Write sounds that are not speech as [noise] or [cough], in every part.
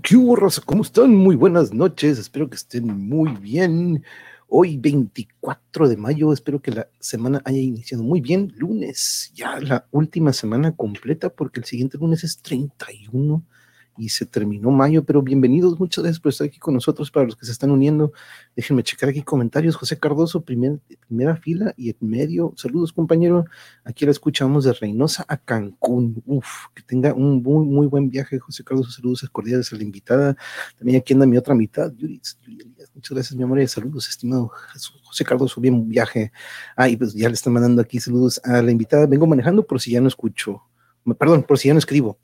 ¿Qué hubo? ¿Cómo están? Muy buenas noches. Espero que estén muy bien. Hoy, 24 de mayo, espero que la semana haya iniciado muy bien. Lunes, ya la última semana completa, porque el siguiente lunes es 31 y se terminó mayo, pero bienvenidos, muchas gracias por estar aquí con nosotros, para los que se están uniendo, déjenme checar aquí comentarios, José Cardoso, primera fila y en medio, saludos compañero, aquí la escuchamos de Reynosa a Cancún, uf, que tenga un muy, muy buen viaje, José Cardoso, saludos cordiales a la invitada, también aquí anda mi otra mitad, Yuri, muchas gracias mi amor y saludos, estimado José Cardoso, bien viaje, ah, y pues ya le están mandando aquí saludos a la invitada, vengo manejando por si ya no escucho, perdón, por si ya no escribo,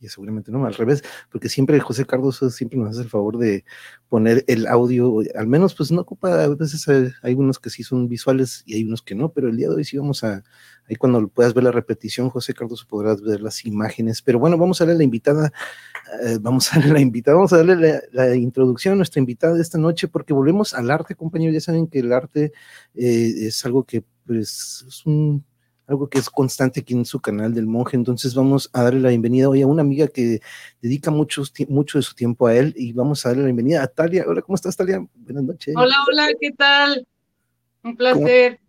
y seguramente no, al revés, porque siempre José Cardoso siempre nos hace el favor de poner el audio, al menos pues no ocupa, a veces hay, unos que sí son visuales y hay unos que no, pero el día de hoy sí vamos a, ahí cuando puedas ver la repetición, José Cardoso podrás ver las imágenes, pero bueno, vamos a darle la invitada, eh, vamos a darle la invitada, vamos a darle la, introducción a nuestra invitada de esta noche, porque volvemos al arte, compañeros, ya saben que el arte eh, es algo que pues es un algo que es constante aquí en su canal del monje. Entonces vamos a darle la bienvenida hoy a una amiga que dedica mucho, mucho de su tiempo a él y vamos a darle la bienvenida a Talia. Hola, ¿cómo estás, Talia? Buenas noches. Hola, hola, ¿qué tal? Un placer.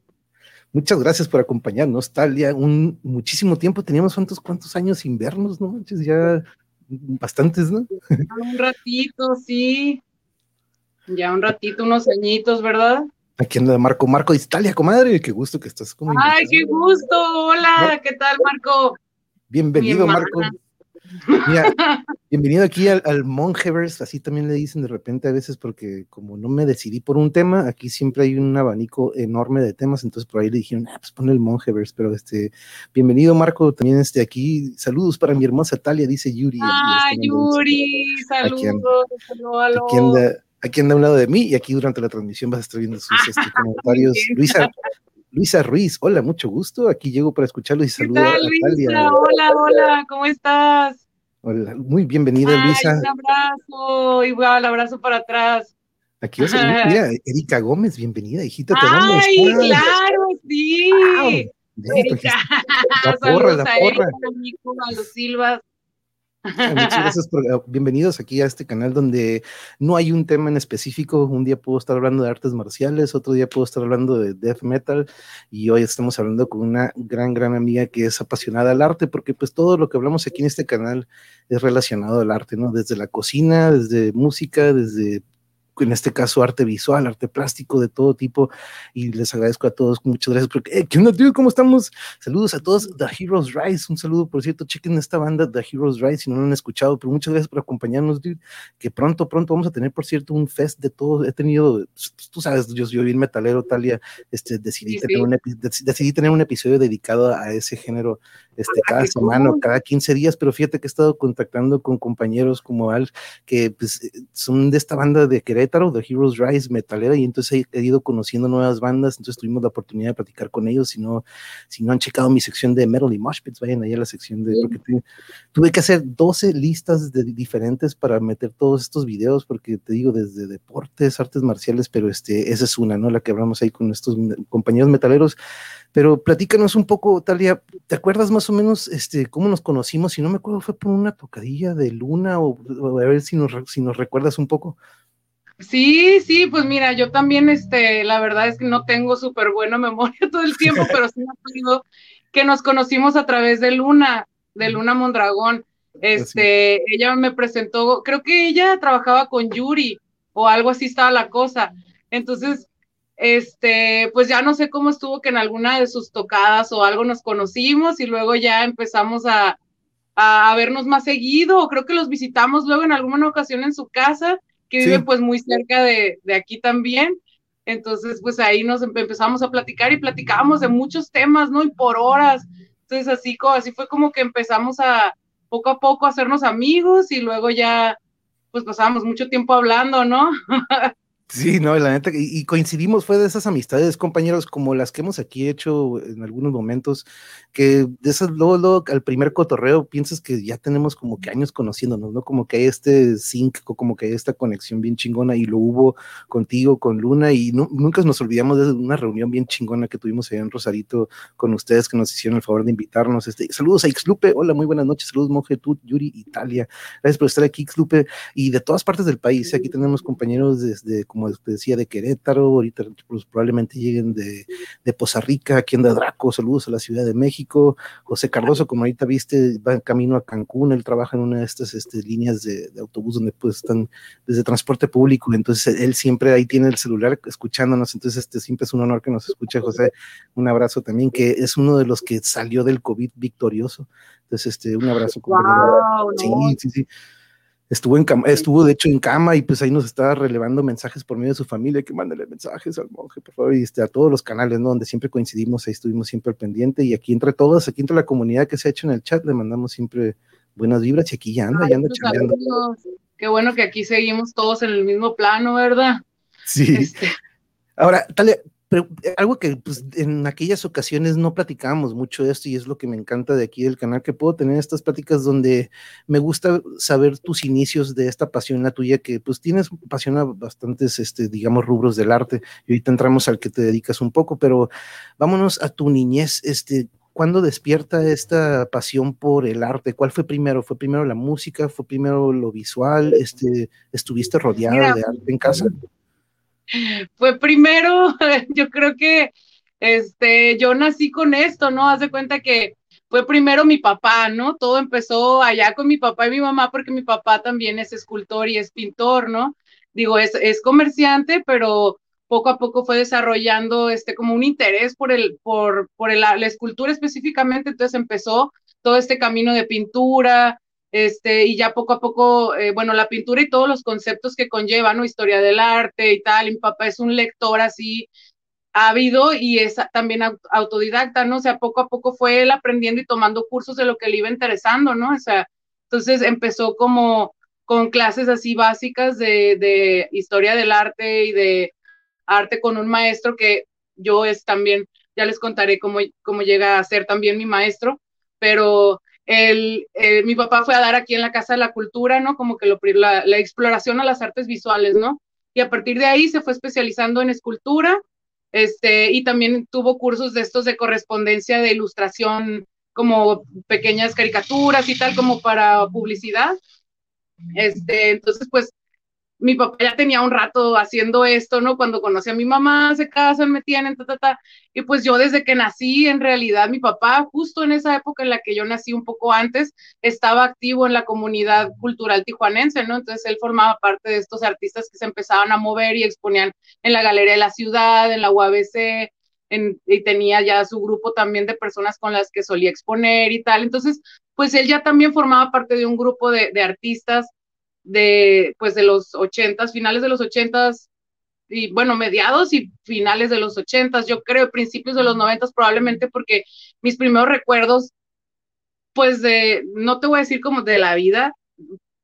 Muchas gracias por acompañarnos, Talia. Un muchísimo tiempo, teníamos cuántos, cuántos años sin vernos, ¿no? Ya bastantes, ¿no? Un ratito, sí. Ya un ratito, unos añitos, ¿verdad? Aquí anda Marco, Marco de Italia, comadre, qué gusto que estás como. Ay, qué gusto, hola, ¿qué tal, Marco? Bienvenido, Marco. [laughs] bienvenido aquí al, al Mongeverse, así también le dicen de repente a veces, porque como no me decidí por un tema, aquí siempre hay un abanico enorme de temas, entonces por ahí le dijeron, ah, pues pon el Mongeverse, pero este, bienvenido Marco, también este aquí, saludos para mi hermosa Talia, dice Yuri. Ah, Yuri, saludos, aquí anda, aquí anda a un lado de mí y aquí durante la transmisión vas a estar viendo sus este, [laughs] comentarios. Luisa, Luisa Ruiz, hola, mucho gusto. Aquí llego para escucharlo y saludar a Luisa? Hola, hola, ¿cómo estás? Hola, muy bienvenida, Luisa. Un abrazo, igual, abrazo para atrás. Aquí vas a mira, Erika Gómez, bienvenida, hijita. Te Ay, claro, sí. Erika. La [laughs] porra, la porra. a los Silvas. Ah, bienvenidos aquí a este canal donde no hay un tema en específico. Un día puedo estar hablando de artes marciales, otro día puedo estar hablando de death metal y hoy estamos hablando con una gran, gran amiga que es apasionada al arte porque pues todo lo que hablamos aquí en este canal es relacionado al arte, ¿no? Desde la cocina, desde música, desde en este caso arte visual, arte plástico de todo tipo, y les agradezco a todos, muchas gracias, porque, eh, ¿qué onda, tío? ¿Cómo estamos? Saludos a todos, The Heroes Rise, un saludo, por cierto, chequen esta banda, The Heroes Rise, si no lo han escuchado, pero muchas gracias por acompañarnos, dude, que pronto, pronto vamos a tener, por cierto, un fest de todo, he tenido, tú sabes, yo soy bien metalero, Talia, este, decidí, Tener un, decidí tener un episodio dedicado a ese género, este, cada semana o cada 15 días, pero fíjate que he estado contactando con compañeros como Al, que pues, eh, son de esta banda de Querétaro, de Heroes Rise, metalera, y entonces he, ido conociendo nuevas bandas, entonces tuvimos la oportunidad de platicar con ellos, si no, si no han checado mi sección de Metal y Mosh Pits, vayan ahí a la sección de, porque tuve que hacer 12 listas de diferentes para meter todos estos videos, porque te digo, desde deportes, artes marciales, pero este, esa es una, ¿no? La que hablamos ahí con estos compañeros metaleros, pero platícanos un poco, Talia, ¿te acuerdas más o menos este, cómo nos conocimos? Si no me acuerdo, fue por una tocadilla de luna o, a ver si nos, si nos recuerdas un poco. Sí, sí, pues mira, yo también, este, la verdad es que no tengo súper buena memoria [laughs] todo el tiempo, [laughs] pero sí me acuerdo que nos conocimos a través de Luna, de Luna Mondragón. Este, ella me presentó, creo que ella trabajaba con Yuri o algo así estaba la cosa. Entonces, este, pues ya no sé cómo estuvo que en alguna de sus tocadas o algo nos conocimos y luego ya empezamos a, a, vernos más seguido, creo que los visitamos luego en alguna ocasión en su casa, que vive pues muy cerca de, de, aquí también. Entonces, pues ahí nos empezamos a platicar y platicábamos de muchos temas, ¿no? Y por horas. Entonces, así, así fue como que empezamos a poco a poco hacernos amigos y luego ya, pues pasábamos mucho tiempo hablando, ¿no? [laughs] Sí, no, la neta, y, coincidimos, fue de esas amistades, compañeros, como las que hemos aquí hecho en algunos momentos, que de esas, luego, luego, al primer cotorreo, piensas que ya tenemos como que años conociéndonos, ¿no? Como que hay este sync, como que hay esta conexión bien chingona, y lo hubo contigo, con Luna, y nunca nos olvidamos de una reunión bien chingona que tuvimos allá en Rosarito con ustedes, que nos hicieron el favor de invitarnos. Este, saludos a Xlupe, hola, muy buenas noches, saludos, Monje, tú, Yuri, Italia, gracias por estar aquí, Xlupe, y de todas partes del país, aquí tenemos compañeros desde como decía, de Querétaro, ahorita pues, probablemente lleguen de, de Poza Rica, aquí anda Draco, saludos a la Ciudad de México, José Cardoso, como ahorita viste, va en camino a Cancún, él trabaja en una de estas este, líneas de, autobús donde pues están desde transporte público, entonces él siempre ahí tiene el celular escuchándonos, entonces este siempre es un honor que nos escuche, José, un abrazo también, que es uno de los que salió del COVID victorioso, entonces este, un abrazo. Wow, sí, sí, sí. Estuvo, en cama, estuvo de hecho en cama y pues ahí nos estaba relevando mensajes por medio de su familia, que mándale mensajes al monje, por favor, y este, a todos los canales, ¿no? Donde siempre coincidimos, ahí estuvimos siempre al pendiente y aquí entre todos, aquí entre la comunidad que se ha hecho en el chat, le mandamos siempre buenas vibras y aquí ya anda, ya anda Qué bueno que aquí seguimos todos en el mismo plano, ¿verdad? Sí. Este. Ahora, Talia, pero eh, algo que pues, en aquellas ocasiones no platicábamos mucho de esto y es lo que me encanta de aquí del canal, que puedo tener estas pláticas donde me gusta saber tus inicios de esta pasión, la tuya, que pues tienes pasión a bastantes, este, digamos, rubros del arte y ahorita entramos al que te dedicas un poco, pero vámonos a tu niñez, este, ¿cuándo despierta esta pasión por el arte? ¿Cuál fue primero? ¿Fue primero la música? ¿Fue primero lo visual? Este, ¿Estuviste rodeado de arte en casa? Fue primero, [laughs] yo creo que este, yo nací con esto, ¿no? Haz de cuenta que fue primero mi papá, ¿no? Todo empezó allá con mi papá y mi mamá porque mi papá también es escultor y es pintor, ¿no? Digo, es, es comerciante, pero poco a poco fue desarrollando este como un interés por el por por el, la escultura específicamente, entonces empezó todo este camino de pintura, este, y ya poco a poco, eh, bueno, la pintura y todos los conceptos que conlleva, ¿no? Historia del arte y tal, mi papá es un lector así ávido y es también autodidacta, ¿no? O sea, poco a poco fue él aprendiendo y tomando cursos de lo que le iba interesando, ¿no? O sea, entonces empezó como con clases así básicas de, de historia del arte y de arte con un maestro que yo es también, ya les contaré cómo, cómo llega a ser también mi maestro, pero el, eh, mi papá fue a dar aquí en la Casa de la Cultura, ¿no? Como que lo, la, la, exploración a las artes visuales, ¿no? Y a partir de ahí se fue especializando en escultura, este, y también tuvo cursos de estos de correspondencia de ilustración, como pequeñas caricaturas y tal, como para publicidad. Este, entonces, pues mi papá ya tenía un rato haciendo esto, ¿no? Cuando conocí a mi mamá, se casan, me tienen, ta, ta, ta. Y pues yo desde que nací, en realidad, mi papá, justo en esa época en la que yo nací un poco antes, estaba activo en la comunidad cultural tijuanense, ¿no? Entonces él formaba parte de estos artistas que se empezaban a mover y exponían en la Galería de la Ciudad, en la UABC, en, y tenía ya su grupo también de personas con las que solía exponer y tal. Entonces, pues él ya también formaba parte de un grupo de artistas de, pues, de los ochentas, finales de los ochentas, y bueno, mediados y finales de los ochentas, yo creo, principios de los noventas probablemente, porque mis primeros recuerdos, pues de, no te voy a decir como de la vida,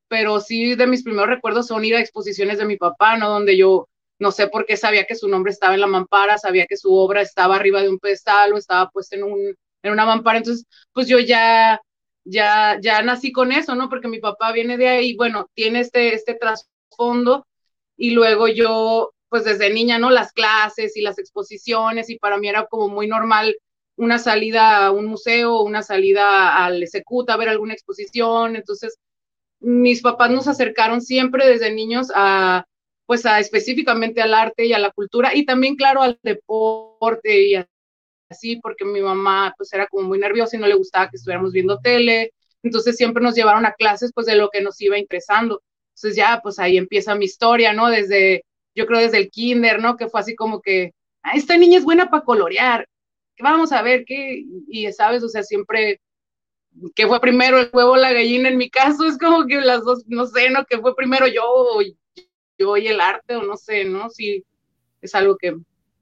pero sí de mis primeros recuerdos son ir a exposiciones de mi papá, ¿no? Donde yo no sé por qué sabía que su nombre estaba en la mampara, sabía que su obra estaba arriba de un pedestal o estaba puesta en, un, en una mampara, entonces pues yo ya ya, ya nací con eso, ¿no? Porque mi papá viene de ahí, bueno, tiene este, este trasfondo y luego yo, pues desde niña, ¿no? Las clases y las exposiciones y para mí era como muy normal una salida a un museo, una salida al SQT a ver alguna exposición, entonces mis papás nos acercaron siempre desde niños a, pues a específicamente al arte y a la cultura y también, claro, al deporte y a así, porque mi mamá pues era como muy nerviosa y no le gustaba que estuviéramos viendo tele, entonces siempre nos llevaron a clases pues de lo que nos iba interesando. Entonces ya pues ahí empieza mi historia, ¿no? Desde, yo creo desde el kinder, ¿no? Que fue así como que, ah, esta niña es buena para colorear, vamos a ver qué, y sabes, o sea, siempre, que fue primero el huevo o la gallina en mi caso, es como que las dos, no sé, ¿no? Que fue primero yo, yo y el arte, o no sé, ¿no? Sí, es algo que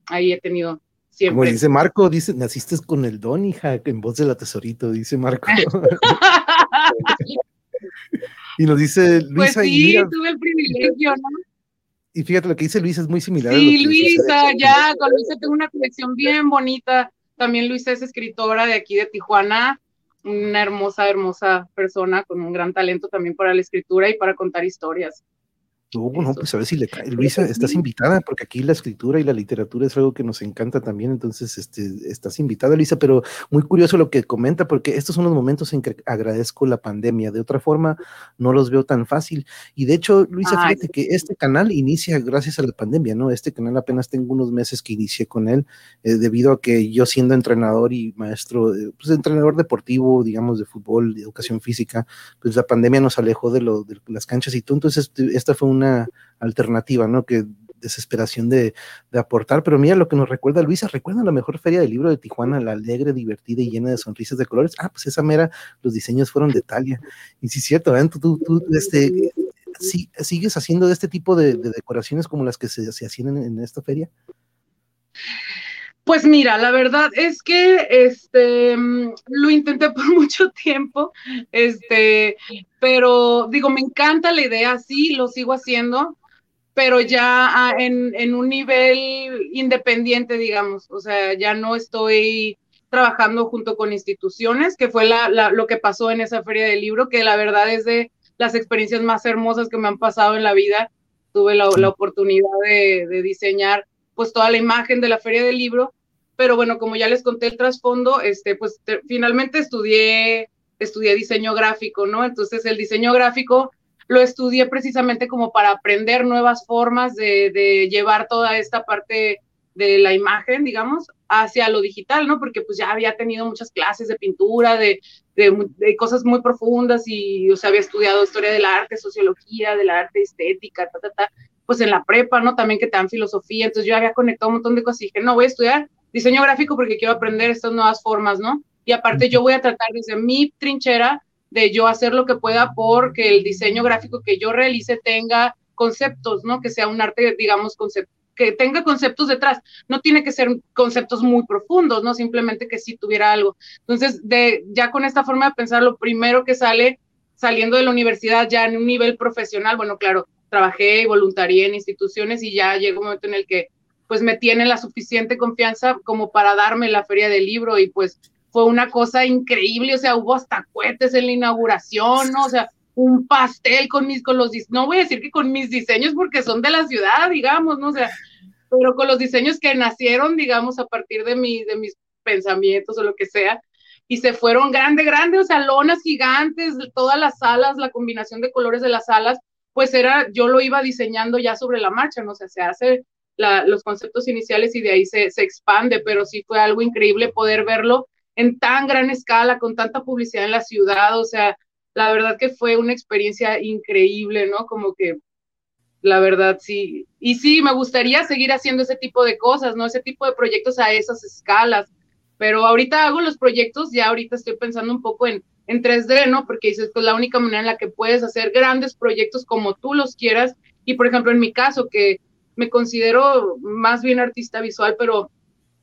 ahí he tenido como dice Marco, dice, naciste con el don, hija, en voz de la tesorito, dice Marco. [laughs] y nos dice Luisa. Pues sí, tuve el privilegio, ¿no? Y fíjate, lo que dice Luisa es muy similar. Sí, Luisa, ya, con Luisa tengo una colección bien bonita. También Luisa es escritora de aquí de Tijuana, una hermosa, hermosa persona con un gran talento también para la escritura y para contar historias. No, no, pues a ver si le cae. Luisa, estás invitada, porque aquí la escritura y la literatura es algo que nos encanta también, entonces este, estás invitada, Luisa, pero muy curioso lo que comenta, porque estos son los momentos en que agradezco la pandemia, de otra forma no los veo tan fácil. Y de hecho, Luisa, fíjate que este canal inicia gracias a la pandemia, ¿no? Este canal apenas tengo unos meses que inicié con él, eh, debido a que yo siendo entrenador y maestro, eh, pues entrenador deportivo, digamos, de fútbol, de educación física, pues la pandemia nos alejó de, lo, de las canchas y todo, entonces este, esta fue una una alternativa, ¿no? Que desesperación de, aportar, pero mira lo que nos recuerda Luisa, ¿recuerdan la mejor feria del libro de Tijuana, la alegre, divertida y llena de sonrisas de colores? Ah, pues esa mera, los diseños fueron de Talia. Y sí, cierto, ¿eh? tú, tú, este, sí, sigues haciendo este tipo de, decoraciones como las que se, se hacían en, esta feria. Pues mira, la verdad es que este lo intenté [laughs] por mucho tiempo, este, pero digo, me encanta la idea, sí, lo sigo haciendo, pero ya ah, en, un nivel independiente, digamos, o sea, ya no estoy trabajando junto con instituciones, que fue lo que pasó en esa feria del libro, que la verdad es de las experiencias más hermosas que me han pasado en la vida. Tuve la, oportunidad de, de, diseñar pues toda la imagen de la feria del libro, pero bueno, como ya les conté el trasfondo, este, pues finalmente estudié estudié diseño gráfico, ¿no? Entonces el diseño gráfico lo estudié precisamente como para aprender nuevas formas de, llevar toda esta parte de la imagen, digamos, hacia lo digital, ¿no? Porque pues ya había tenido muchas clases de pintura, de, de, cosas muy profundas y, o sea, había estudiado historia del arte, sociología, del arte, estética, ta, ta, ta, pues en la prepa, ¿no? También que te dan filosofía, entonces yo había conectado un montón de cosas y dije, no, voy a estudiar diseño gráfico porque quiero aprender estas nuevas formas, ¿no? Y aparte yo voy a tratar desde mi trinchera de yo hacer lo que pueda porque el diseño gráfico que yo realice tenga conceptos, ¿no? Que sea un arte, digamos, que tenga conceptos detrás. No tiene que ser conceptos muy profundos, ¿no? Simplemente que sí tuviera algo. Entonces, de, ya con esta forma de pensar, lo primero que sale saliendo de la universidad ya en un nivel profesional, bueno, claro, trabajé y voluntarié en instituciones y ya llega un momento en el que pues me tiene la suficiente confianza como para darme la feria del libro y pues fue una cosa increíble, o sea, hubo hasta cohetes en la inauguración, ¿no? O sea, un pastel con mis, con los, no voy a decir que con mis diseños porque son de la ciudad, digamos, ¿no? O sea, pero con los diseños que nacieron, digamos, a partir de, mi, de mis pensamientos o lo que sea, y se fueron grande, grande, o sea, lonas gigantes, todas las salas, la combinación de colores de las salas, pues era, yo lo iba diseñando ya sobre la marcha, ¿no? O sea, se hace la, los conceptos iniciales y de ahí se, se expande, pero sí fue algo increíble poder verlo en tan gran escala, con tanta publicidad en la ciudad, o sea, la verdad que fue una experiencia increíble, ¿no? Como que la verdad sí. Y sí, me gustaría seguir haciendo ese tipo de cosas, ¿no? Ese tipo de proyectos a esas escalas. Pero ahorita hago los proyectos, ya ahorita estoy pensando un poco en, en 3D, ¿no? Porque dices, pues la única manera en la que puedes hacer grandes proyectos como tú los quieras. Y por ejemplo, en mi caso, que me considero más bien artista visual, pero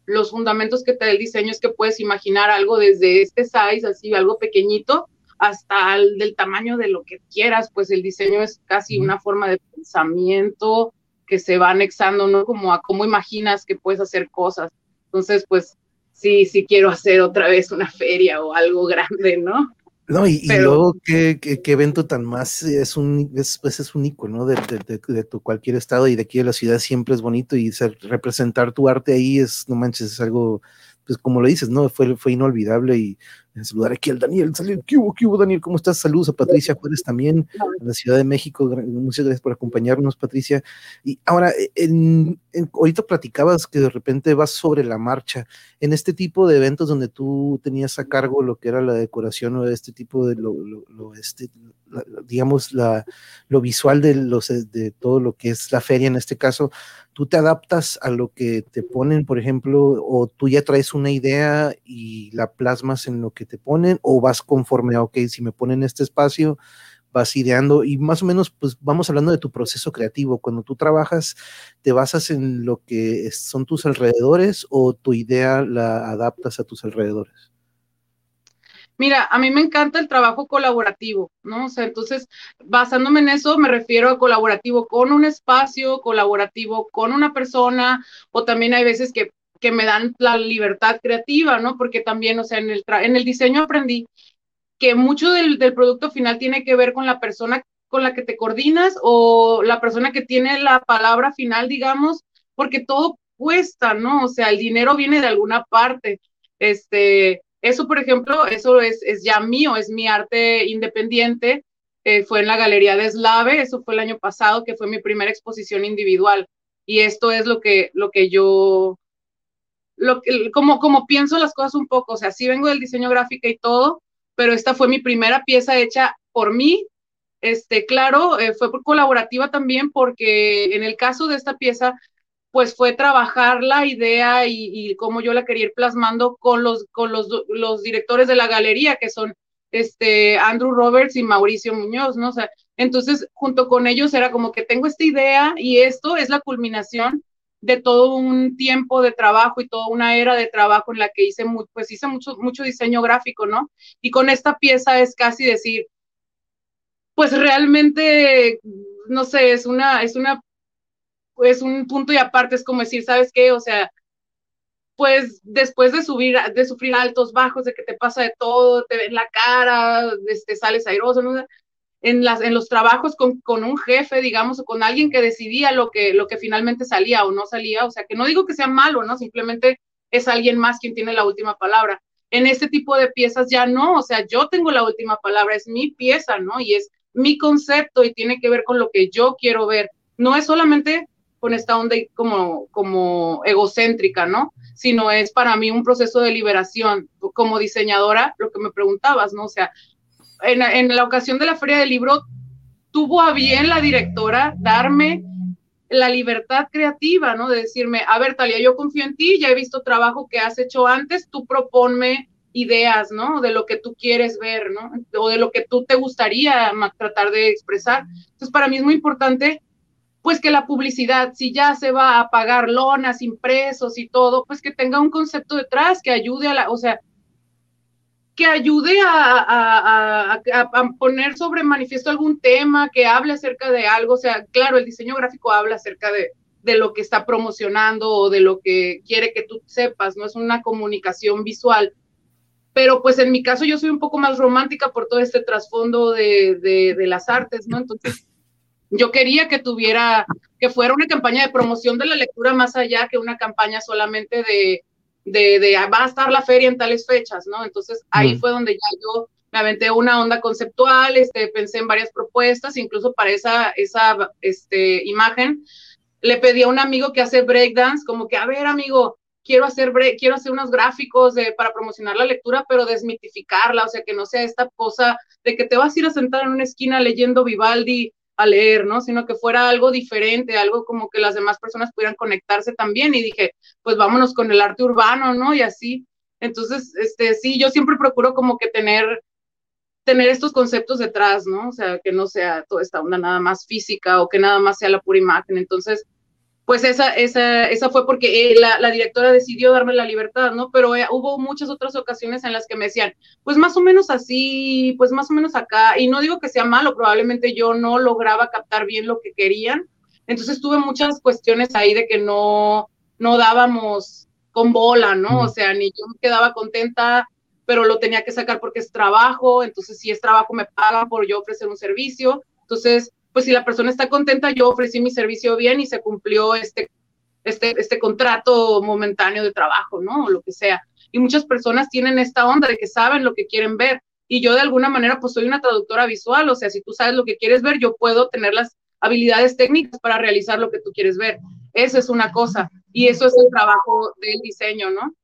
los fundamentos que te da el diseño es que puedes imaginar algo desde este size, así algo pequeñito, hasta el del tamaño de lo que quieras, pues el diseño es casi una forma de pensamiento que se va anexando, ¿no? Como a cómo imaginas que puedes hacer cosas. Entonces, pues sí, sí quiero hacer otra vez una feria o algo grande, ¿no? No, y, luego ¿qué, evento tan más es un es, pues es único, ¿no? De, de, tu cualquier estado y de aquí de la ciudad siempre es bonito y ser, representar tu arte ahí es, no manches, es algo, pues como lo dices, ¿no? Fue, fue inolvidable y saludar aquí al Daniel. ¿Qué hubo, qué hubo, Daniel? ¿Cómo estás? Saludos a Patricia Juárez también, en la Ciudad de México. Muchas gracias por acompañarnos, Patricia. Y ahora, en, ahorita platicabas que de repente vas sobre la marcha. En este tipo de eventos donde tú tenías a cargo lo que era la decoración o este tipo de lo, lo, este, digamos, la, lo visual de, los, de todo lo que es la feria en este caso, tú te adaptas a lo que te ponen, por ejemplo, o tú ya traes una idea y la plasmas en lo que te ponen, o vas conforme a, ok, si me ponen este espacio, vas ideando y más o menos, pues vamos hablando de tu proceso creativo. Cuando tú trabajas, ¿te basas en lo que son tus alrededores o tu idea la adaptas a tus alrededores? Mira, a mí me encanta el trabajo colaborativo, ¿no? O sea, entonces, basándome en eso, me refiero a colaborativo con un espacio, colaborativo con una persona, o también hay veces que, que me dan la libertad creativa, ¿no? Porque también, o sea, en el, en el diseño aprendí que mucho del, del producto final tiene que ver con la persona con la que te coordinas o la persona que tiene la palabra final, digamos, porque todo cuesta, ¿no? O sea, el dinero viene de alguna parte. Este, eso, por ejemplo, eso es, es ya mío, es mi arte independiente. Eh, fue en la Galería de Eslave, eso fue el año pasado, que fue mi primera exposición individual. Y esto es lo que, lo que yo, lo que, como, como pienso las cosas un poco, o sea, sí vengo del diseño gráfico y todo, pero esta fue mi primera pieza hecha por mí. Este, claro, eh, fue colaborativa también porque en el caso de esta pieza, pues fue trabajar la idea y, cómo yo la quería ir plasmando con los, con los, los directores de la galería, que son este, Andrew Roberts y Mauricio Muñoz, ¿no? O sea, entonces, junto con ellos era como que tengo esta idea y esto es la culminación de todo un tiempo de trabajo y toda una era de trabajo en la que hice, pues hice mucho, mucho diseño gráfico, ¿no? Y con esta pieza es casi decir, pues realmente, no sé, es una, es una es un punto y aparte, es como decir, ¿sabes qué? O sea, pues después de subir, de sufrir altos, bajos, de que te pasa de todo, te ven la cara, este, sales airoso, ¿no? En, los trabajos con, un jefe, digamos, o con alguien que decidía lo que, lo que finalmente salía o no salía, o sea, que no digo que sea malo, ¿no? Simplemente es alguien más quien tiene la última palabra. En este tipo de piezas ya no, o sea, yo tengo la última palabra, es mi pieza, ¿no? Y es mi concepto y tiene que ver con lo que yo quiero ver. No es solamente con esta onda como, como egocéntrica, ¿no? Sino es para mí un proceso de liberación. Como diseñadora, lo que me preguntabas, ¿no? O sea, en, en la ocasión de la feria del libro, tuvo a bien la directora darme la libertad creativa, ¿no? De decirme, a ver, Talia, yo confío en ti, ya he visto trabajo que has hecho antes, tú proponme ideas, ¿no? De lo que tú quieres ver, ¿no? O de lo que tú te gustaría tratar de expresar. Entonces, para mí es muy importante pues que la publicidad, si ya se va a pagar lonas, impresos y todo, pues que tenga un concepto detrás que ayude a la, o sea, que ayude a, poner sobre manifiesto algún tema, que hable acerca de algo, o sea, claro, el diseño gráfico habla acerca de, lo que está promocionando o de lo que quiere que tú sepas, no es una comunicación visual. Pero pues en mi caso yo soy un poco más romántica por todo este trasfondo de, de las artes, ¿no? Entonces, yo quería que tuviera, que fuera una campaña de promoción de la lectura más allá que una campaña solamente de, de, de va a estar la feria en tales fechas, ¿no? Entonces ahí fue donde ya yo me aventé una onda conceptual, este, pensé en varias propuestas, incluso para esa, esa este, imagen le pedí a un amigo que hace breakdance, como que, a ver, amigo, quiero hacer, quiero hacer unos gráficos de, para promocionar la lectura, pero desmitificarla, o sea, que no sea esta cosa de que te vas a ir a sentar en una esquina leyendo Vivaldi a leer, ¿no? Sino que fuera algo diferente, algo como que las demás personas pudieran conectarse también. Y dije, pues vámonos con el arte urbano, ¿no? Y así. Entonces, este, sí, yo siempre procuro como que tener, tener estos conceptos detrás, ¿no? O sea, que no sea toda esta onda nada más física o que nada más sea la pura imagen. Entonces, pues esa, esa, esa fue porque eh, la, la, directora decidió darme la libertad, ¿no? Pero eh, hubo muchas otras ocasiones en las que me decían, pues más o menos así, pues más o menos acá, y no digo que sea malo, probablemente yo no lograba captar bien lo que querían, entonces tuve muchas cuestiones ahí de que no, no dábamos con bola, ¿no? O sea, ni yo me quedaba contenta, pero lo tenía que sacar porque es trabajo, entonces si es trabajo me pagan por yo ofrecer un servicio, entonces pues si la persona está contenta, yo ofrecí mi servicio bien y se cumplió este, este, este contrato momentáneo de trabajo, ¿no? O lo que sea. Y muchas personas tienen esta onda de que saben lo que quieren ver. Y yo de alguna manera, pues soy una traductora visual, o sea, si tú sabes lo que quieres ver, yo puedo tener las habilidades técnicas para realizar lo que tú quieres ver. Eso es una cosa. Y eso es el trabajo del diseño, ¿no?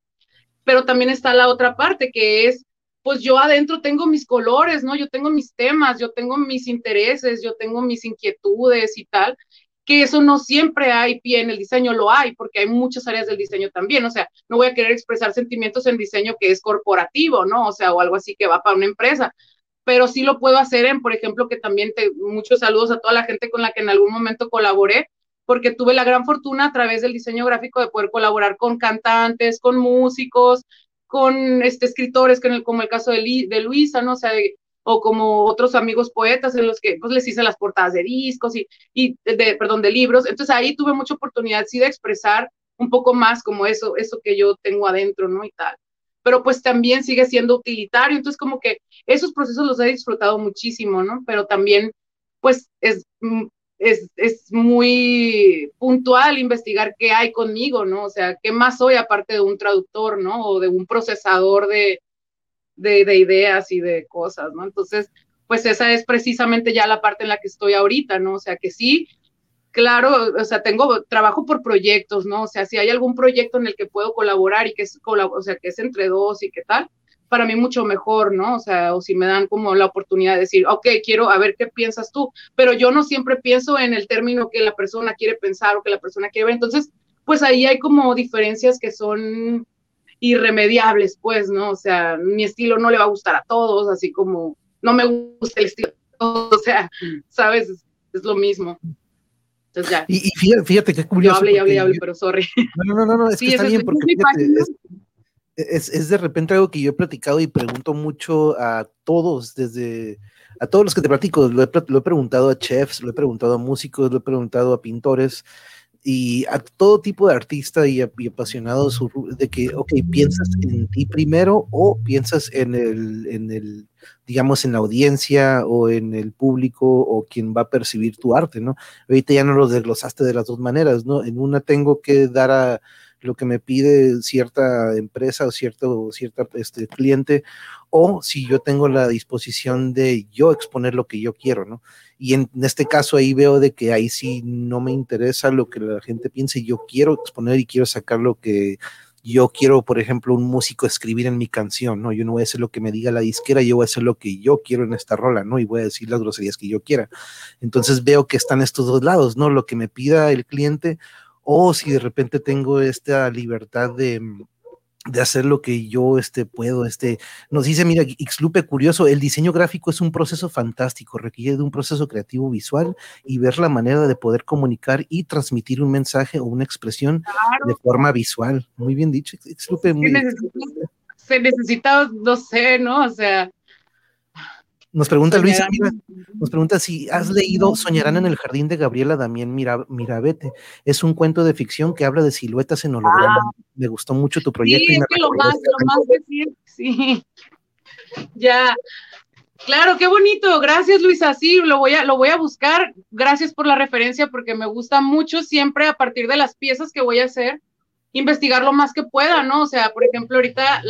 Pero también está la otra parte, que es pues yo adentro tengo mis colores, ¿no? Yo tengo mis temas, yo tengo mis intereses, yo tengo mis inquietudes y tal, que eso no siempre hay pie en el diseño, lo hay, porque hay muchas áreas del diseño también, o sea, no voy a querer expresar sentimientos en diseño que es corporativo, ¿no? O sea, o algo así que va para una empresa, pero sí lo puedo hacer en, por ejemplo, que también te, muchos saludos a toda la gente con la que en algún momento colaboré, porque tuve la gran fortuna a través del diseño gráfico de poder colaborar con cantantes, con músicos, con este, escritores como el caso de, de Luisa, ¿no? O sea, o como otros amigos poetas en los que pues les hice las portadas de discos y, y de, perdón, de libros. Entonces ahí tuve mucha oportunidad sí de expresar un poco más como eso, eso que yo tengo adentro, ¿no? Y tal. Pero pues también sigue siendo utilitario, entonces como que esos procesos los he disfrutado muchísimo, ¿no? Pero también pues es, mm, es, es muy puntual investigar qué hay conmigo, ¿no? O sea, qué más soy aparte de un traductor, ¿no? O de un procesador de, de, de ideas y de cosas, ¿no? Entonces, pues esa es precisamente ya la parte en la que estoy ahorita, ¿no? O sea, que sí, claro, o sea, tengo trabajo por proyectos, ¿no? O sea, si hay algún proyecto en el que puedo colaborar y que es, o sea, que es entre dos y qué tal, para mí mucho mejor, ¿no? O sea, o si me dan como la oportunidad de decir, ok, quiero a ver qué piensas tú, pero yo no siempre pienso en el término que la persona quiere pensar o que la persona quiere ver, entonces, pues ahí hay como diferencias que son irremediables, pues, ¿no? O sea, mi estilo no le va a gustar a todos, así como no me gusta el estilo [laughs] o sea, ¿sabes? Es lo mismo. Y, fíjate, qué curioso. Yo hablé, hablé, pero sorry. No, no, no, no, es que está bien, porque es, es, de repente algo que yo he platicado y pregunto mucho a todos, desde a todos los que te platico, lo he, lo he preguntado a chefs, lo he preguntado a músicos, lo he preguntado a pintores, y a todo tipo de artista y, apasionados de que, ok, piensas en ti primero o piensas en el, en el, digamos, en la audiencia o en el público o quien va a percibir tu arte, ¿no? Ahorita ya no lo desglosaste de las dos maneras, ¿no? En una tengo que dar a lo que me pide cierta empresa o cierto cierta, este, cliente, o si yo tengo la disposición de yo exponer lo que yo quiero, ¿no? Y en, este caso ahí veo de que ahí sí no me interesa lo que la gente piense, yo quiero exponer y quiero sacar lo que yo quiero, por ejemplo, un músico escribir en mi canción, ¿no? Yo no voy a hacer lo que me diga la disquera, yo voy a hacer lo que yo quiero en esta rola, ¿no? Y voy a decir las groserías que yo quiera. Entonces veo que están estos dos lados, ¿no? Lo que me pida el cliente o si de repente tengo esta libertad de, de hacer lo que yo este, puedo. Este, nos dice, mira, Xlupe, curioso, el diseño gráfico es un proceso fantástico, requiere de un proceso creativo visual y ver la manera de poder comunicar y transmitir un mensaje o una expresión de forma visual. Muy bien dicho, Xlupe. Muy... se necesita, no sé, ¿no? O sea, nos pregunta Luis, nos pregunta si has leído Soñarán en el jardín de Gabriela Damián Mirabete. Es un cuento de ficción que habla de siluetas en holograma. Ah. Me gustó mucho tu proyecto. Sí, es que lo más, lo más decir, sí. [laughs] Ya. Claro, qué bonito. Gracias, Luisa. Sí, lo voy a, lo voy a buscar. Gracias por la referencia porque me gusta mucho siempre a partir de las piezas que voy a hacer investigar lo más que pueda, ¿no? O sea, por ejemplo, ahorita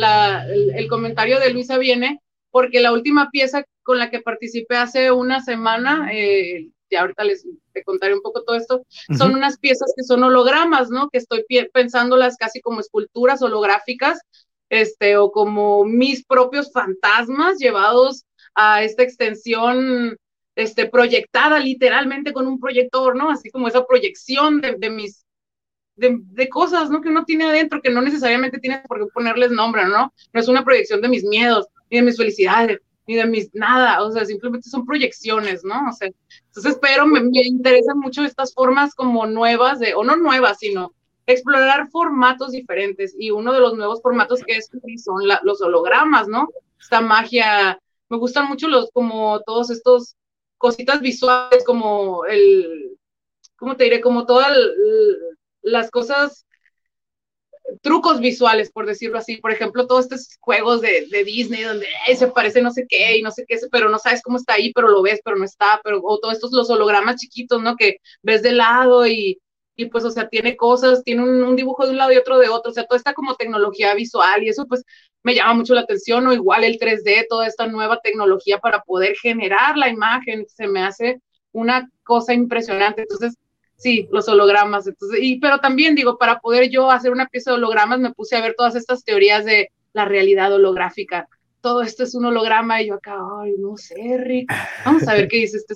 el comentario de Luisa viene porque la última pieza con la que participé hace una semana, eh, y ahorita les te contaré un poco todo esto, son unas piezas que son hologramas, ¿no? Que estoy pensándolas casi como esculturas holográficas, este, o como mis propios fantasmas llevados a esta extensión, este, proyectada literalmente con un proyector, ¿no? Así como esa proyección de, de mis de, de, cosas, ¿no? Que uno tiene adentro, que no necesariamente tiene por qué ponerles nombre, ¿no? No es una proyección de mis miedos, ni de mis felicidades, ni de mis nada, o sea, simplemente son proyecciones, ¿no? O sea, entonces, pero me, interesan mucho estas formas como nuevas de, o no nuevas, sino explorar formatos diferentes. Y uno de los nuevos formatos que es son los hologramas, ¿no? Esta magia, me gustan mucho los, como todos estos cositas visuales, como el, ¿cómo te diré? Como todas las cosas trucos visuales, por decirlo así. Por ejemplo, todos estos juegos de, Disney donde se parece no sé qué y no sé qué, pero no sabes cómo está ahí, pero lo ves, pero no está, pero o todos estos los hologramas chiquitos, ¿no? Que ves de lado y, y pues, o sea, tiene cosas, tiene un, un, dibujo de un lado y otro de otro, o sea, toda esta como tecnología visual y eso pues me llama mucho la atención, o igual el 3D, toda esta nueva tecnología para poder generar la imagen, se me hace una cosa impresionante. Entonces, Sí, los hologramas. Entonces, y, pero también digo, para poder yo hacer una pieza de hologramas, me puse a ver todas estas teorías de la realidad holográfica. Todo esto es un holograma y yo acá, ay, no sé, Rick. Vamos a ver qué dice este.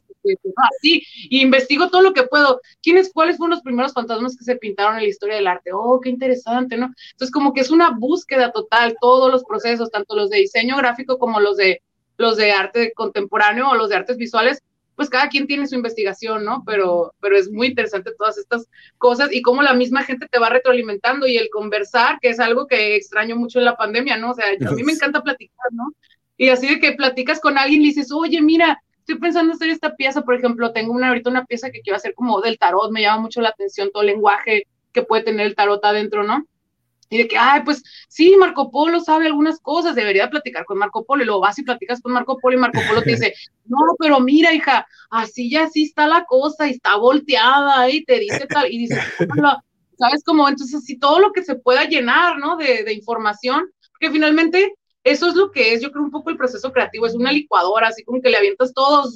Ah, sí, y investigo todo lo que puedo. ¿Quiénes, cuáles fueron los primeros fantasmas que se pintaron en la historia del arte? Oh, qué interesante, ¿no? Entonces, como que es una búsqueda total, todos los procesos, tanto los de diseño gráfico como los de los de arte contemporáneo o los de artes visuales, pues cada quien tiene su investigación, ¿no? Pero, pero es muy interesante todas estas cosas y cómo la misma gente te va retroalimentando y el conversar, que es algo que extraño mucho en la pandemia, ¿no? O sea, a mí me encanta platicar, ¿no? Y así de que platicas con alguien y dices, oye, mira, estoy pensando hacer esta pieza, por ejemplo, tengo una, ahorita una pieza que quiero hacer como del tarot, me llama mucho la atención todo el lenguaje que puede tener el tarot adentro, ¿no? Y de que, ay, pues sí, Marco Polo sabe algunas cosas, debería platicar con Marco Polo. Y luego vas y platicas con Marco Polo y Marco Polo te [laughs] dice, no, pero mira, hija, así ya sí está la cosa y está volteada y te dice tal. Y dices, ¿sabes cómo? Entonces, así todo lo que se pueda llenar, ¿no? De, de información, que finalmente eso es lo que es, yo creo, un poco el proceso creativo, es una licuadora, así como que le avientas todo,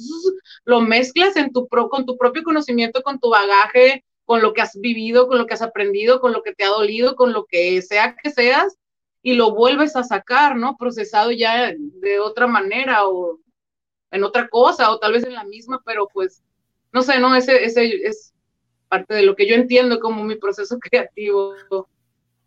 lo mezclas en tu pro, con tu propio conocimiento, con tu bagaje, con lo que has vivido, con lo que has aprendido, con lo que te ha dolido, con lo que sea que seas, y lo vuelves a sacar, ¿no? Procesado ya de otra manera o en otra cosa, o tal vez en la misma, pero pues, no sé, ¿no? Ese, ese es parte de lo que yo entiendo como mi proceso [laughs] creativo.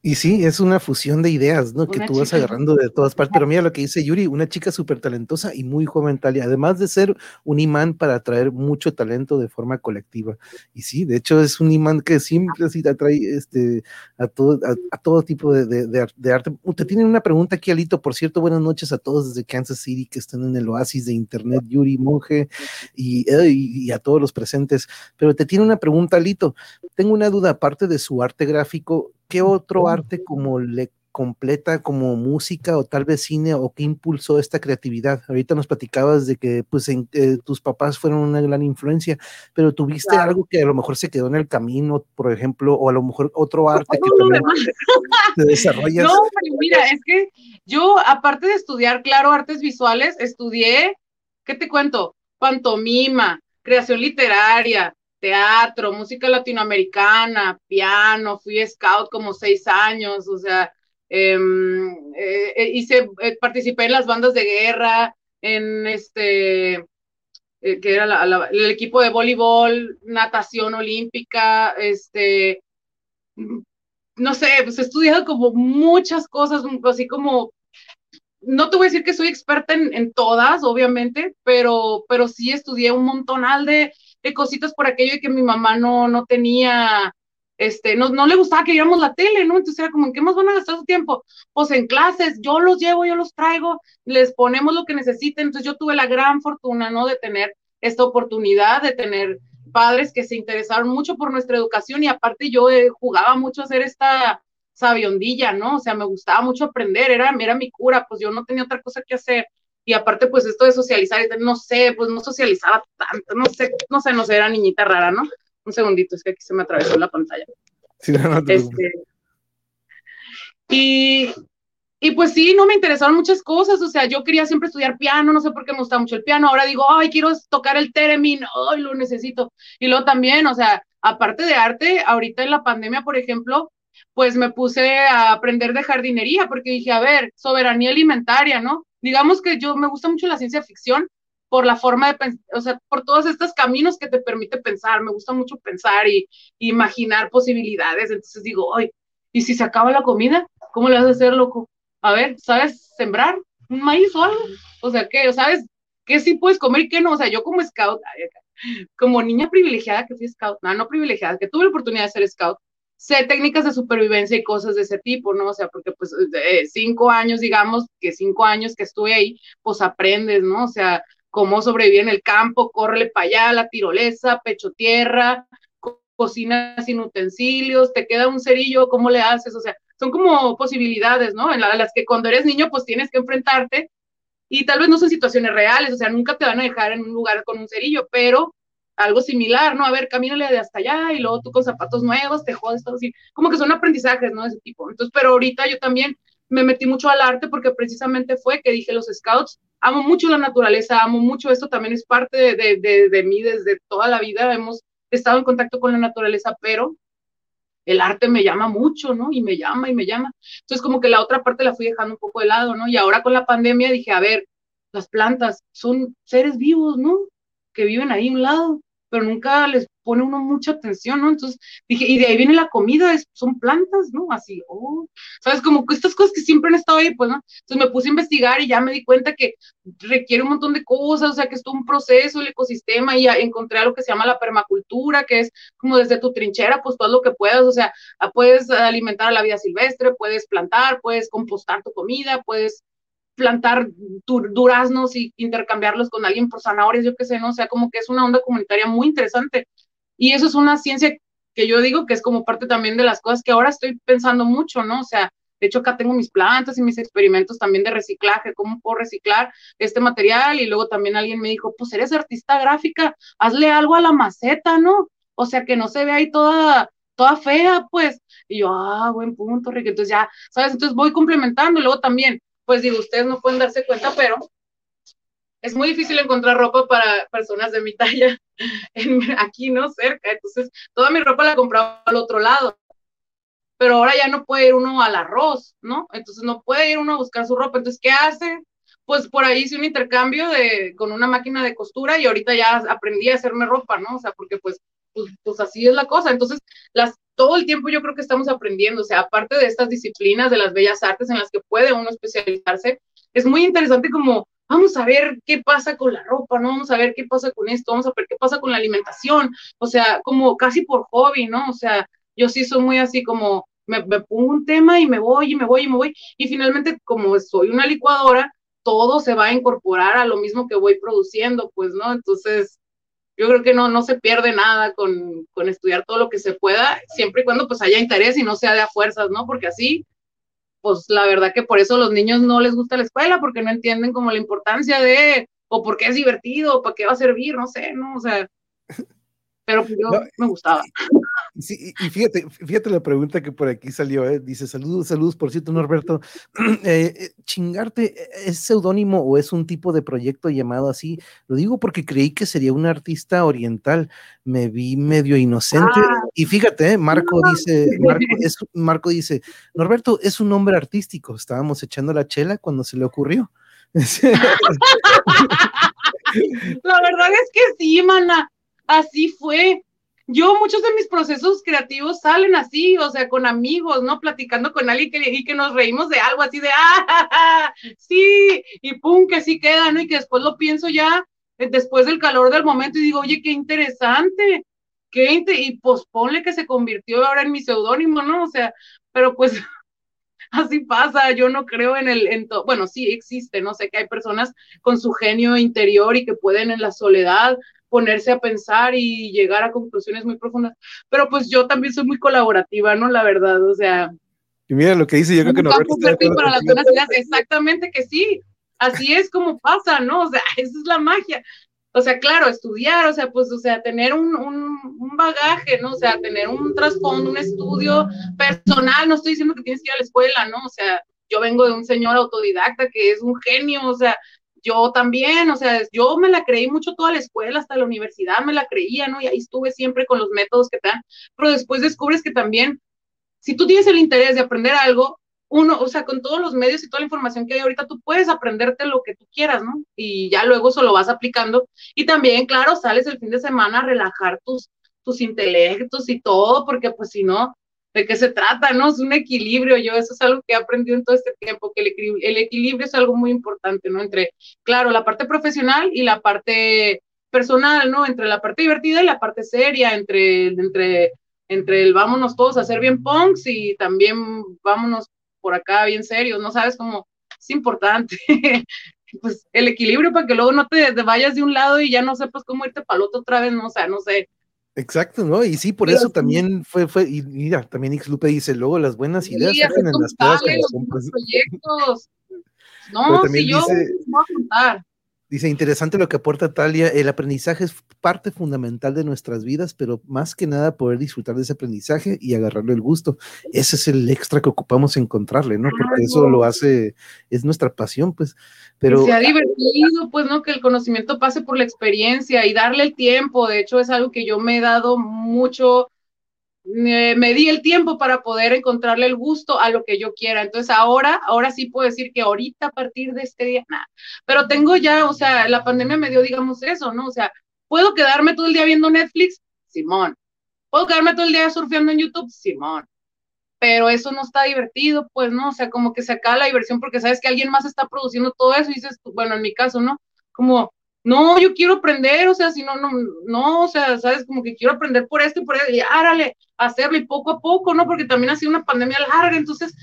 Y sí, es una fusión de ideas, ¿no? que tú vas agarrando de todas partes. Pero mira lo que dice Yuri, una chica súper talentosa y muy joven tal, y además de ser un imán para atraer mucho talento de forma colectiva. Y sí, de hecho es un imán que siempre así atrae este, a, todo, a, todo tipo de, de, arte. Te tienen una pregunta aquí, Alito. Por cierto, buenas noches a todos desde Kansas City que están en el oasis de Internet, Yuri, Monje, y, y a todos los presentes. Pero te tiene una pregunta, Alito. Tengo una duda, aparte de su arte gráfico, ¿qué otro arte como le completa como música o tal vez cine o qué impulsó esta creatividad? Ahorita nos platicabas de que pues eh, tus papás fueron una gran influencia, pero tuviste algo que a lo mejor se quedó en el camino, por ejemplo, o a lo mejor otro arte que también [laughs] te desarrollas. No, mira, es que yo aparte de estudiar, claro, artes visuales, estudié, ¿qué te cuento? Pantomima, creación literaria, teatro, música latinoamericana, piano, fui scout como seis años, o sea, em, eh, eh, hice, eh, participé en las bandas de guerra, en este, que era el equipo de voleibol, natación olímpica, este, no sé, pues he estudiado como muchas cosas, así como no te voy a decir que soy experta en, en, todas, obviamente, pero, pero sí estudié un montonal de, cositas por aquello de que mi mamá no, no tenía, este, no, no le gustaba que viéramos la tele, ¿no? Entonces era como, ¿en qué más van a gastar su tiempo? Pues en clases, yo los llevo, yo los traigo, les ponemos lo que necesiten. Entonces yo tuve la gran fortuna, ¿no? De tener esta oportunidad, de tener padres que se interesaron mucho por nuestra educación y aparte yo eh, jugaba mucho a hacer esta sabiondilla, ¿no? O sea, me gustaba mucho aprender, era, era mi cura, pues yo no tenía otra cosa que hacer y aparte pues esto de socializar, no sé, pues no socializaba tanto, no sé, no sé, no sé, era niñita rara, ¿no? Un segundito, es que aquí se me atravesó la pantalla. Sí, no, este, y, y pues sí, no me interesaron muchas cosas, o sea, yo quería siempre estudiar piano, no sé por qué me gusta mucho el piano, ahora digo, ay, quiero tocar el teremin, ay, lo necesito. Y luego también, o sea, aparte de arte, ahorita en la pandemia, por ejemplo, pues me puse a aprender de jardinería, porque dije, a ver, soberanía alimentaria, ¿no? Digamos que yo me gusta mucho la ciencia ficción por la forma de pensar, o sea, por todos estos caminos que te permite pensar, me gusta mucho pensar y, imaginar posibilidades, entonces digo, ay, ¿y si se acaba la comida? ¿Cómo le vas a hacer, loco? A ver, ¿sabes sembrar un maíz o algo? O sea, ¿qué? ¿Sabes qué sí puedes comer y qué no? O sea, yo como scout, como niña privilegiada que fui scout, no, no privilegiada, que tuve la oportunidad de ser scout, sé técnicas de supervivencia y cosas de ese tipo, ¿no? O sea, porque pues cinco años, digamos, que cinco años que estuve ahí, pues aprendes, ¿no? O sea, cómo sobrevivir en el campo, córrele para allá, la tirolesa, pecho tierra, cocina sin utensilios, te queda un cerillo, ¿cómo le haces? O sea, son como posibilidades, ¿no? En las que cuando eres niño, pues tienes que enfrentarte y tal vez no son situaciones reales, o sea, nunca te van a dejar en un lugar con un cerillo, pero algo similar, ¿no? A ver, camínale de hasta allá y luego tú con zapatos nuevos te jodes todo así. Como que son aprendizajes, ¿no? De ese tipo. Entonces, pero ahorita yo también me metí mucho al arte porque precisamente fue que dije los scouts, amo mucho la naturaleza, amo mucho esto, también es parte de, de, de, mí desde toda la vida, hemos estado en contacto con la naturaleza, pero el arte me llama mucho, ¿no? Y me llama y me llama. Entonces, como que la otra parte la fui dejando un poco de lado, ¿no? Y ahora con la pandemia dije, a ver, las plantas son seres vivos, ¿no? Que viven ahí a un lado pero nunca les pone uno mucha atención, ¿no? Entonces dije, y de ahí viene la comida, son plantas, ¿no? Así, oh, ¿sabes? Como que estas cosas que siempre han estado ahí, pues, ¿no? Entonces me puse a investigar y ya me di cuenta que requiere un montón de cosas, o sea, que es todo un proceso, el ecosistema, y encontré algo que se llama la permacultura, que es como desde tu trinchera, pues todo lo que puedas, o sea, puedes alimentar a la vida silvestre, puedes plantar, puedes compostar tu comida, puedes plantar duraznos y intercambiarlos con alguien por zanahorias, yo qué sé, ¿no? O sea, como que es una onda comunitaria muy interesante. Y eso es una ciencia que yo digo que es como parte también de las cosas que ahora estoy pensando mucho, ¿no? O sea, de hecho acá tengo mis plantas y mis experimentos también de reciclaje, cómo puedo reciclar este material y luego también alguien me dijo, pues eres artista gráfica, hazle algo a la maceta, ¿no? O sea, que no se vea ahí toda, toda fea, pues. Y yo, ah, buen punto, Rick. Entonces ya, ¿sabes? Entonces voy complementando y luego también pues digo, ustedes no pueden darse cuenta, pero es muy difícil encontrar ropa para personas de mi talla [laughs] aquí, ¿no? Cerca. Entonces, toda mi ropa la compraba al otro lado. Pero ahora ya no puede ir uno al arroz, ¿no? Entonces no puede ir uno a buscar su ropa. Entonces, ¿qué hace? Pues por ahí hice un intercambio de, con una máquina de costura y ahorita ya aprendí a hacerme ropa, ¿no? O sea, porque pues, pues, pues así es la cosa. Entonces, las todo el tiempo yo creo que estamos aprendiendo, o sea, aparte de estas disciplinas de las bellas artes en las que puede uno especializarse, es muy interesante como, vamos a ver qué pasa con la ropa, ¿no? Vamos a ver qué pasa con esto, vamos a ver qué pasa con la alimentación, o sea, como casi por hobby, ¿no? O sea, yo sí soy muy así como, me, me pongo un tema y me voy y me voy y me voy, y finalmente como soy una licuadora, todo se va a incorporar a lo mismo que voy produciendo, pues, ¿no? Entonces, yo creo que no, no se pierde nada con, con, estudiar todo lo que se pueda, siempre y cuando pues haya interés y no sea de a fuerzas, ¿no? Porque así, pues la verdad que por eso los niños no les gusta la escuela, porque no entienden como la importancia de, o porque es divertido, o para qué va a servir, no sé, ¿no? O sea, pero pues, yo me gustaba. Sí, y fíjate, fíjate la pregunta que por aquí salió, ¿eh? dice, saludos, saludos, por cierto, Norberto, [clears throat] eh, eh, chingarte, ¿es seudónimo o es un tipo de proyecto llamado así? Lo digo porque creí que sería un artista oriental, me vi medio inocente, ah. y fíjate, Marco dice, Marco, es, Marco dice, Norberto es un hombre artístico, estábamos echando la chela cuando se le ocurrió. [laughs] [laughs] la verdad es que sí, mana así fue. Yo, muchos de mis procesos creativos salen así, o sea, con amigos, ¿no? Platicando con alguien y que nos reímos de algo así de, ah, sí, y pum, que sí queda, ¿no? Y que después lo pienso ya, eh, después del calor del momento, y digo, oye, qué interesante, qué y pues ponle que se convirtió ahora en mi seudónimo, ¿no? O sea, pero pues [laughs] así pasa, yo no creo en el, en bueno, sí existe, no sé, que hay personas con su genio interior y que pueden en la soledad ponerse a pensar y llegar a conclusiones muy profundas. Pero pues yo también soy muy colaborativa, ¿no? La verdad, o sea. Y mira lo que dice, yo creo que no. Para las buenas ideas, exactamente que sí. Así es como pasa, ¿no? O sea, [laughs] esa es la magia. O sea, claro, estudiar, o sea, pues, o sea, tener un, un, un bagaje, ¿no? O sea, tener un trasfondo, un estudio personal, no estoy diciendo que tienes que ir a la escuela, ¿no? O sea, yo vengo de un señor autodidacta que es un genio, o sea, yo también, o sea, yo me la creí mucho toda la escuela, hasta la universidad me la creía, ¿no? Y ahí estuve siempre con los métodos que te dan, pero después descubres que también, si tú tienes el interés de aprender algo, uno, o sea, con todos los medios y toda la información que hay ahorita, tú puedes aprenderte lo que tú quieras, ¿no? Y ya luego eso lo vas aplicando. Y también, claro, sales el fin de semana a relajar tus, tus intelectos y todo, porque pues si no, de qué se trata, ¿no? Es un equilibrio, yo eso es algo que he aprendido en todo este tiempo, que el, equilibrio es algo muy importante, ¿no? Entre, claro, la parte profesional y la parte personal, ¿no? Entre la parte divertida y la parte seria, entre, entre, entre el vámonos todos a hacer bien punks y también vámonos por acá bien serios, ¿no? Sabes cómo es importante. [laughs] pues el equilibrio para que luego no te, te, vayas de un lado y ya no sepas cómo irte para el otro otra vez, no, o sea, no sé, Exacto, ¿no? Y sí, por eso también fue, fue, y mira, también X Lupe dice, luego las buenas ideas sí, en las pruebas proyectos. No, si yo dice, voy a contar. Dice, interesante lo que aporta Talia, el aprendizaje es parte fundamental de nuestras vidas, pero más que nada poder disfrutar de ese aprendizaje y agarrarle el gusto. Ese es el extra que ocupamos encontrarle, ¿no? Porque eso lo hace, es nuestra pasión, pues. Pero, que sea divertido, pues, ¿no? Que el conocimiento pase por la experiencia y darle el tiempo. De hecho, es algo que yo me he dado mucho me, di el tiempo para poder encontrarle el gusto a lo que yo quiera. Entonces ahora, ahora sí puedo decir que ahorita a partir de este día, nada. Pero tengo ya, o sea, la pandemia me dio, digamos, eso, ¿no? O sea, ¿Puedo quedarme todo el día viendo Netflix? Simón. ¿Puedo quedarme todo el día surfeando en YouTube? Simón. Pero eso no está divertido, pues, ¿no? O sea, como que se acaba la diversión porque sabes que alguien más está produciendo todo eso y dices, bueno, en mi caso, ¿no? Como, no, yo quiero aprender, o sea, si no, no, no, o sea, sabes, como que quiero aprender por esto y por eso, y árale, hacerlo y poco a poco, ¿no? Porque también ha sido una pandemia larga, entonces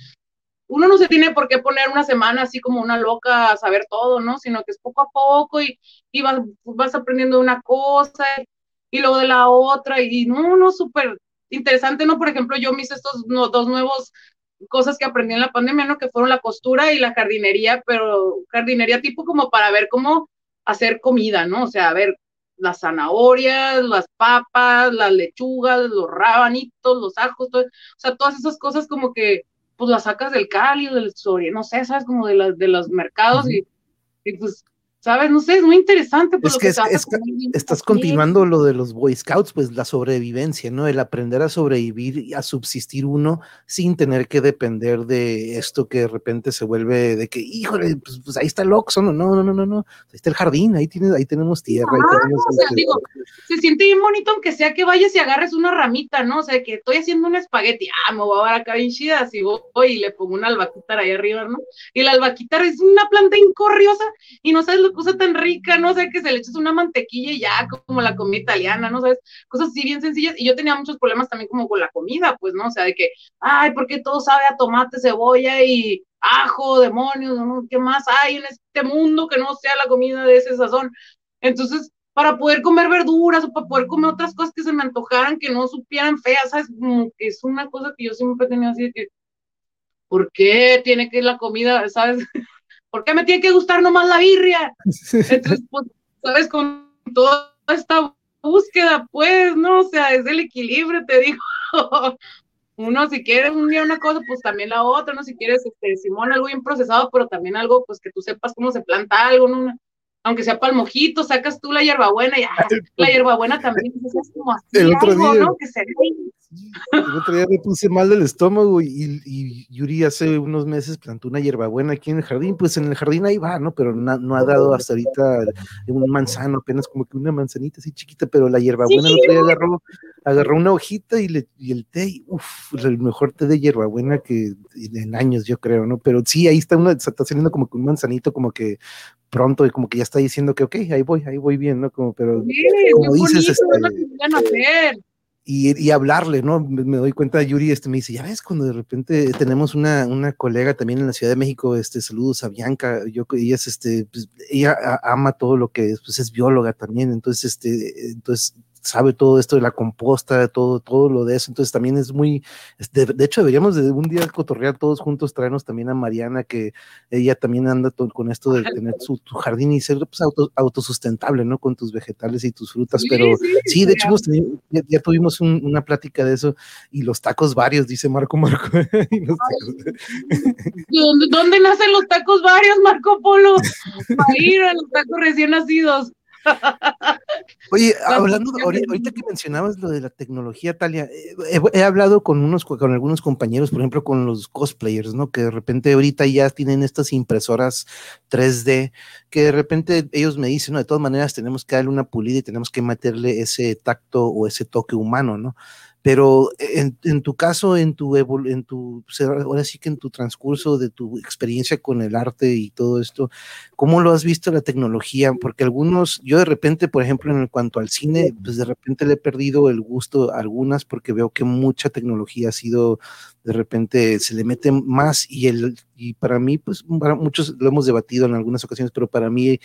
uno no se tiene por qué poner una semana así como una loca a saber todo, ¿no? Sino que es poco a poco y, y vas, vas aprendiendo una cosa y luego de la otra y no, no, súper interesante, ¿no? Por ejemplo, yo mis estos dos nuevos cosas que aprendí en la pandemia, ¿no? Que fueron la costura y la jardinería, pero jardinería tipo como para ver cómo hacer comida, ¿no? O sea, a ver las zanahorias, las papas, las lechugas, los rabanitos, los ajos, todo, o sea, todas esas cosas como que pues las sacas del Cali del Soria, no sé, sabes, como de, las de los mercados y, y, pues ¿sabes? No sé, es muy interesante. Pues, es que, es, que estás continuando lo de los Boy Scouts, pues la sobrevivencia, ¿no? El aprender a sobrevivir y a subsistir uno sin tener que depender de esto que de repente se vuelve de que, híjole, pues, pues ahí está el Oxxo, no, no, no, no, no, ahí está el jardín, ahí, tienes, ahí tenemos tierra. ahí tenemos o sea, digo, se siente bien bonito aunque sea que vayas y agarres una ramita, ¿no? O sea, que estoy haciendo un espagueti, ah, me voy a dar acá bien chida, si voy y le pongo una albaquitar ahí arriba, ¿no? Y la albaquitar es una planta incorriosa y no sabes lo cosa tan rica, no sé, que se le echas una mantequilla y ya, como la comida italiana, ¿no sabes? Cosas así bien sencillas. Y yo tenía muchos problemas también como con la comida, pues, ¿no? O sea, de que, ay, ¿por qué todo sabe a tomate, cebolla y ajo, demonios, ¿no? ¿qué más hay en este mundo que no sea la comida de ese sazón? Entonces, para poder comer verduras o para poder comer otras cosas que se me antojaran, que no supieran feas, ¿sabes? Como que es una cosa que yo siempre he tenido así de que, ¿por qué tiene que ir la comida, ¿sabes? ¿Por qué me tiene que gustar nomás la birria? Entonces, [laughs] pues, sabes, con toda esta búsqueda, pues, ¿no? O sea, es el equilibrio, te digo. [laughs] Uno, si quieres un día una cosa, pues también la otra, ¿no? Si quieres, este, Simón, algo bien procesado, pero también algo, pues, que tú sepas cómo se planta algo, ¿no? Aunque sea para el mojito, sacas tú la hierbabuena y ah, la pues, hierbabuena también es como así el otro algo, día, ¿no? Que se el otro día me puse mal del estómago y, Yuri hace unos meses plantó una hierbabuena aquí en el jardín, pues en el jardín ahí va, ¿no? Pero no, ha dado hasta ahorita un manzano, apenas como que una manzanita así chiquita, pero la hierbabuena el otro día agarró, agarró una hojita y, le, y el té, uff, el mejor té de hierbabuena que en años yo creo, ¿no? Pero sí, ahí está una, está saliendo como que un manzanito como que pronto y como que ya está diciendo que ok, ahí voy, ahí voy bien, ¿no? Como, pero como dices, este, y, hablarle, ¿no? Me, doy cuenta, Yuri este, me dice, ya ves, cuando de repente tenemos una, una colega también en la Ciudad de México, este, saludos a Bianca, yo, ella es, este, pues, ella ama todo lo que es, pues es bióloga también, entonces, este, entonces sabe todo esto de la composta, de todo, todo lo de eso. Entonces también es muy, de, hecho deberíamos de un día cotorrear todos juntos, traernos también a Mariana, que ella también anda con esto de tener su jardín y ser pues, autosustentable, ¿no? Con tus vegetales y tus frutas. Pero sí, de hecho ya, tuvimos una plática de eso y los tacos varios, dice Marco Marco. [laughs] ¿Dónde nacen los tacos varios, Marco Polo? Para ir a los tacos recién nacidos. Oye, [laughs] hablando, ahorita, que mencionabas lo de la tecnología, Talia, eh, he, hablado con unos, con algunos compañeros, por ejemplo, con los cosplayers, ¿no? Que de repente ahorita ya tienen estas impresoras 3D, que de repente ellos me dicen, no, de todas maneras tenemos que darle una pulida y tenemos que meterle ese tacto o ese toque humano, ¿no? Pero en, en, tu caso, en tu, en tu, ahora sí que en tu transcurso de tu experiencia con el arte y todo esto, ¿cómo lo has visto la tecnología? Porque algunos, yo de repente, por ejemplo, en cuanto al cine, pues de repente le he perdido el gusto a algunas porque veo que mucha tecnología ha sido, de repente se le mete más y el, y para mí, pues para muchos lo hemos debatido en algunas ocasiones, pero para mí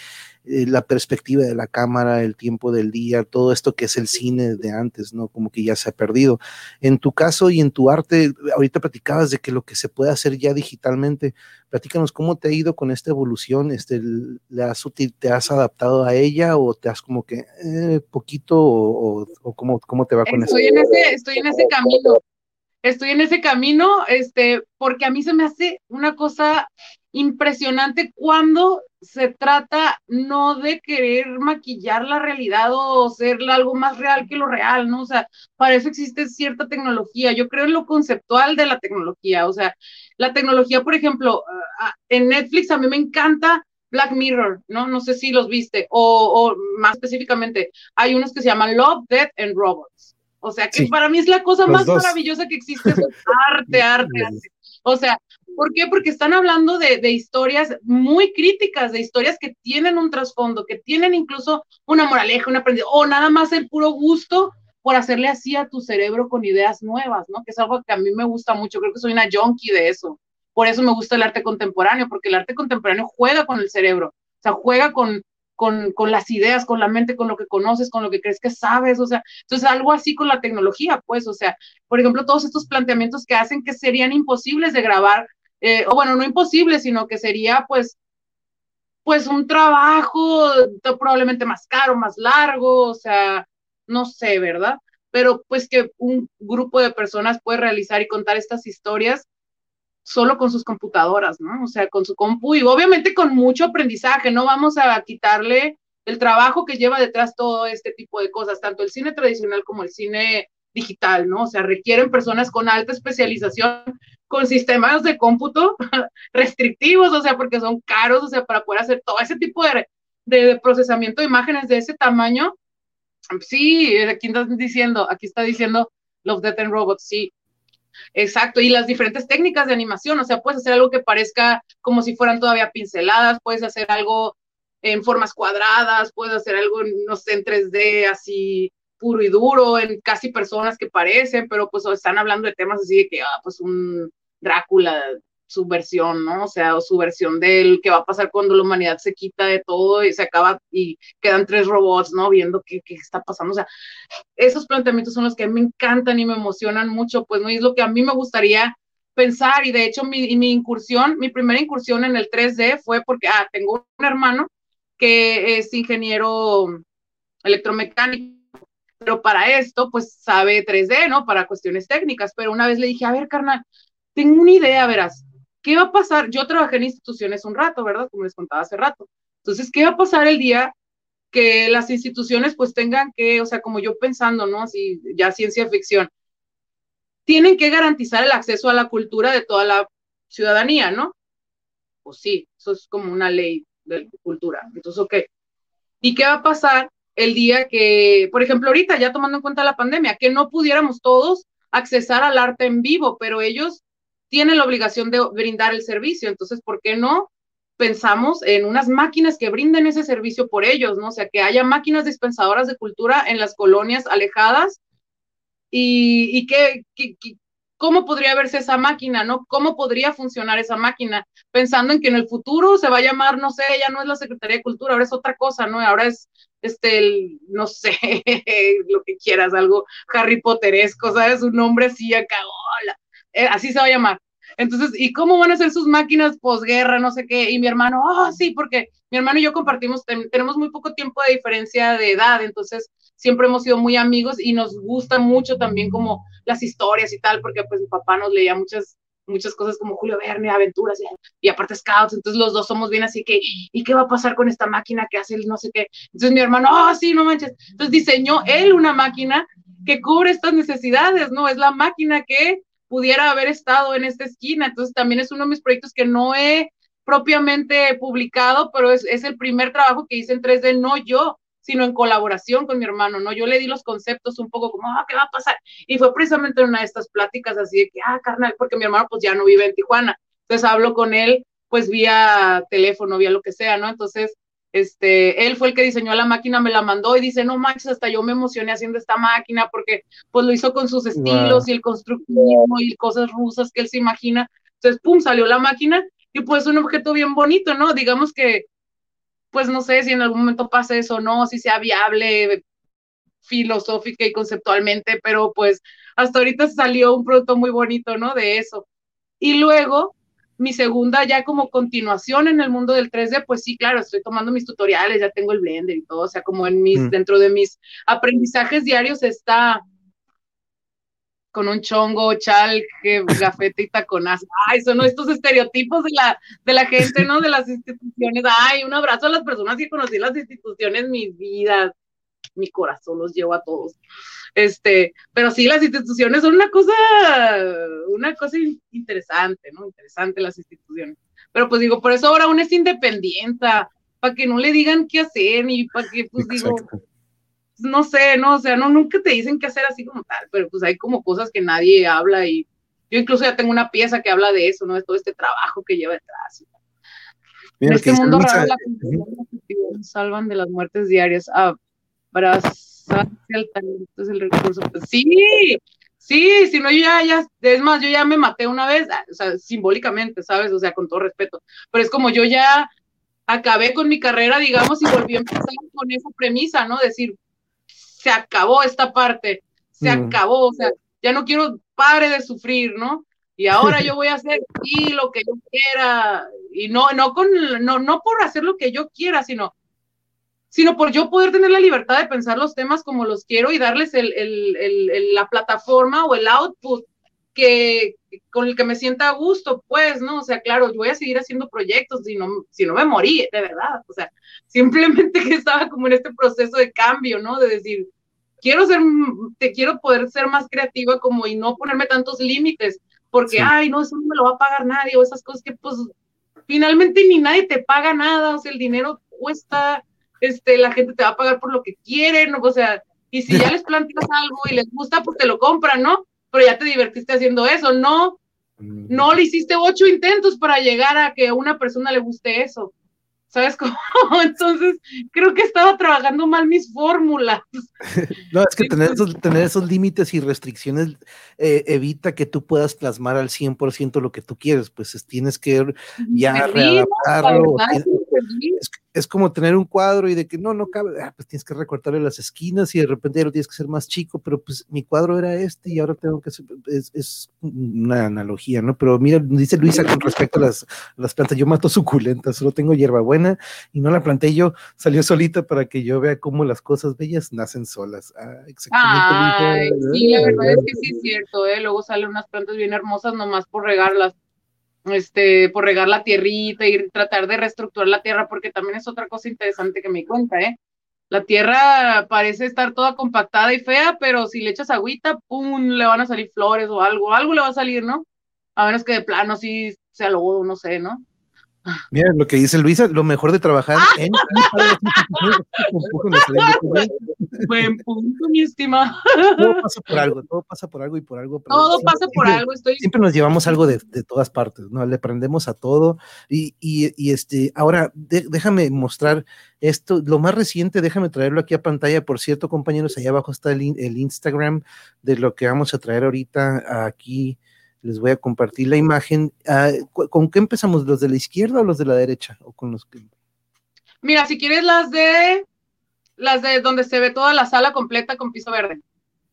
eh, la perspectiva de la cámara, el tiempo del día, todo esto que es el cine de antes, ¿no? Como que ya se ha perdido. En tu caso y en tu arte, ahorita platicabas de que lo que se puede hacer ya digitalmente, platícanos cómo te ha ido con esta evolución, este, ¿le has, ¿te has adaptado a ella o te has como que eh, poquito o, o, cómo, cómo, te va con estoy eso? En ese, estoy en ese camino, estoy en ese camino, este, porque a mí se me hace una cosa impresionante cuando se trata no de querer maquillar la realidad o ser algo más real que lo real, ¿no? O sea, para eso existe cierta tecnología. Yo creo en lo conceptual de la tecnología. O sea, la tecnología, por ejemplo, ah, ah, en Netflix a mí me encanta Black Mirror, ¿no? No sé si los viste, o, más específicamente, hay unos que se llaman Love, Death and Robots. O sea, que para mí es la cosa más maravillosa que existe, [laughs] arte, arte, arte. O sea, ¿por qué? Porque están hablando de, de, historias muy críticas, de historias que tienen un trasfondo, que tienen incluso una moraleja, un aprendizaje, o nada más el puro gusto por hacerle así a tu cerebro con ideas nuevas, ¿no? Que es algo que a mí me gusta mucho, creo que soy una junkie de eso. Por eso me gusta el arte contemporáneo, porque el arte contemporáneo juega con el cerebro, o sea, juega con, con, con, las ideas, con la mente, con lo que conoces, con lo que crees que sabes, o sea, entonces algo así con la tecnología, pues, o sea, por ejemplo, todos estos planteamientos que hacen que serían imposibles de grabar, eh, o bueno, no imposibles, sino que sería, pues, pues un trabajo probablemente más caro, más largo, o sea, no sé, ¿verdad? Pero pues que un grupo de personas puede realizar y contar estas historias solo con sus computadoras, ¿no? O sea, con su compu y obviamente con mucho aprendizaje, no vamos a quitarle el trabajo que lleva detrás todo este tipo de cosas, tanto el cine tradicional como el cine digital, ¿no? O sea, requieren personas con alta especialización, con sistemas de cómputo [laughs] restrictivos, o sea, porque son caros, o sea, para poder hacer todo ese tipo de, de procesamiento de imágenes de ese tamaño, Sí, aquí está diciendo, aquí está diciendo Love, Death and Robots, sí. Exacto, y las diferentes técnicas de animación, o sea, puedes hacer algo que parezca como si fueran todavía pinceladas, puedes hacer algo en formas cuadradas, puedes hacer algo, no sé, en 3D así puro y duro, en casi personas que parecen, pero pues están hablando de temas así de que, ah, pues un Drácula su versión, ¿no? O sea, o su versión del qué va a pasar cuando la humanidad se quita de todo y se acaba y quedan tres robots, ¿no? Viendo qué, qué está pasando. O sea, esos planteamientos son los que me encantan y me emocionan mucho, pues, ¿no? Y es lo que a mí me gustaría pensar y de hecho mi, mi incursión, mi primera incursión en el 3D fue porque, ah, tengo un hermano que es ingeniero electromecánico, pero para esto, pues sabe 3D, ¿no? Para cuestiones técnicas, pero una vez le dije, a ver, carnal, tengo una idea, verás, ¿qué va a pasar? Yo trabajé en instituciones un rato, ¿verdad? Como les contaba hace rato. Entonces, ¿qué va a pasar el día que las instituciones pues tengan que, o sea, como yo pensando, ¿no? Así, ya ciencia ficción, tienen que garantizar el acceso a la cultura de toda la ciudadanía, ¿no? Pues sí, eso es como una ley de cultura. Entonces, ok. ¿Y qué va a pasar el día que, por ejemplo, ahorita ya tomando en cuenta la pandemia, que no pudiéramos todos accesar al arte en vivo, pero ellos tienen la obligación de brindar el servicio. Entonces, ¿por qué no pensamos en unas máquinas que brinden ese servicio por ellos, ¿no? O sea, que haya máquinas dispensadoras de cultura en las colonias alejadas y, y que, ¿cómo podría verse esa máquina, no? ¿Cómo podría funcionar esa máquina? Pensando en que en el futuro se va a llamar, no sé, ya no es la Secretaría de Cultura, ahora es otra cosa, ¿no? Ahora es, este, no sé, [laughs] lo que quieras, algo Harry Potteresco, ¿sabes? Un nombre así acá, hola eh, así se va a llamar. Entonces, ¿y cómo van a ser sus máquinas posguerra, no sé qué? Y mi hermano, oh, sí, porque mi hermano y yo compartimos, tenemos muy poco tiempo de diferencia de edad, entonces siempre hemos sido muy amigos y nos gusta mucho también como las historias y tal, porque pues mi papá nos leía muchas muchas cosas como Julio Verne, aventuras y, aparte scouts, entonces los dos somos bien así que, ¿y qué va a pasar con esta máquina que hace el no sé qué? Entonces mi hermano, oh, sí, no manches. Entonces diseñó él una máquina que cubre estas necesidades, ¿no? Es la máquina que pudiera haber estado en esta esquina. Entonces también es uno de mis proyectos que no he propiamente publicado, pero es, el primer trabajo que hice en 3D, no yo, sino en colaboración con mi hermano, ¿no? Yo le di los conceptos un poco como, ah, ¿qué va a pasar? Y fue precisamente una de estas pláticas así de que, ah, carnal, porque mi hermano pues ya no vive en Tijuana. Entonces hablo con él pues vía teléfono, vía lo que sea, ¿no? Entonces este, él fue el que diseñó la máquina, me la mandó y dice, no manches, hasta yo me emocioné haciendo esta máquina porque pues lo hizo con sus estilos y el constructivismo y cosas rusas que él se imagina. Entonces, pum, salió la máquina y pues un objeto bien bonito, ¿no? Digamos que, pues no sé si en algún momento pase eso o no, si sea viable filosófica y conceptualmente, pero pues hasta ahorita salió un producto muy bonito, ¿no? De eso. Y luego, mi segunda ya como continuación en el mundo del 3D, pues sí, claro, estoy tomando mis tutoriales, ya tengo el Blender y todo, o sea, como en mis, mm. dentro de mis aprendizajes diarios está con un chongo, chal, [laughs] gafete y taconazo. Ay, son estos estereotipos de la, de la gente, ¿no? De las instituciones. Ay, un abrazo a las personas que conocí las instituciones, mis vidas, mi corazón los llevo a todos. Este, pero sí, las instituciones son una cosa, una cosa interesante, ¿no? Interesante las instituciones. Pero pues digo, por eso ahora aún es independiente, para que no le digan qué hacer, y para que, pues digo, no sé, no, o sea, no, nunca te dicen qué hacer así como tal, pero pues hay como cosas que nadie habla y yo incluso ya tengo una pieza que habla de eso, ¿no? De todo este trabajo que lleva detrás. en este mundo raro, la salvan de las muertes diarias. Abrazarse al talento es el recurso. Pues sí, sí, si no, yo ya, ya, es más, yo ya me maté una vez, ah, o sea, simbólicamente, ¿sabes? O sea, con todo respeto. Pero es como yo ya acabé con mi carrera, digamos, y volví a empezar con esa premisa, ¿no? Decir, se acabó esta parte, se mm. acabó, o sea, ya no quiero pare de sufrir, ¿no? Y ahora [laughs] yo voy a hacer aquí lo que yo quiera, y no, no, con, no, no por hacer lo que yo quiera, sino, sino por yo poder tener la libertad de pensar los temas como los quiero y darles el, el, el, la plataforma o el output que, con el que me sienta a gusto, pues, ¿no? O sea, claro, yo voy a seguir haciendo proyectos si no, si no me morí, de verdad. O sea, [laughs] simplemente que estaba como en este proceso de cambio, ¿no? De decir, quiero ser, te quiero poder ser más creativa como y no ponerme tantos límites, porque, ay, no, eso no me lo va a pagar nadie, o esas cosas que, pues, finalmente ni nadie te paga nada, o sea, el dinero cuesta, este, la gente te va a pagar por lo que quieren, o sea, y si ya les planteas algo y les gusta, pues te lo compran, ¿no? Pero ya te divertiste haciendo eso, no, no le hiciste ocho intentos para llegar a que a una persona le guste eso. ¿sabes cómo? [laughs] Entonces, creo que estaba trabajando mal mis fórmulas. [laughs] No, es que tener esos, tener esos límites y restricciones eh, evita que tú puedas plasmar al 100% lo que tú quieres, pues tienes que ya readaptarlo. Es, como tener un cuadro y de que no, no cabe, ah, pues tienes que recortarle las esquinas y de repente ya lo tienes que hacer más chico, pero pues mi cuadro era este y ahora tengo que hacer, es, una analogía, ¿no? Pero mira, dice Luisa con respecto a las, las plantas, yo mato suculentas, solo tengo hierbabuena y no la planté yo, salió solita para que yo vea cómo las cosas bellas nacen solas. Ah, exactamente. sí, la verdad es que sí es cierto, ¿eh? Luego salen unas plantas bien hermosas nomás por regarlas este, por regar la tierrita y tratar de reestructurar la tierra, porque también es otra cosa interesante que me cuenta, ¿eh? La tierra parece estar toda compactada y fea, pero si le echas agüita, ¡pum! le van a salir flores o algo, algo le va a salir, ¿no? A menos que de plano sí sea lodo, no sé, ¿no? Mira lo que dice Luisa, lo mejor de trabajar ah. en [laughs] Buen punto, mi estimado. [laughs] Todo pasa por algo, todo pasa por algo y por algo. Todo pasa por algo, estoy. Siempre nos llevamos algo de, todas partes, ¿no? Le aprendemos a todo. Y, y, este, ahora déjame mostrar esto, lo más reciente, déjame traerlo aquí a pantalla. Por cierto, compañeros, allá abajo está el, el Instagram de lo que vamos a traer ahorita aquí les voy a compartir la imagen. Ah, ¿Con qué empezamos? ¿Los de la izquierda o los de la derecha? ¿O con los que... Mira, si quieres las de las de donde se ve toda la sala completa con piso verde.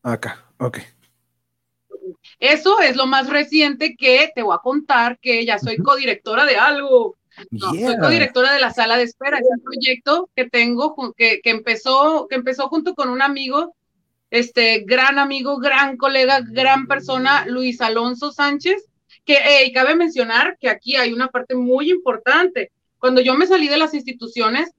Acá, ok. Eso es lo más reciente que te voy a contar que ya soy codirectora de algo. Soy codirectora de la sala de espera. Es un proyecto que tengo que, que, empezó, que empezó junto con un amigo este gran amigo, gran colega, gran persona, Luis Alonso Sánchez, que cabe mencionar que aquí hay una parte muy importante. Cuando yo me salí de las instituciones,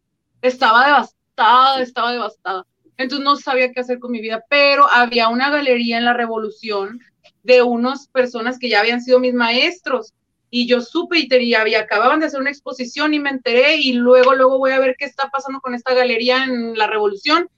estaba devastada, estaba devastada. Entonces no sabía qué hacer con mi vida, pero había una galería en la Revolución de unas personas que ya habían sido mis maestros y yo supe y, tenía, y acababan de hacer una exposición y me enteré y luego, luego voy a ver qué está pasando con esta galería en la Revolución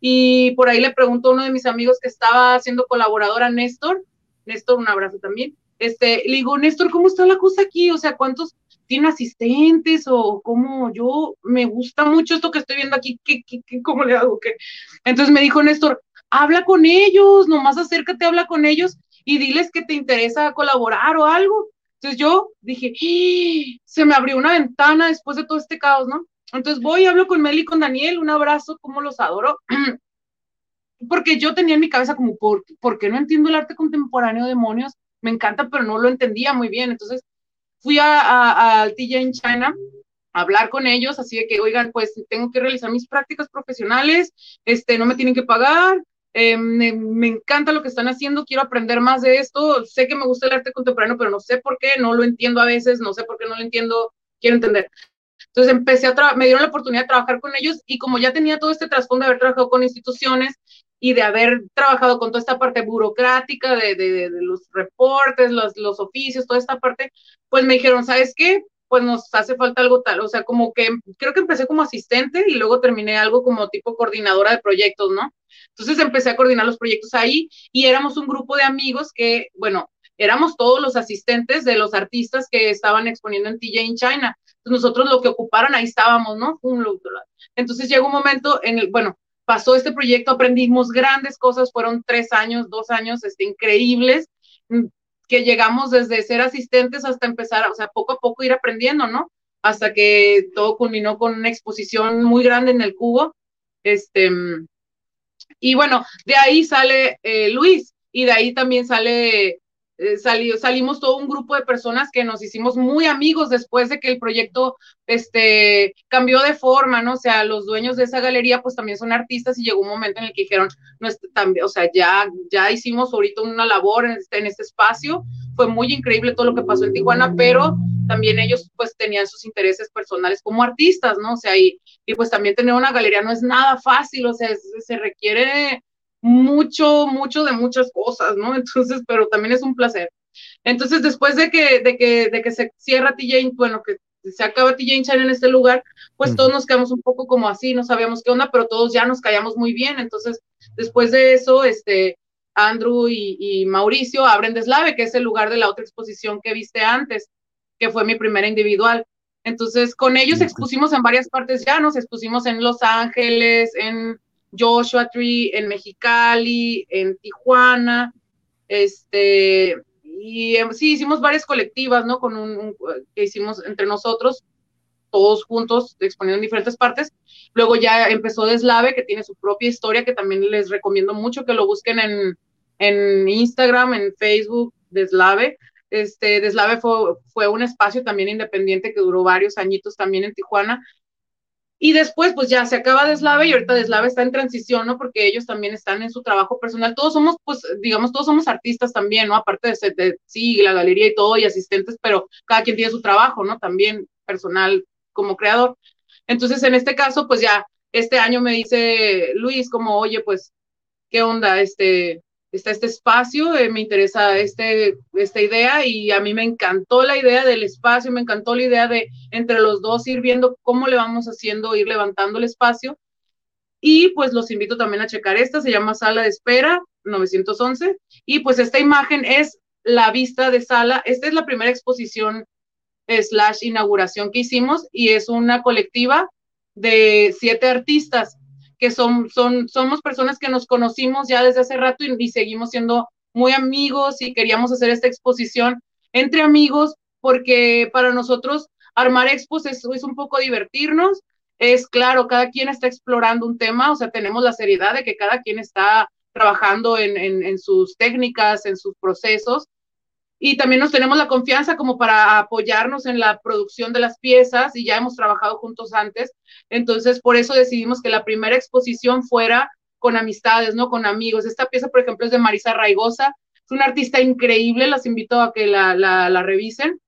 y por ahí le pregunto a uno de mis amigos que estaba siendo colaboradora, Néstor, Néstor, un abrazo también, este, le digo, Néstor, ¿cómo está la cosa aquí? O sea, ¿cuántos tiene asistentes o cómo yo, me gusta mucho esto que estoy viendo aquí, ¿qué, qué, qué cómo le hago? ¿Qué? Entonces me dijo Néstor, habla con ellos, nomás acércate, habla con ellos y diles que te interesa colaborar o algo. Entonces yo dije, ¡Ah! se me abrió una ventana después de todo este caos, ¿no? Entonces voy, hablo con Mel y con Daniel, un abrazo, como los adoro. [clears throat] Porque yo tenía en mi cabeza como, ¿por, ¿por qué no entiendo el arte contemporáneo, demonios? Me encanta, pero no lo entendía muy bien. Entonces fui a, a, TJ en China a hablar con ellos, así de que, oigan, pues tengo que realizar mis prácticas profesionales, este, no me tienen que pagar, eh, me, me, encanta lo que están haciendo, quiero aprender más de esto, sé que me gusta el arte contemporáneo, pero no sé por qué, no lo entiendo a veces, no sé por qué no lo entiendo, quiero entender. Entonces empecé a me dieron la oportunidad de trabajar con ellos y como ya tenía todo este trasfondo de haber trabajado con instituciones y de haber trabajado con toda esta parte burocrática de, de, los reportes, los, los, oficios, toda esta parte, pues me dijeron, ¿sabes qué? pues nos hace falta algo tal, o sea, como que creo que empecé como asistente y luego terminé algo como tipo coordinadora de proyectos, ¿no? Entonces empecé a coordinar los proyectos ahí y éramos un grupo de amigos que, bueno, éramos todos los asistentes de los artistas que estaban exponiendo en TJ en China. Entonces nosotros lo que ocuparon ahí estábamos, ¿no? Entonces llegó un momento en el, bueno, pasó este proyecto, aprendimos grandes cosas, fueron tres años, dos años, este, increíbles que llegamos desde ser asistentes hasta empezar, o sea, poco a poco ir aprendiendo, ¿no? Hasta que todo culminó con una exposición muy grande en el cubo. Este, y bueno, de ahí sale eh, Luis y de ahí también sale eh, salimos todo un grupo de personas que nos hicimos muy amigos después de que el proyecto este, cambió de forma, ¿no? O sea, los dueños de esa galería pues también son artistas y llegó un momento en el que dijeron, no, también, o sea, ya, ya hicimos ahorita una labor en este, en este espacio, fue muy increíble todo lo que pasó en Tijuana, pero también ellos pues tenían sus intereses personales como artistas, ¿no? O sea, y, y pues también tener una galería no es nada fácil, o sea, se requiere mucho, mucho de muchas cosas, ¿no? [laughs] Entonces, pero también es un placer. Entonces, después de que, de que, de que se cierra TJ, bueno, que se acaba TJ China en este lugar, pues todos nos quedamos un poco como así, no sabíamos qué onda, pero todos ya nos callamos muy bien. Entonces, después de eso, este, Andrew y, Mauricio abren Deslave, que es el lugar de la otra exposición que viste antes, que fue mi primera individual. Entonces, con ellos expusimos en varias partes ya, nos expusimos en Los Ángeles, en Joshua Tree, en Mexicali, en Tijuana, este, y em, sí, hicimos varias colectivas, ¿no? Con un, que hicimos entre nosotros, todos juntos, exponiendo en diferentes partes. Luego ya empezó Deslave, que tiene su propia historia, que también les recomiendo mucho que lo busquen en, en Instagram, en Facebook, Deslave. Este, Deslave fue, fue un espacio también independiente que duró varios añitos también en Tijuana, y después, pues ya se acaba Deslave y ahorita Deslave está en transición, ¿no? Porque ellos también están en su trabajo personal. Todos somos, pues, digamos, todos somos artistas también, ¿no? Aparte de, de sí, la galería y todo, y asistentes, pero cada quien tiene su trabajo, ¿no? También personal como creador. Entonces, en este caso, pues ya este año me dice Luis, como, oye, pues, ¿qué onda? Este, está este espacio, eh, me interesa este, esta idea y a mí me encantó la idea del espacio, me encantó la idea de entre los dos ir viendo cómo le vamos haciendo, ir levantando el espacio. Y pues los invito también a checar esta, se llama Sala de Espera 911 y pues esta imagen es la vista de sala, esta es la primera exposición slash inauguración que hicimos y es una colectiva de siete artistas que son, son, somos personas que nos conocimos ya desde hace rato y, seguimos siendo muy amigos y queríamos hacer esta exposición entre amigos porque para nosotros armar expos es, es, un poco divertirnos. Es claro, cada quien está explorando un tema, o sea, tenemos la seriedad de que cada quien está trabajando en, en, en sus técnicas, en sus procesos, y también nos tenemos la confianza como para apoyarnos en la producción de las piezas y ya hemos trabajado juntos antes. Entonces, por eso decidimos que la primera exposición fuera con amistades, ¿no? Con amigos. Esta pieza, por ejemplo, es de Marisa Raigosa. Es una artista increíble, las invito a que la, la, la revisen.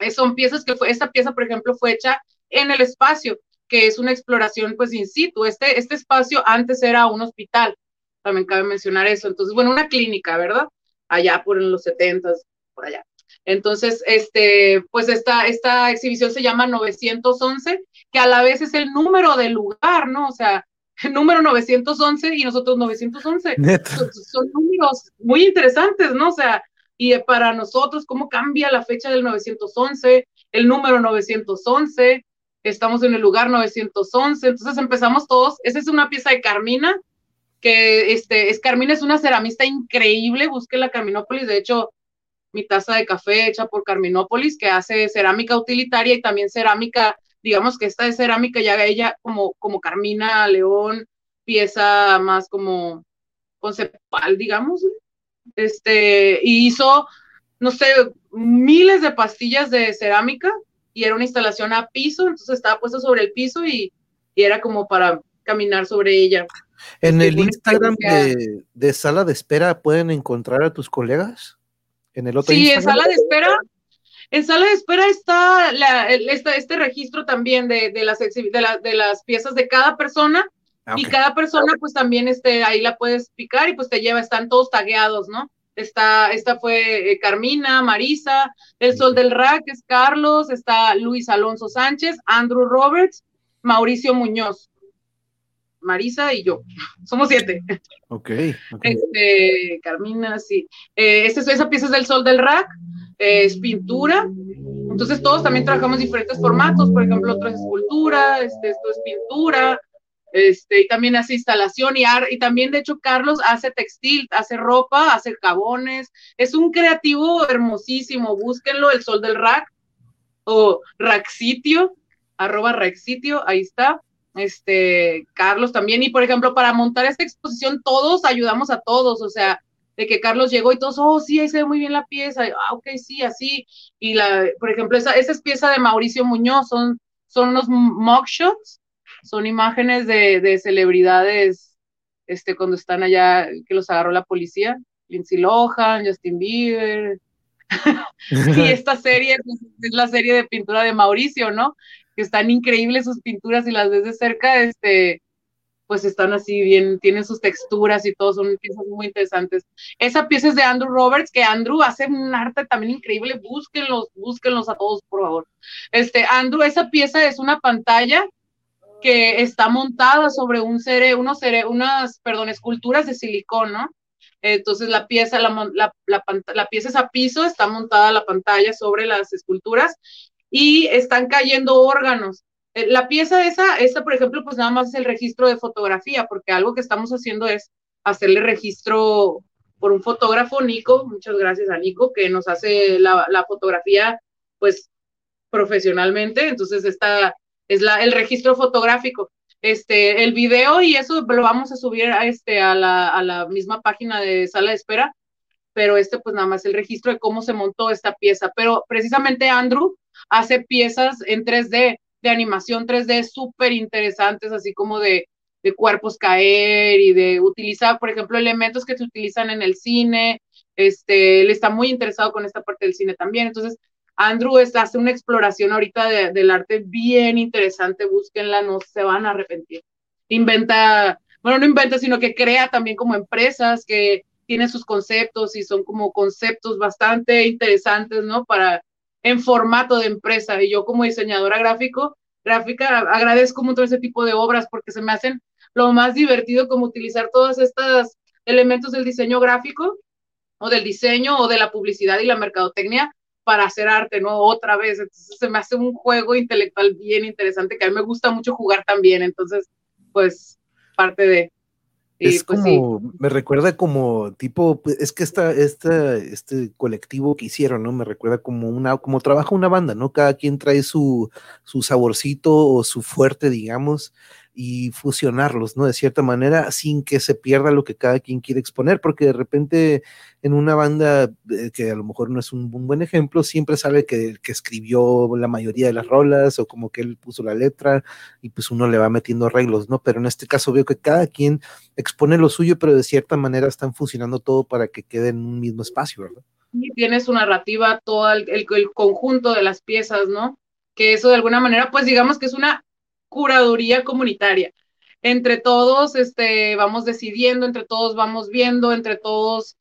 Eh, son piezas que fue, esta pieza, por ejemplo, fue hecha en el espacio, que es una exploración, pues, in situ. Este, este espacio antes era un hospital, también cabe mencionar eso. Entonces, bueno, una clínica, ¿verdad? Allá por en los setentas, por allá. Entonces, este, pues esta, esta exhibición se llama 911, que a la vez es el número del lugar, ¿no? O sea, el [laughs] número 911 y nosotros 911. Son, [laughs] son, números muy interesantes, ¿no? O sea, y para nosotros, ¿cómo cambia la fecha del 911, el número 911? Estamos en el lugar 911, entonces empezamos todos. Esa es una pieza de Carmina, que este, es Carmina es una ceramista increíble, busque la Carminópolis, de hecho, mi taza de café hecha por Carminópolis, que hace cerámica utilitaria y también cerámica, digamos que esta es cerámica ya ella como, como Carmina León, pieza más como conceptual, digamos. Este, y hizo, no sé, miles de pastillas de cerámica y era una instalación a piso, entonces estaba puesta sobre el piso y, y era como para caminar sobre ella. En el Instagram de, de, sala de espera pueden encontrar a tus colegas en el otro Sí, en sala de espera. En sala de espera está la, este registro también de, de las, de, la, de, las piezas de cada persona ah, y cada persona pues también este, ahí la puedes picar y pues te lleva, están todos tagueados, ¿no? está, esta fue eh, Carmina, Marisa, El Sol del Rack es Carlos, está Luis Alonso Sánchez, Andrew Roberts, Mauricio Muñoz, Marisa y yo. Somos siete. Ok. Este, Carmina, sí. Eh, esta, esa pieza es del Sol del Rack, eh, es pintura. Entonces todos también trabajamos diferentes formatos, por ejemplo, otro es escultura, este, esto es pintura, este, y también hace instalación y, y también de hecho Carlos hace textil, hace ropa, hace cabones, es un creativo hermosísimo, búsquenlo, el sol del rack o racksitio, arroba racksitio, ahí está, este, Carlos también, y por ejemplo, para montar esta exposición todos ayudamos a todos, o sea, de que Carlos llegó y todos, oh, sí, ahí se ve muy bien la pieza, ah, ok, sí, así, y la, por ejemplo, esa, esa es pieza de Mauricio Muñoz, son, son unos mugshots, son imágenes de, celebridades, este, cuando están allá, que los agarró la policía, Lindsay Lohan, Justin Bieber, [laughs] y esta serie pues, es la serie de pintura de Mauricio, ¿no? Que están increíbles sus pinturas y las ves de cerca, este, pues están así bien, tienen sus texturas y todo, son piezas muy interesantes. Esa pieza es de Andrew Roberts, que Andrew hace un arte también increíble, búsquenlos, búsquenlos a todos, por favor. Este, Andrew, esa pieza es una pantalla que está montada sobre un cere, unos cere, unas, perdón, esculturas de silicón, ¿no? Entonces la pieza, la, la, la, pieza es a piso, está montada la pantalla sobre las esculturas y están cayendo órganos. Eh, la pieza esa, esta, por ejemplo, pues nada más es el registro de fotografía, porque algo que estamos haciendo es hacerle registro por un fotógrafo, Nico, muchas gracias a Nico, que nos hace la, la fotografía, pues, profesionalmente. Entonces, esta, es la, el registro fotográfico. Este, el video y eso lo vamos a subir a, este, a, la, a la misma página de sala de espera, pero este pues nada más el registro de cómo se montó esta pieza. Pero precisamente Andrew hace piezas en 3D, de animación 3D súper interesantes, así como de, de cuerpos caer y de utilizar, por ejemplo, elementos que se utilizan en el cine. Este, él está muy interesado con esta parte del cine también. Entonces, Andrew está, hace una exploración ahorita del arte bien interesante, búsquenla, no se van a arrepentir. Inventa, bueno, no inventa, sino que crea también como empresas que tienen sus conceptos y son como conceptos bastante interesantes, ¿no? Para, en formato de empresa. Y yo como diseñadora gráfico, gráfica, agradezco mucho ese tipo de obras porque se me hacen lo más divertido como utilizar todos estos elementos del diseño gráfico o del diseño o de la publicidad y la mercadotecnia para hacer arte, ¿no? Otra vez, entonces se me hace un juego intelectual bien interesante que a mí me gusta mucho jugar también, entonces, pues, parte de... es pues, como, me recuerda como tipo, pues, es que esta, esta, este colectivo que hicieron, ¿no? Me recuerda como una, como trabaja una banda, ¿no? Cada quien trae su, su saborcito o su fuerte, digamos, y fusionarlos, ¿no? De cierta manera, sin que se pierda lo que cada quien quiere exponer, porque de repente en una banda eh, que a lo mejor no es un, buen ejemplo, siempre sabe que el que escribió la mayoría de las rolas o como que él puso la letra y pues uno le va metiendo arreglos, ¿no? Pero en este caso veo que cada quien expone lo suyo, pero de cierta manera están fusionando todo para que quede en un mismo espacio, ¿verdad? Y tiene su narrativa, todo el, el conjunto de las piezas, ¿no? Que eso de alguna manera, pues digamos que es una curaduría comunitaria. Entre todos, este, vamos decidiendo, entre todos vamos viendo, entre todos,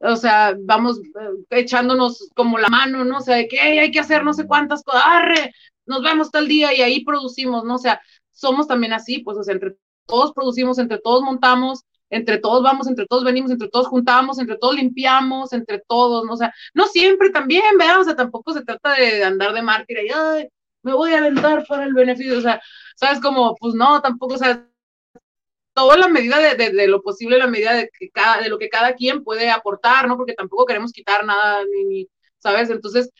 o sea, vamos eh, echándonos como la mano, ¿no? O sea, de que hay que hacer no sé cuántas cosas, arre, nos vemos tal día y ahí producimos, ¿no? O sea, somos también así, pues, o sea, entre todos producimos, entre todos montamos, entre todos vamos, entre todos venimos, entre todos juntamos, entre todos limpiamos, entre todos, ¿no? o sea, no siempre también, veamos, o sea, tampoco se trata de andar de mártir y, ay, me voy a aventar para el beneficio, o sea, ¿sabes? Como, pues no, tampoco, o sea, toda la medida de, de, lo posible, la medida de, que cada, de lo que cada quien puede aportar, ¿no? Porque tampoco queremos quitar nada, ni, ¿sabes? Entonces,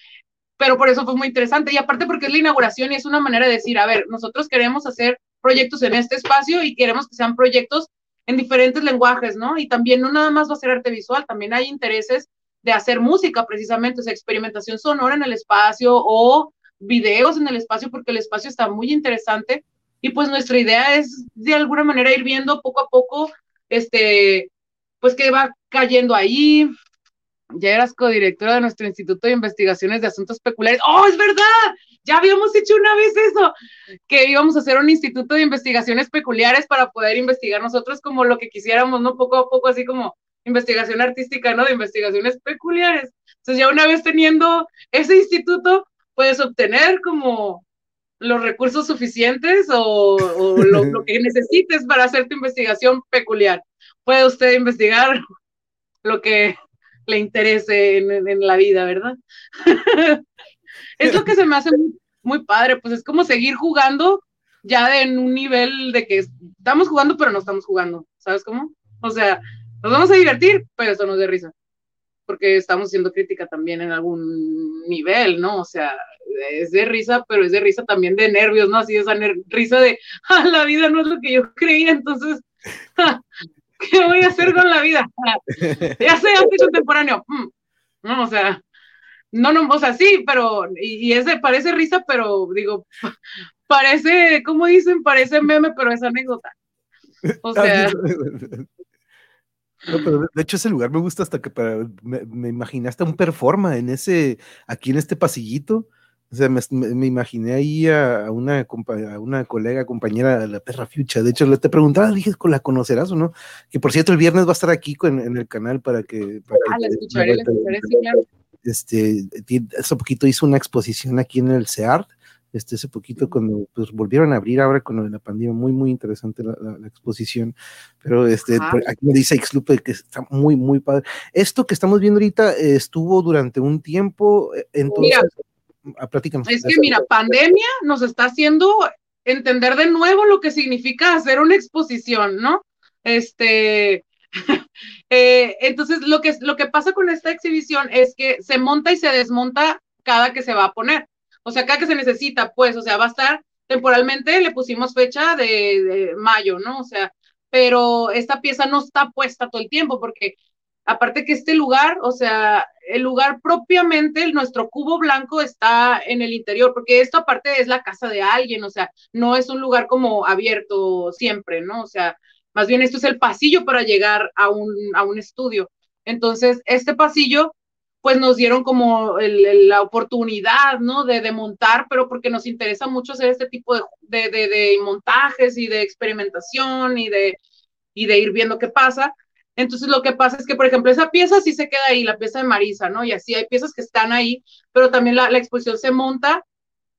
pero por eso fue muy interesante. Y aparte porque es la inauguración y es una manera de decir, a ver, nosotros queremos hacer proyectos en este espacio y queremos que sean proyectos en diferentes lenguajes, ¿no? Y también no nada más va a ser arte visual, también hay intereses de hacer música precisamente, o sea, experimentación sonora en el espacio o videos en el espacio porque el espacio está muy interesante y pues nuestra idea es de alguna manera ir viendo poco a poco, este, pues que va cayendo ahí. Ya eras codirectora de nuestro Instituto de Investigaciones de Asuntos Peculiares. ¡Oh, es verdad! Ya habíamos hecho una vez eso, que íbamos a hacer un Instituto de Investigaciones Peculiares para poder investigar nosotros como lo que quisiéramos, ¿no? Poco a poco, así como investigación artística, ¿no? De investigaciones peculiares. Entonces ya una vez teniendo ese instituto, puedes obtener como los recursos suficientes o, [laughs] lo, que necesites para hacer tu investigación peculiar. Puede usted investigar lo que le interese en, la vida, ¿verdad? [laughs] es lo que se me hace muy, muy, padre, pues es como seguir jugando ya en un nivel de que estamos jugando, pero no estamos jugando, ¿sabes cómo? O sea, nos vamos a divertir, pero eso nos de risa, porque estamos haciendo crítica también en algún nivel, ¿no? O sea, es de risa, pero es de risa también de nervios, ¿no? Así esa risa de, [laughs] ah, la vida no es lo que yo creía, entonces, [laughs] ¿qué voy a hacer con la vida? [laughs] ya sé, soy contemporáneo. Mm, no, o sea, no, no, o sea, sí, pero, y, y ese parece risa, pero digo, parece, ¿cómo dicen? Parece meme, pero es anécdota. O sea. No, pero de hecho ese lugar me gusta hasta que me, me, imaginé hasta un performa en ese, aquí en este pasillito. O sea, me, me imaginé ahí a, una, a una colega, compañera de la perra Fucha. De hecho, le te preguntaba, dije, ¿la conocerás o no? Que por cierto, el viernes va a estar aquí en, el canal para que. ah, la escucharé, la escucharé, sí, claro. Este, hace poquito hizo una exposición aquí en el CEART este, hace poquito cuando pues, volvieron a abrir ahora con lo de la pandemia, muy, muy interesante la, exposición, pero este, aquí me dice Xlupe que está muy, muy padre. Esto que estamos viendo ahorita eh, estuvo durante un tiempo, eh, entonces, mira, platícanos. Es que mira, pandemia nos está haciendo entender de nuevo lo que significa hacer una exposición, ¿no? Este, [laughs] eh, entonces, lo que, lo que pasa con esta exhibición es que se monta y se desmonta cada que se va a poner. O sea, acá que se necesita, pues, o sea, va a estar temporalmente, le pusimos fecha de, mayo, ¿no? O sea, pero esta pieza no está puesta todo el tiempo porque aparte que este lugar, o sea, el lugar propiamente, nuestro cubo blanco está en el interior, porque esto aparte es la casa de alguien, o sea, no es un lugar como abierto siempre, ¿no? O sea, más bien esto es el pasillo para llegar a un, a un estudio. Entonces, este pasillo pues nos dieron como la oportunidad, ¿no? De, montar, pero porque nos interesa mucho hacer este tipo de, montajes y de experimentación y de, y de ir viendo qué pasa. Entonces lo que pasa es que, por ejemplo, esa pieza sí se queda ahí, la pieza de Marisa, ¿no? Y así hay piezas que están ahí, pero también la, la exposición se monta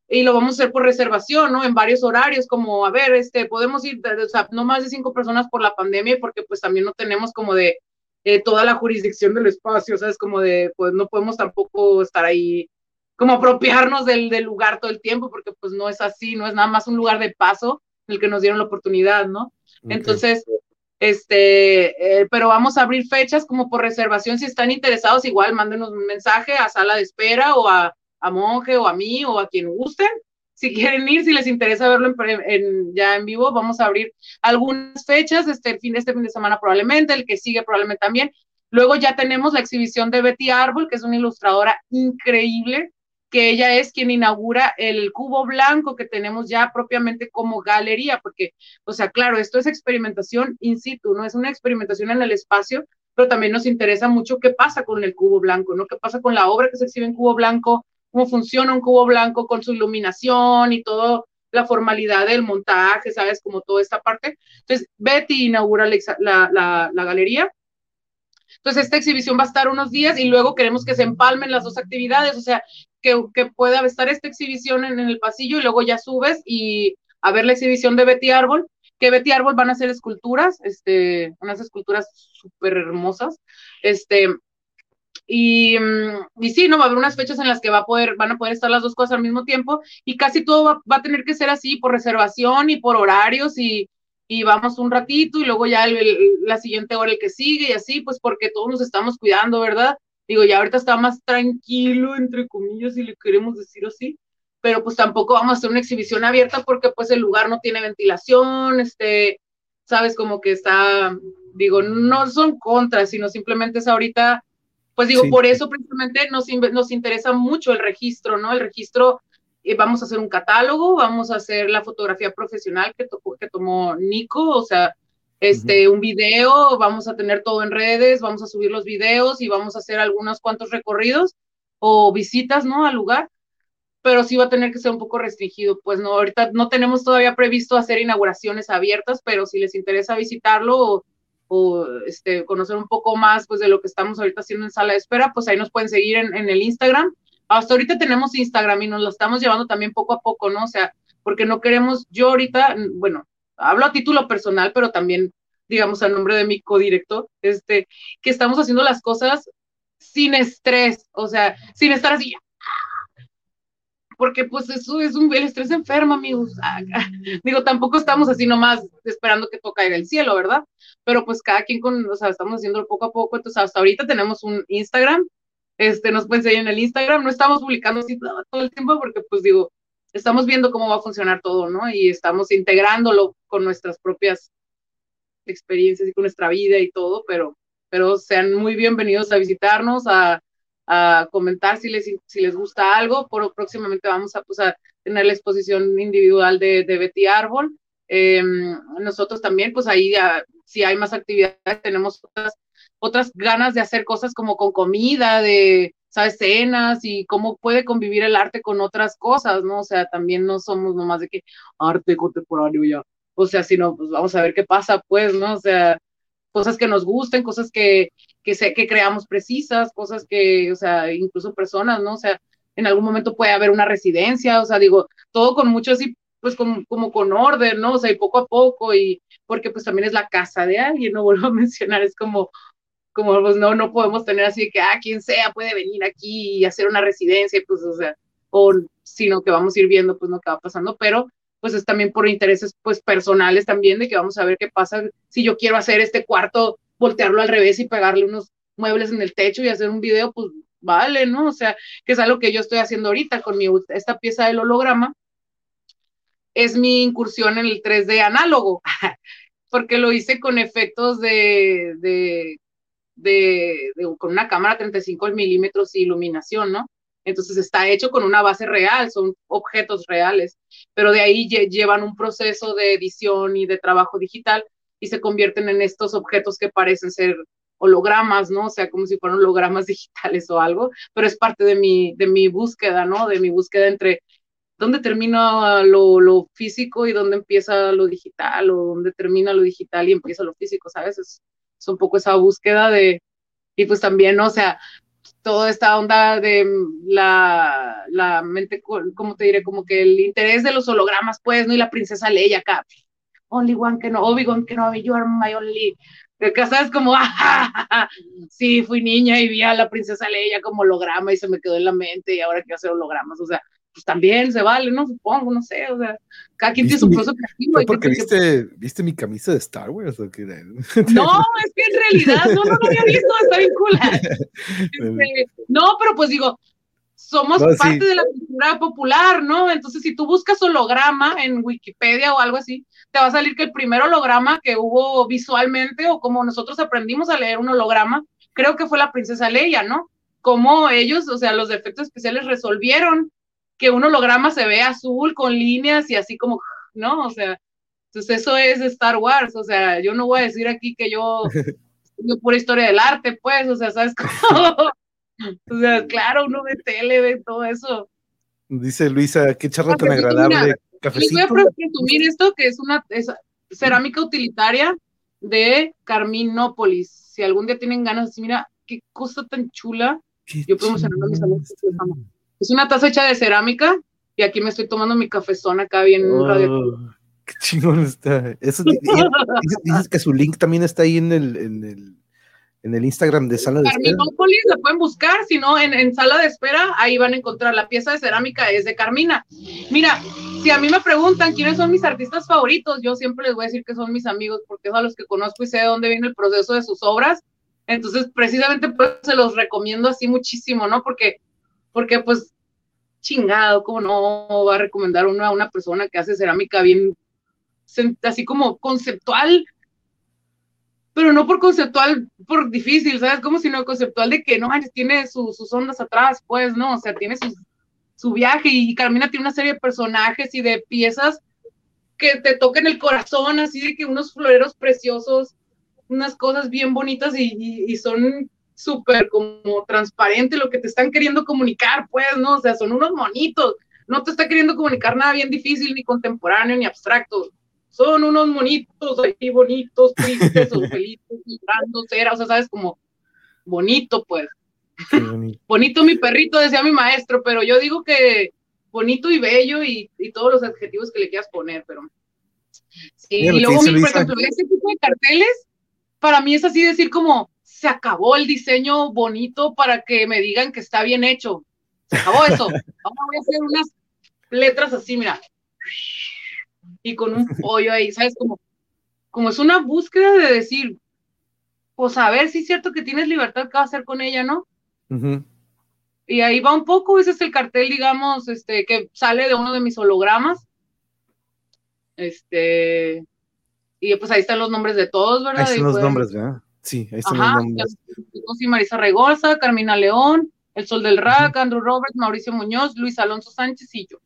y lo vamos a hacer por reservación, ¿no? En varios horarios, como, a ver, este, podemos ir, o sea, no más de cinco personas por la pandemia, porque pues también no tenemos como de, eh, toda la jurisdicción del espacio, ¿sabes? Como de, pues no podemos tampoco estar ahí, como apropiarnos del, del, lugar todo el tiempo, porque pues no es así, no es nada más un lugar de paso en el que nos dieron la oportunidad, ¿no? Entonces, este, eh, pero vamos a abrir fechas como por reservación, si están interesados, igual mándenos un mensaje a sala de espera o a, a Monje o a mí o a quien gusten, si quieren ir, si les interesa verlo ya en vivo, vamos a abrir algunas fechas, este fin, este fin de semana probablemente, el que sigue probablemente también. Luego ya tenemos la exhibición de Betty Arbol, que es una ilustradora increíble, que ella es quien inaugura el cubo blanco que tenemos ya propiamente como galería, porque, o sea, claro, esto es experimentación in situ, no es una experimentación en el espacio, pero también nos interesa mucho qué pasa con el cubo blanco, ¿no? ¿Qué pasa con la obra que se exhibe en cubo blanco? Cómo funciona un cubo blanco con su iluminación y toda la formalidad del montaje, ¿sabes? Como toda esta parte. Entonces, Betty inaugura la, la, la, galería. Entonces, esta exhibición va a estar unos días y luego queremos que se empalmen las dos actividades, o sea, que, que pueda estar esta exhibición en, en, el pasillo y luego ya subes y a ver la exhibición de Betty Árbol, que Betty Árbol van a hacer esculturas, este, unas esculturas súper hermosas, este, y, mm, y sí, no va a haber unas fechas en las que va a poder, van a poder estar las dos cosas al mismo tiempo y casi todo va, a tener que ser así por reservación y por horarios y, y vamos un ratito y luego ya la siguiente hora el que sigue y así, pues porque todos nos estamos cuidando, ¿verdad? Digo, ya ahorita está más tranquilo, entre comillas, si le queremos decir así, pero pues tampoco vamos a hacer una exhibición abierta porque pues el lugar no tiene ventilación, este, sabes, como que está, digo, no son contras, sino simplemente es ahorita pues digo, por eso precisamente nos, nos interesa mucho el registro, ¿no? El registro, eh, vamos a hacer un catálogo, vamos a hacer la fotografía profesional que, que tomó Nico, o sea, este, un video, vamos a tener todo en redes, vamos a subir los videos y vamos a hacer algunos cuantos recorridos o visitas, ¿no? Al lugar, pero sí va a tener que ser un poco restringido, pues no, ahorita no tenemos todavía previsto hacer inauguraciones abiertas, pero si les interesa visitarlo, o este, conocer un poco más pues de lo que estamos ahorita haciendo en sala de espera, pues ahí nos pueden seguir en, en el Instagram. Hasta ahorita tenemos Instagram y nos lo estamos llevando también poco a poco, ¿no? O sea, porque no queremos, yo ahorita, bueno, hablo a título personal, pero también, digamos, a nombre de mi codirector, este, que estamos haciendo las cosas sin estrés, o sea, sin estar así, porque pues eso es un, el estrés enferma, amigos. [laughs] Digo, tampoco estamos así nomás esperando que todo caiga el cielo, ¿verdad? Pero pues cada quien con, o sea, estamos haciéndolo poco a poco, entonces hasta ahorita tenemos un Instagram, este, nos pueden seguir en el Instagram, no estamos publicando así todo el tiempo porque pues digo, estamos viendo cómo va a funcionar todo, ¿no? Y estamos integrándolo con nuestras propias experiencias y con nuestra vida y todo, pero, pero sean muy bienvenidos a visitarnos, a, a comentar si les, si les gusta algo. Por, próximamente vamos a, pues, a tener la exposición individual de, de Betty Árbol. Em, nosotros también, pues ahí si hay más actividades, tenemos otras, otras ganas de hacer cosas como con comida, de, ¿sabes? Cenas y cómo puede convivir el arte con otras cosas, ¿no? O sea, también no somos nomás de que arte contemporáneo ya. O sea, sino, pues vamos a ver qué pasa, pues, ¿no? O sea, cosas que nos gusten, cosas que, que, sé, que creamos precisas, cosas que, o sea, incluso personas, ¿no? O sea, en algún momento puede haber una residencia, o sea, digo, todo con mucho así, pues como, como con orden, ¿no? O sea, y poco a poco, y porque pues también es la casa de alguien, no [laughs] vuelvo a mencionar, es como, como pues no, no podemos tener así que, ah, quien sea puede venir aquí y hacer una residencia, pues, o sea, o sino que vamos a ir viendo, pues, lo que va pasando, pero pues es también por intereses pues personales también de que vamos a ver qué pasa si yo quiero hacer este cuarto, voltearlo al revés y pegarle unos muebles en el techo y hacer un video, pues vale, ¿no? O sea, que es algo que yo estoy haciendo ahorita con mi, esta pieza del holograma. Es mi incursión en el 3D análogo, [laughs] porque lo hice con efectos de, de, de, de con una cámara 35 milímetros y iluminación, ¿no? Entonces está hecho con una base real, son objetos reales, pero de ahí llevan un proceso de edición y de trabajo digital y se convierten en estos objetos que parecen ser hologramas, ¿no? O sea, como si fueran hologramas [laughs] digitales o algo, pero es parte de mi, de mi búsqueda, ¿no? De mi búsqueda entre dónde termina lo, lo físico y dónde empieza lo digital, o dónde termina lo digital y empieza lo físico, ¿sabes? Es, es un poco esa búsqueda de, y pues también, ¿no? o sea, toda esta onda de la, la mente, ¿cómo te diré? Como que el interés de los hologramas, pues, ¿no? Y la princesa Leia acá, only one que no, Obi-Wan que no, you are my only, sabes como, [laughs] ah, sí, fui niña y vi a la princesa Leia como holograma y se me quedó en la mente y ahora quiero hacer hologramas, o sea, pues también se vale, ¿no? Supongo, no sé, o sea, cada quien tiene su proceso creativo. porque viste, viste mi camisa de Star Wars o qué? [laughs] No, es que en realidad no, no lo había visto, está bien cool. [laughs] Este, no, pero pues digo, somos parte de la cultura popular, ¿no? Entonces, si tú buscas holograma en Wikipedia o algo así, te va a salir que el primer holograma que hubo visualmente o como nosotros aprendimos a leer un holograma, creo que fue la princesa Leia, ¿no? Como ellos, o sea, los efectos especiales resolvieron que un holograma se ve azul con líneas y así como, ¿no? O sea, entonces eso es Star Wars, o sea, yo no voy a decir aquí que yo yo [laughs] pura historia del arte, pues, o sea, ¿sabes [laughs] cómo? o sea, claro, uno ve tele, ve todo eso. Dice Luisa, qué charla tan agradable. les voy a presumir esto, que es una cerámica utilitaria de Carminópolis. Si algún día tienen ganas, mira, qué cosa tan chula. yo promocionando mis amigos. Es una taza hecha de cerámica y aquí me estoy tomando mi cafezón acá bien oh, Qué chingón está. Eso, [laughs] dices, que su link también está ahí en el, en el, en el Instagram de Sala de Espera. Carminópolis, la pueden buscar, si no, en, en, Sala de Espera, ahí van a encontrar. La pieza de cerámica es de Carmina. Mira, si a mí me preguntan quiénes son mis artistas favoritos, yo siempre les voy a decir que son mis amigos, porque es a los que conozco y sé de dónde viene el proceso de sus obras. Entonces, precisamente pues, se los recomiendo así muchísimo, ¿no? Porque porque pues chingado, como no va a recomendar uno a una persona que hace cerámica bien, así como conceptual, pero no por conceptual, por difícil, ¿sabes? Como si no conceptual de que no tiene sus ondas atrás, pues, ¿no? O sea, tiene su viaje y Carmina tiene una serie de personajes y de piezas que te toquen el corazón, así de que unos floreros preciosos, unas cosas bien bonitas y, y son súper como transparente lo que te están queriendo comunicar, pues, ¿no? O sea, son unos monitos, no te está queriendo comunicar nada bien difícil, ni contemporáneo, ni abstracto, son unos monitos ahí bonitos, tristes o [laughs] felices, vibrando cera, o sea, sabes, como bonito, pues. [laughs] Bonito. mi perrito, decía mi maestro, pero yo digo que bonito y bello y, todos los adjetivos que le quieras poner, pero. Sí, y luego, por ejemplo, ese tipo de carteles, para mí es así decir como, se acabó el diseño bonito para que me digan que está bien hecho. Se acabó eso. [laughs] Vamos a hacer unas letras así, mira. Y con un pollo ahí, ¿sabes? Como, como es una búsqueda de decir, pues a ver si es cierto que tienes libertad, ¿qué vas a hacer con ella, no? Y ahí va un poco, ese es el cartel, digamos, este, que sale de uno de mis hologramas. Este, y pues ahí están los nombres de todos, ¿verdad? Ahí están los nombres, ¿verdad? Sí, ahí están los nombres. Sí, Marisa Regosa, Carmina León, El Sol del Rack, Andrew Roberts, Mauricio Muñoz, Luis Alonso Sánchez y yo,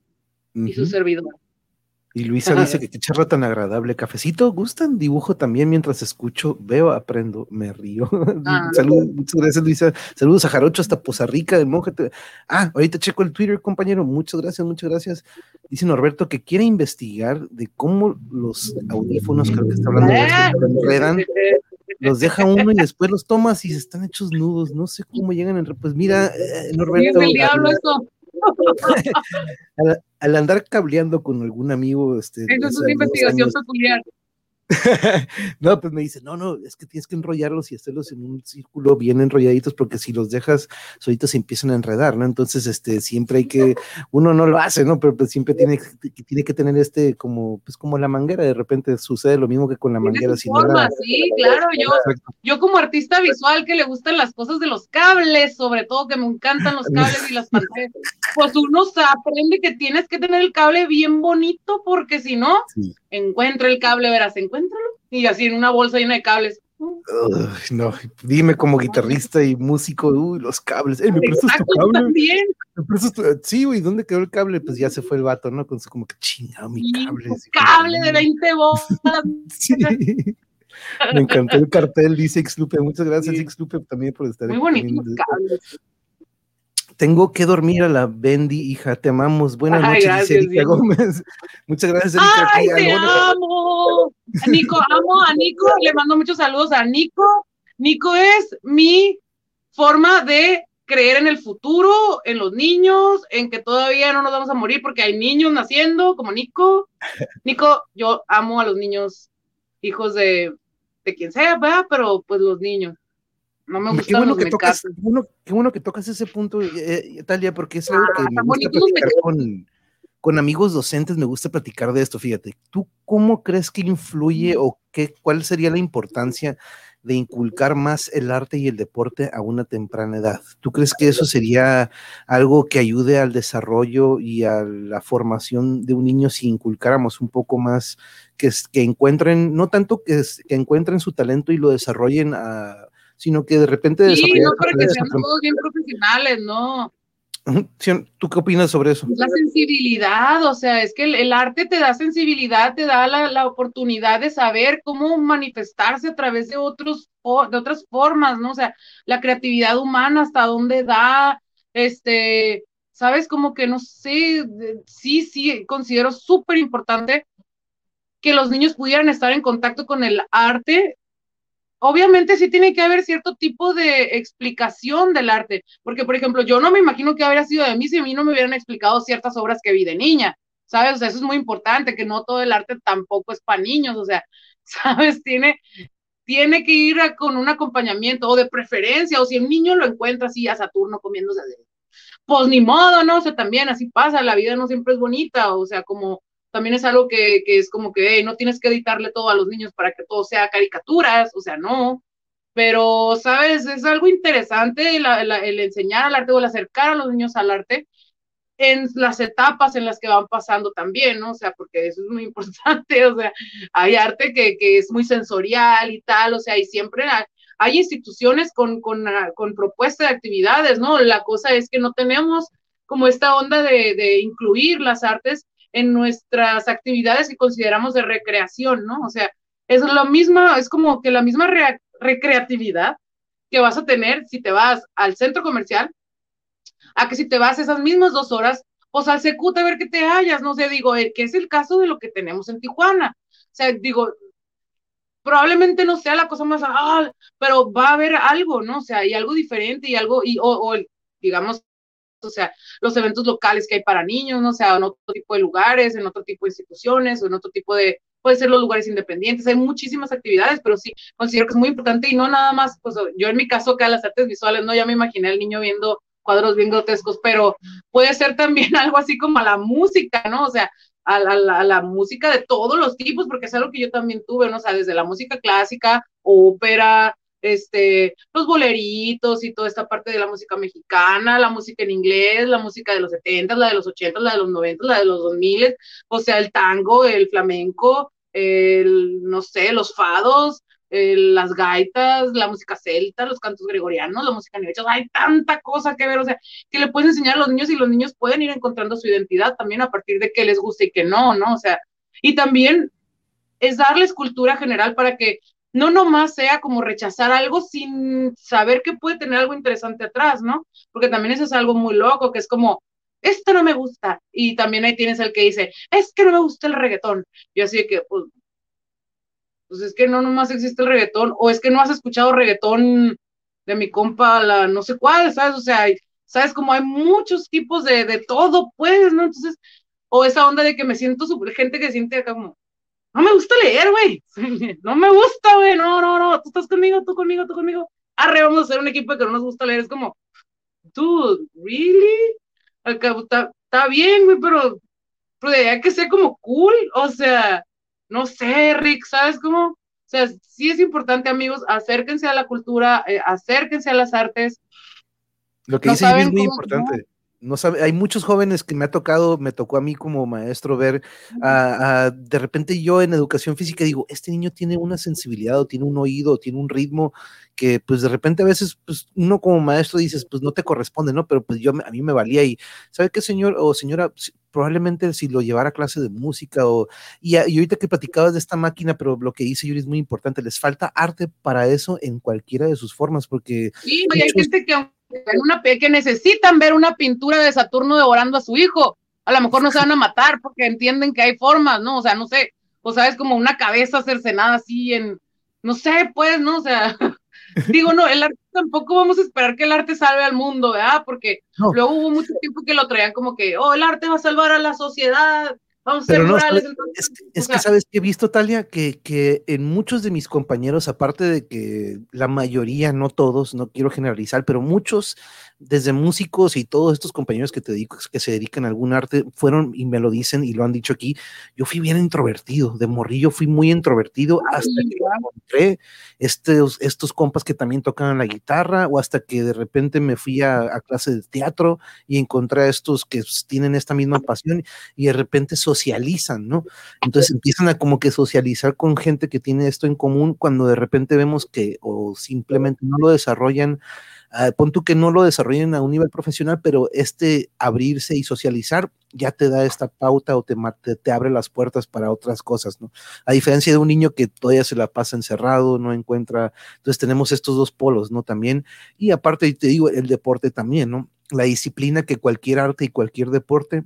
y su servidor. Y Luisa dice que qué charla tan agradable. Cafecito, ¿gustan? Dibujo también mientras escucho, veo, aprendo, me río. [laughs] Ah. Saludos, muchas gracias, Luisa. Saludos a Jarocho hasta Poza Rica del Monje. Ah, ahorita checo el Twitter, compañero. Muchas gracias, muchas gracias. Dice Norberto que quiere investigar de cómo los audífonos, creo que está hablando de eso, enredan, los deja uno y después los tomas y se están hechos nudos. No sé cómo llegan en. Pues mira, eh, Norberto. el diablo eso [laughs] al, andar cableando con algún amigo, este. Eso es una investigación peculiar. [laughs] no, pues me dice, no, no, es que tienes que enrollarlos y hacerlos en un círculo bien enrolladitos, porque si los dejas solitos se empiezan a enredar, ¿no? Entonces, este, siempre hay que, uno no lo hace, ¿no? Pero pues, siempre tiene, tiene que tener este, como, pues como la manguera, de repente sucede lo mismo que con la manguera. sí, claro, yo, yo como artista visual que le gustan las cosas de los cables, sobre todo que me encantan los cables y las pantallas, pues uno aprende que tienes que tener el cable bien bonito, porque si no, encuentra el cable, verás, encuéntralo. Y así en una bolsa llena de cables. no, dime como guitarrista y músico, uy, los cables. ¿me prestas tu cable? También. Sí, güey, ¿dónde quedó el cable? Pues ya se fue el vato, ¿no? Con su como que chingado mi cable. cable de 20 bolas. [laughs] sí. Me encantó el cartel, dice Xlupe. Muchas gracias, sí. Xlupe, también por estar Muy bonito cables. Tengo que dormir a la Bendy, hija, te amamos. Buenas noches, dice Erika Gómez. [laughs] Muchas gracias, Erika. ¡Ay, te amo! Nico, amo a Nico, le mando muchos saludos a Nico. Nico es mi forma de creer en el futuro, en los niños, en que todavía no nos vamos a morir porque hay niños naciendo, como Nico. Nico, yo amo a los niños, hijos de, de quien sea, ¿verdad? Pero pues los niños. No me gusta qué bueno, que tocas, qué, bueno, que tocas ese punto, eh, eh, Talia, porque es algo que ah, me gusta platicar con, con, amigos docentes, me gusta platicar de esto, fíjate. ¿Tú cómo crees que influye o qué, cuál sería la importancia de inculcar más el arte y el deporte a una temprana edad? ¿Tú crees que eso sería algo que ayude al desarrollo y a la formación de un niño si inculcáramos un poco más, que, que encuentren, no tanto que, que encuentren su talento y lo desarrollen a sino que de repente... Sí, no para que sean todos bien profesionales, ¿no? ¿Tú qué opinas sobre eso? La sensibilidad, o sea, es que el, arte te da sensibilidad, te da la, oportunidad de saber cómo manifestarse a través de, otros, de otras formas, ¿no? O sea, la creatividad humana, hasta dónde da, este, sabes, como que no sé, sí, sí, considero súper importante que los niños pudieran estar en contacto con el arte obviamente sí tiene que haber cierto tipo de explicación del arte, porque por ejemplo, yo no me imagino que habría sido de mí si a mí no me hubieran explicado ciertas obras que vi de niña, ¿sabes? O sea, eso es muy importante, que no todo el arte tampoco es para niños, o sea, [laughs] ¿sabes? Tiene, tiene que ir con un acompañamiento o de preferencia, o si el niño lo encuentra así a Saturno comiéndose. Pues ni modo, ¿no? O sea, también así pasa, la vida no siempre es bonita, o sea, como también es algo que, es como que no tienes que editarle todo a los niños para que todo sea caricaturas, o sea, no. Pero, ¿sabes? Es algo interesante el enseñar al arte o el acercar a los niños al arte en las etapas en las que van pasando también, ¿no? O sea, porque eso es muy [laughs] importante, o sea, hay arte que, es muy sensorial y tal, o sea, y siempre hay, instituciones con, con, con propuesta de actividades, ¿no? La cosa es que no tenemos como esta onda de, de incluir las artes en nuestras actividades que consideramos de recreación, ¿no? O sea, es lo mismo, es como que la misma recreatividad que vas a tener si te vas al centro comercial, a que si te vas esas mismas dos horas, pues al Secute a ver qué te hallas, no sé, digo, eh, que es el caso de lo que tenemos en Tijuana, sea, digo, probablemente no sea la cosa más, ah, pero va a haber algo, ¿no? O sea, y algo diferente y algo, y, o, digamos, o sea, los eventos locales que hay para niños, ¿no? O sea, en otro tipo de lugares, en otro tipo de instituciones, o en otro tipo de, puede ser los lugares independientes, hay muchísimas actividades, pero sí, considero que es muy importante y no nada más, pues yo en mi caso que a las artes visuales, no, ya me imaginé al niño viendo cuadros bien grotescos, pero puede ser también [laughs] algo así como a la música, ¿no? O sea, a la, música de todos los tipos, porque es algo que yo también tuve, ¿no? O sea, desde la música clásica, ópera, este, los boleritos y toda esta parte de la música mexicana, la música en inglés, la música de los 70, la de los 80, la de los 90, la de los 2000, o sea, el tango, el flamenco, el, no sé, los fados, las gaitas, la música celta, los cantos gregorianos, la música nivecha, hay tanta cosa que ver, o sea, que le puedes enseñar a los niños y los niños pueden ir encontrando su identidad también a partir de qué les gusta y qué no, ¿no? O sea, y también es darles cultura general para que no nomás sea como rechazar algo sin saber que puede tener algo interesante atrás, ¿no? Porque también eso es algo muy loco, que es como, esto no me gusta. Y también ahí tienes el que dice, es que no me gusta el reggaetón. Y así que, pues, pues es que no nomás existe el reggaetón, o es que no has escuchado reggaetón de mi compa, la no sé cuál, ¿sabes? O sea, ¿sabes? Como hay muchos tipos de, de todo, pues, ¿no? Entonces, o esa onda de que me siento gente que siente acá como, no me gusta leer, güey, [laughs] no me gusta, güey, no, no, no, tú estás conmigo, tú conmigo, tú conmigo, arre, vamos a hacer un equipo que no nos gusta leer, es como, dude, ¿really? Está, está bien, güey, pero, pero hay que ser como cool, o sea, no sé, Rick, ¿sabes cómo? O sea, sí es importante, amigos, acérquense a la cultura, eh, acérquense a las artes. Lo que dice es muy importante. No sabe, hay muchos jóvenes que me ha tocado, me tocó a mí como maestro ver, de repente yo en educación física digo, este niño tiene una sensibilidad o tiene un oído, o tiene un ritmo que pues de repente a veces pues uno como maestro dices, pues no te corresponde, ¿no? Pero pues yo a mí me valía y, ¿sabe qué señor o señora? probablemente si lo llevara a clase de música o, y, ahorita que platicabas de esta máquina, pero lo que dice Yuri es muy importante, les falta arte para eso en cualquiera de sus formas, porque... Sí, hay gente que, una, que necesitan ver una pintura de Saturno devorando a su hijo, a lo mejor no se van a matar porque entienden que hay formas, ¿no? O sea, no sé, o sea, es como una cabeza cercenada así en, no sé, pues, ¿no? O sea, [laughs] digo, no, el arte tampoco vamos a esperar que el arte salve al mundo, ¿verdad? Porque luego hubo mucho tiempo que lo traían como que, oh, el arte va a salvar a la sociedad, vamos a ser morales. es, que sabes que he visto, Talia, que, que en muchos de mis compañeros, aparte de que la mayoría, no todos, no quiero generalizar, pero muchos desde músicos y todos estos compañeros que te digo que se dedican a algún arte fueron y me lo dicen y lo han dicho aquí, yo fui bien introvertido, de morrillo fui muy introvertido hasta que encontré estos, estos compas que también tocaban la guitarra o hasta que de repente me fui a, clase de teatro y encontré a estos que tienen esta misma pasión y de repente socializan, ¿no? Entonces empiezan a como que socializar con gente que tiene esto en común cuando de repente vemos que o simplemente no lo desarrollan Uh, pon tú que no lo desarrollen a un nivel profesional, pero este abrirse y socializar ya te da esta pauta o te, te, abre las puertas para otras cosas, ¿no? A diferencia de un niño que todavía se la pasa encerrado, no encuentra, entonces tenemos estos dos polos, ¿no? También, y aparte te digo, el deporte también, ¿no? La disciplina que cualquier arte y cualquier deporte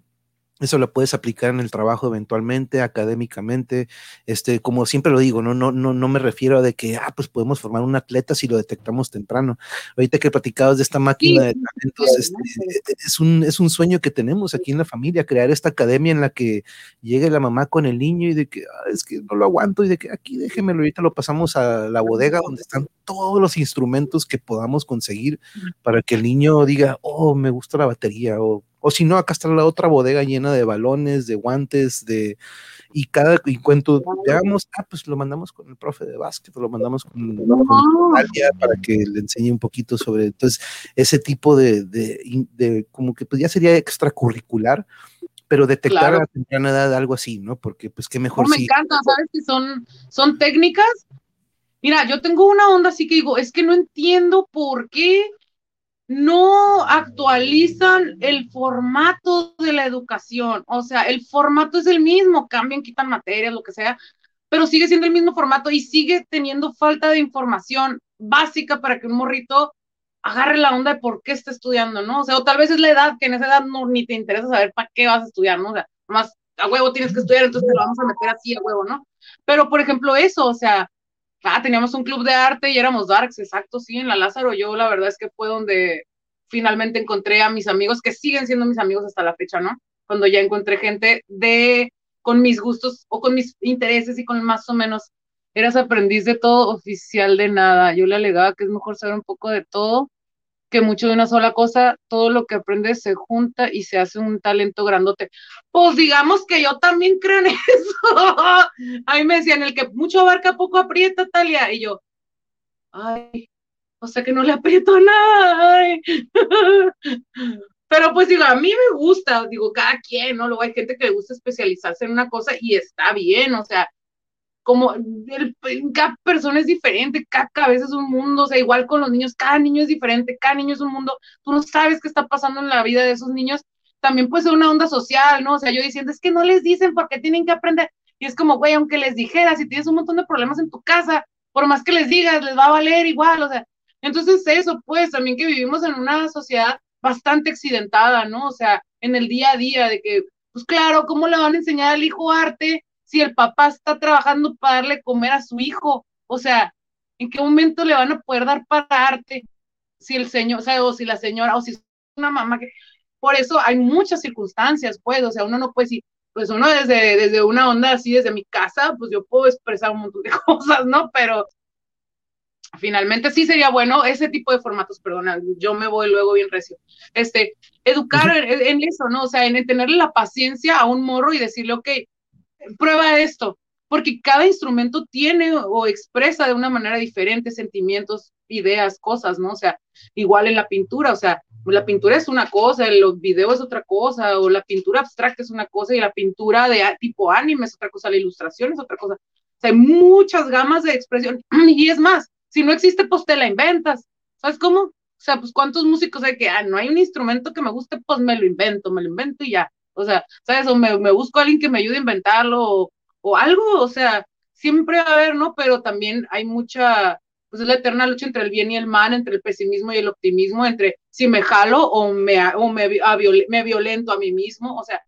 eso lo puedes aplicar en el trabajo eventualmente, académicamente, este, como siempre lo digo, no, no, no, no me refiero a de que, ah, pues podemos formar un atleta si lo detectamos temprano. Ahorita que platicabas de esta máquina de talentos, este, es, un, es un sueño que tenemos aquí en la familia, crear esta academia en la que llegue la mamá con el niño y de que, ah, es que no lo aguanto y de que aquí déjemelo, ahorita lo pasamos a la bodega donde están todos los instrumentos que podamos conseguir para que el niño diga, oh, me gusta la batería o o si no, acá está la otra bodega llena de balones, de guantes, de y cada encuentro veamos, ah, pues lo mandamos con el profe de básquet, lo mandamos con, para que le enseñe un poquito sobre, entonces, ese tipo de, de, como que pues ya sería extracurricular, pero detectar a la temprana edad algo así, ¿no? Porque pues qué mejor. me encanta, ¿sabes? Que son, son técnicas. Mira, yo tengo una onda así que digo, es que no entiendo por qué no actualizan el formato de la educación. O sea, el formato es el mismo, cambian, quitan materias, lo que sea, pero sigue siendo el mismo formato y sigue teniendo falta de información básica para que un morrito agarre la onda de por qué está estudiando, ¿no? O sea, o tal vez es la edad, que en esa edad no, ni te interesa saber para qué vas a estudiar, ¿no? O sea, más a huevo tienes que estudiar, entonces te lo vamos a meter así a huevo, ¿no? Pero, por ejemplo, eso, o sea, ah, teníamos un club de arte y éramos darks, exacto, sí, en la Lázaro, yo la verdad es que fue donde finalmente encontré a mis amigos, que siguen siendo mis amigos hasta la fecha, ¿no? Cuando ya encontré gente de, con mis gustos o con mis intereses y con más o menos, eras aprendiz de todo, oficial de nada. Yo le alegaba que es mejor saber un poco de todo que mucho de una sola cosa, todo lo que aprendes se junta y se hace un talento grandote. Pues digamos que yo también creo en [laughs] eso. A mí me decían, el que mucho abarca, poco aprieta, Talia. Y yo, ay, o sea que no le aprieto nada. [laughs] Pero pues digo, a mí me gusta, digo, cada quien, ¿no? Luego hay gente que le gusta especializarse en una cosa y está bien, o sea, como el, cada persona es diferente, cada cabeza es un mundo, o sea, igual con los niños, cada niño es diferente, cada niño es un mundo, tú no sabes qué está pasando en la vida de esos niños, también puede ser una onda social, ¿no? O sea, yo diciendo, es que no les dicen porque tienen que aprender, y es como, güey, aunque les dijeras, si tienes un montón de problemas en tu casa, por más que les digas, les va a valer igual, o sea, entonces eso, pues, también que vivimos en una sociedad bastante accidentada, ¿no? O sea, en el día a día, de que, pues claro, ¿cómo le van a enseñar al hijo arte si el papá está trabajando para darle comer a su hijo? O sea, ¿en qué momento le van a poder dar para arte si el señor, o sea, o si la señora, o si es una mamá que... Por eso hay muchas circunstancias, pues, o sea, uno no puede decir, pues uno desde, desde una onda así, desde mi casa, pues yo puedo expresar un montón de [laughs] cosas, ¿no? Pero finalmente sí sería bueno ese tipo de formatos, perdona, yo me voy luego bien recio. Este, educar en, eso, ¿no? O sea, en tenerle la paciencia a un morro y decirle, ok, prueba esto, porque cada instrumento tiene o expresa de una manera diferente sentimientos, ideas, cosas, ¿no? O sea, igual en la pintura, o sea, la pintura es una cosa, el video es otra cosa, o la pintura abstracta es una cosa y la pintura de tipo anime es otra cosa, la ilustración es otra cosa. O sea, hay muchas gamas de expresión [clears throat] y es más, si no existe, pues te la inventas. ¿Sabes cómo? O sea, pues cuántos músicos hay que, ah, no hay un instrumento que me guste, pues me lo invento, me lo invento y ya. O sea, ¿sabes? O me, busco a alguien que me ayude a inventarlo o, algo, o sea, siempre va a haber, ¿no? Pero también hay mucha, pues es la eterna lucha entre el bien y el mal, entre el pesimismo y el optimismo, entre si me jalo o me, o me, me violento a mí mismo, o sea,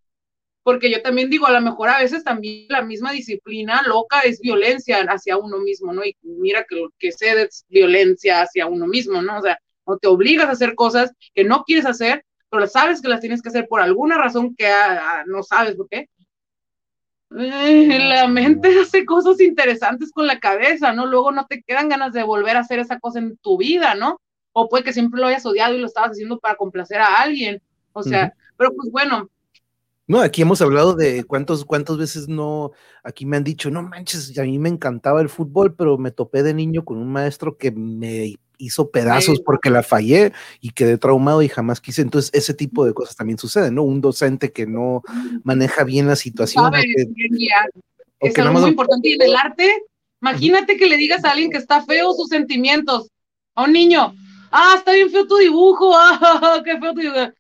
porque yo también digo, a lo mejor a veces también la misma disciplina loca es violencia hacia uno mismo, ¿no? Y mira que lo que sé es violencia hacia uno mismo, ¿no? O sea, o te obligas a hacer cosas que no quieres hacer pero sabes que las tienes que hacer por alguna razón que ah, ah, no sabes por qué. Eh, la mente [laughs] hace cosas interesantes con la cabeza, ¿no? Luego no te quedan ganas de volver a hacer esa cosa en tu vida, ¿no? O puede que siempre lo hayas odiado y lo estabas haciendo para complacer a alguien. O sea, pero pues bueno, no, aquí hemos hablado de cuántos, cuántas veces no, aquí me han dicho, no manches, a mí me encantaba el fútbol, pero me topé de niño con un maestro que me hizo pedazos porque la fallé y quedé traumado y jamás quise. Entonces, ese tipo de cosas también suceden, ¿no? Un docente que no maneja bien la situación. es algo muy importante. Y en el arte, imagínate que le digas a alguien que está feo sus sentimientos, a un niño, ah, está bien feo tu dibujo, [laughs] ah, qué feo tu dibujo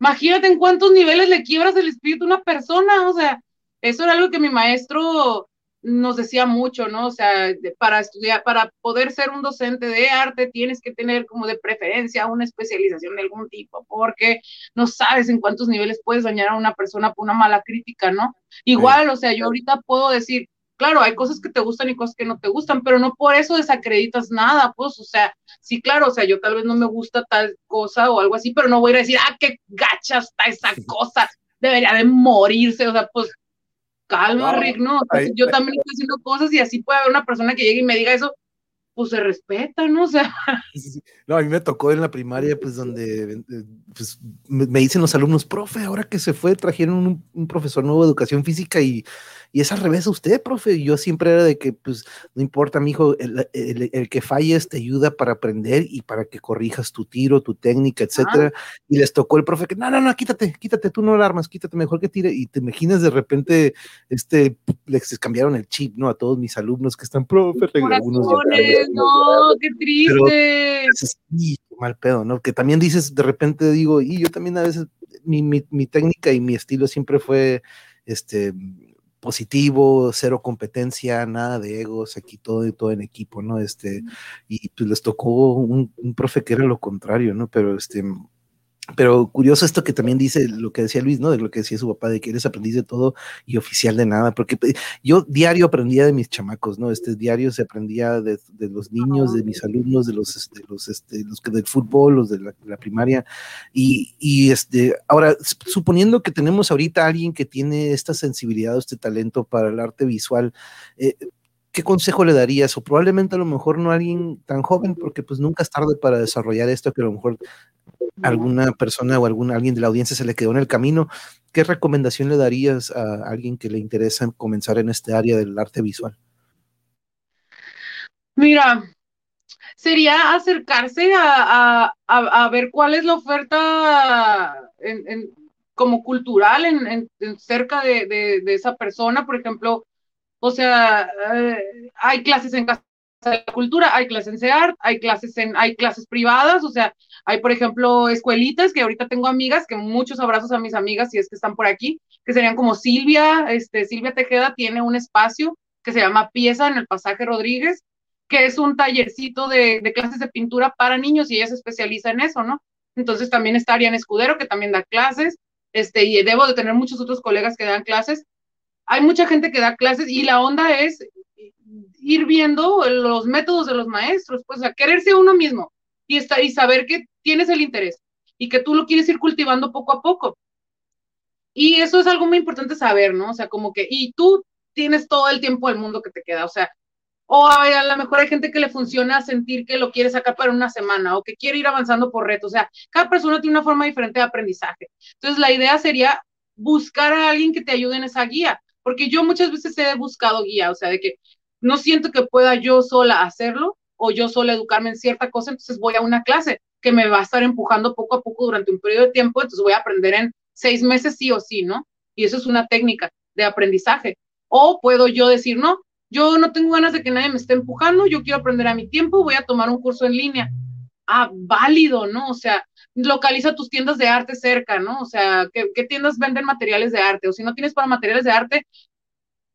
Imagínate en cuántos niveles le quiebras el espíritu a una persona, o sea, eso era algo que mi maestro nos decía mucho, ¿no? O sea, para estudiar, para poder ser un docente de arte tienes que tener como de preferencia una especialización de algún tipo, porque no sabes en cuántos niveles puedes dañar a una persona por una mala crítica, ¿no? Igual, o sea, yo ahorita puedo decir, claro, hay cosas que te gustan y cosas que no te gustan, pero no por eso desacreditas nada, pues, o sea, sí, claro, o sea, yo tal vez no me gusta tal cosa o algo así, pero no voy a decir, ah, qué gacha está esa cosa, debería de morirse, o sea, pues, calma, Rick, ¿no? yo también estoy haciendo cosas y así puede haber una persona que llegue y me diga eso, pues se respeta, ¿no? O sea. No, a mí me tocó en la primaria, pues donde eh, pues, me dicen los alumnos, profe, ahora que se fue, trajeron un profesor nuevo de educación física y y es al revés a usted, profe. Yo siempre era de que, pues, no importa, mi hijo, el, el, que falles te ayuda para aprender y para que corrijas tu tiro, tu técnica, etcétera. Y les tocó el profe que, no, no, no, quítate, quítate, tú no alarmas, quítate, mejor que tire. Y te imaginas de repente, este, les cambiaron el chip, ¿no? A todos mis alumnos que están, profe, algunos. No, qué triste. sí, mal pedo, ¿no? Que también dices, de repente digo, y yo también a veces, mi, mi, mi técnica y mi estilo siempre fue, este, positivo, cero competencia, nada de egos, aquí todo, todo en equipo, ¿no? Este, y pues les tocó un, profe que era lo contrario, ¿no? Pero este, Pero curioso esto que también dice lo que decía Luis, ¿no? De lo que decía su papá, de que eres aprendiz de todo y oficial de nada, porque pues, yo diario aprendía de mis chamacos, ¿no? Este diario se aprendía de, los niños, de mis alumnos, de los, este, los, este, los que del fútbol, los de la, primaria. Y, y, este, ahora, suponiendo que tenemos ahorita alguien que tiene esta sensibilidad, este talento para el arte visual, eh, ¿qué consejo le darías? O probablemente a lo mejor no alguien tan joven, porque pues nunca es tarde para desarrollar esto, que a lo mejor alguna persona o algún, alguien de la audiencia se le quedó en el camino. ¿Qué recomendación le darías a alguien que le interesa comenzar en este área del arte visual? Mira, sería acercarse a, ver cuál es la oferta como cultural en, cerca de, esa persona. Por ejemplo, o sea, eh, hay clases en casa de la cultura, hay clases en CEART, hay clases en, hay clases privadas, o sea, hay, por ejemplo, escuelitas que ahorita tengo amigas, que muchos abrazos a mis amigas si es que están por aquí, que serían como Silvia, este, Silvia Tejeda tiene un espacio que se llama Pieza en el Pasaje Rodríguez, que es un tallercito de, clases de pintura para niños y ella se especializa en eso, ¿no? Entonces también está Ariane Escudero, que también da clases, este, y debo de tener muchos otros colegas que dan clases, hay mucha gente que da clases y la onda es ir viendo los métodos de los maestros, pues a quererse uno mismo y, saber que tienes el interés y que tú lo quieres ir cultivando poco a poco. Y eso es algo muy importante saber, ¿no? O sea, como que, y tú tienes todo el tiempo del mundo que te queda, o sea, o a, lo mejor hay gente que le funciona sentir que lo quiere sacar para una semana o que quiere ir avanzando por reto, o sea, cada persona tiene una forma diferente de aprendizaje. Entonces, la idea sería buscar a alguien que te ayude en esa guía porque yo muchas veces he buscado guía, o sea, de que no siento que pueda yo sola hacerlo o yo sola educarme en cierta cosa, entonces voy a una clase que me va a estar empujando poco a poco durante un periodo de tiempo, entonces voy a aprender en seis meses sí o sí, ¿no? Y eso es una técnica de aprendizaje. O puedo yo decir, no, yo no tengo ganas de que nadie me esté empujando, yo quiero aprender a mi tiempo, voy a tomar un curso en línea. Ah, válido, ¿no? O sea, localiza tus tiendas de arte cerca, ¿no? O sea, ¿qué, tiendas venden materiales de arte? O si no tienes para materiales de arte,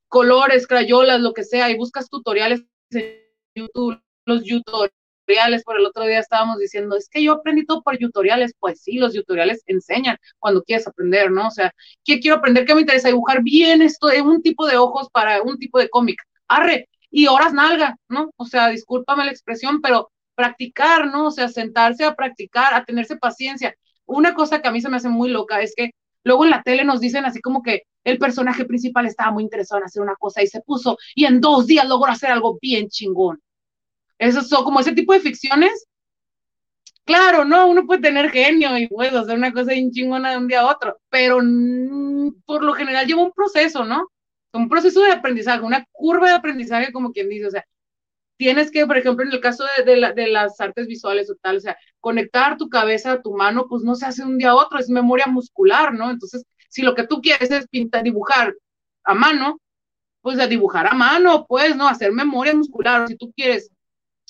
colores, crayolas, lo que sea, y buscas tutoriales en YouTube, los tutoriales, por el otro día estábamos diciendo, es que yo aprendí todo por tutoriales, pues sí, los tutoriales enseñan cuando quieres aprender, ¿no? O sea, ¿qué quiero aprender? ¿Qué me interesa? Dibujar bien esto, un tipo de ojos para un tipo de cómic, arre, y horas nalga, ¿no? O sea, discúlpame la expresión, pero practicar, ¿no? O sea, sentarse a practicar, a tenerse paciencia. Una cosa que a mí se me hace muy loca es que luego en la tele nos dicen así como que el personaje principal estaba muy interesado en hacer una cosa y se puso y en dos días logró hacer algo bien chingón. Eso son como ese tipo de ficciones. Claro, no, uno puede tener genio y puede hacer una cosa bien chingona de un día a otro, pero por lo general lleva un proceso, ¿no? Un proceso de aprendizaje, una curva de aprendizaje, como quien dice, o sea, tienes que, por ejemplo, en el caso de, de, las artes visuales o tal, o sea, conectar tu cabeza a tu mano, pues no se hace de un día a otro, es memoria muscular, ¿no? Entonces, si lo que tú quieres es pintar, dibujar a mano, pues de dibujar a mano, pues, ¿no? Hacer memoria muscular, si tú quieres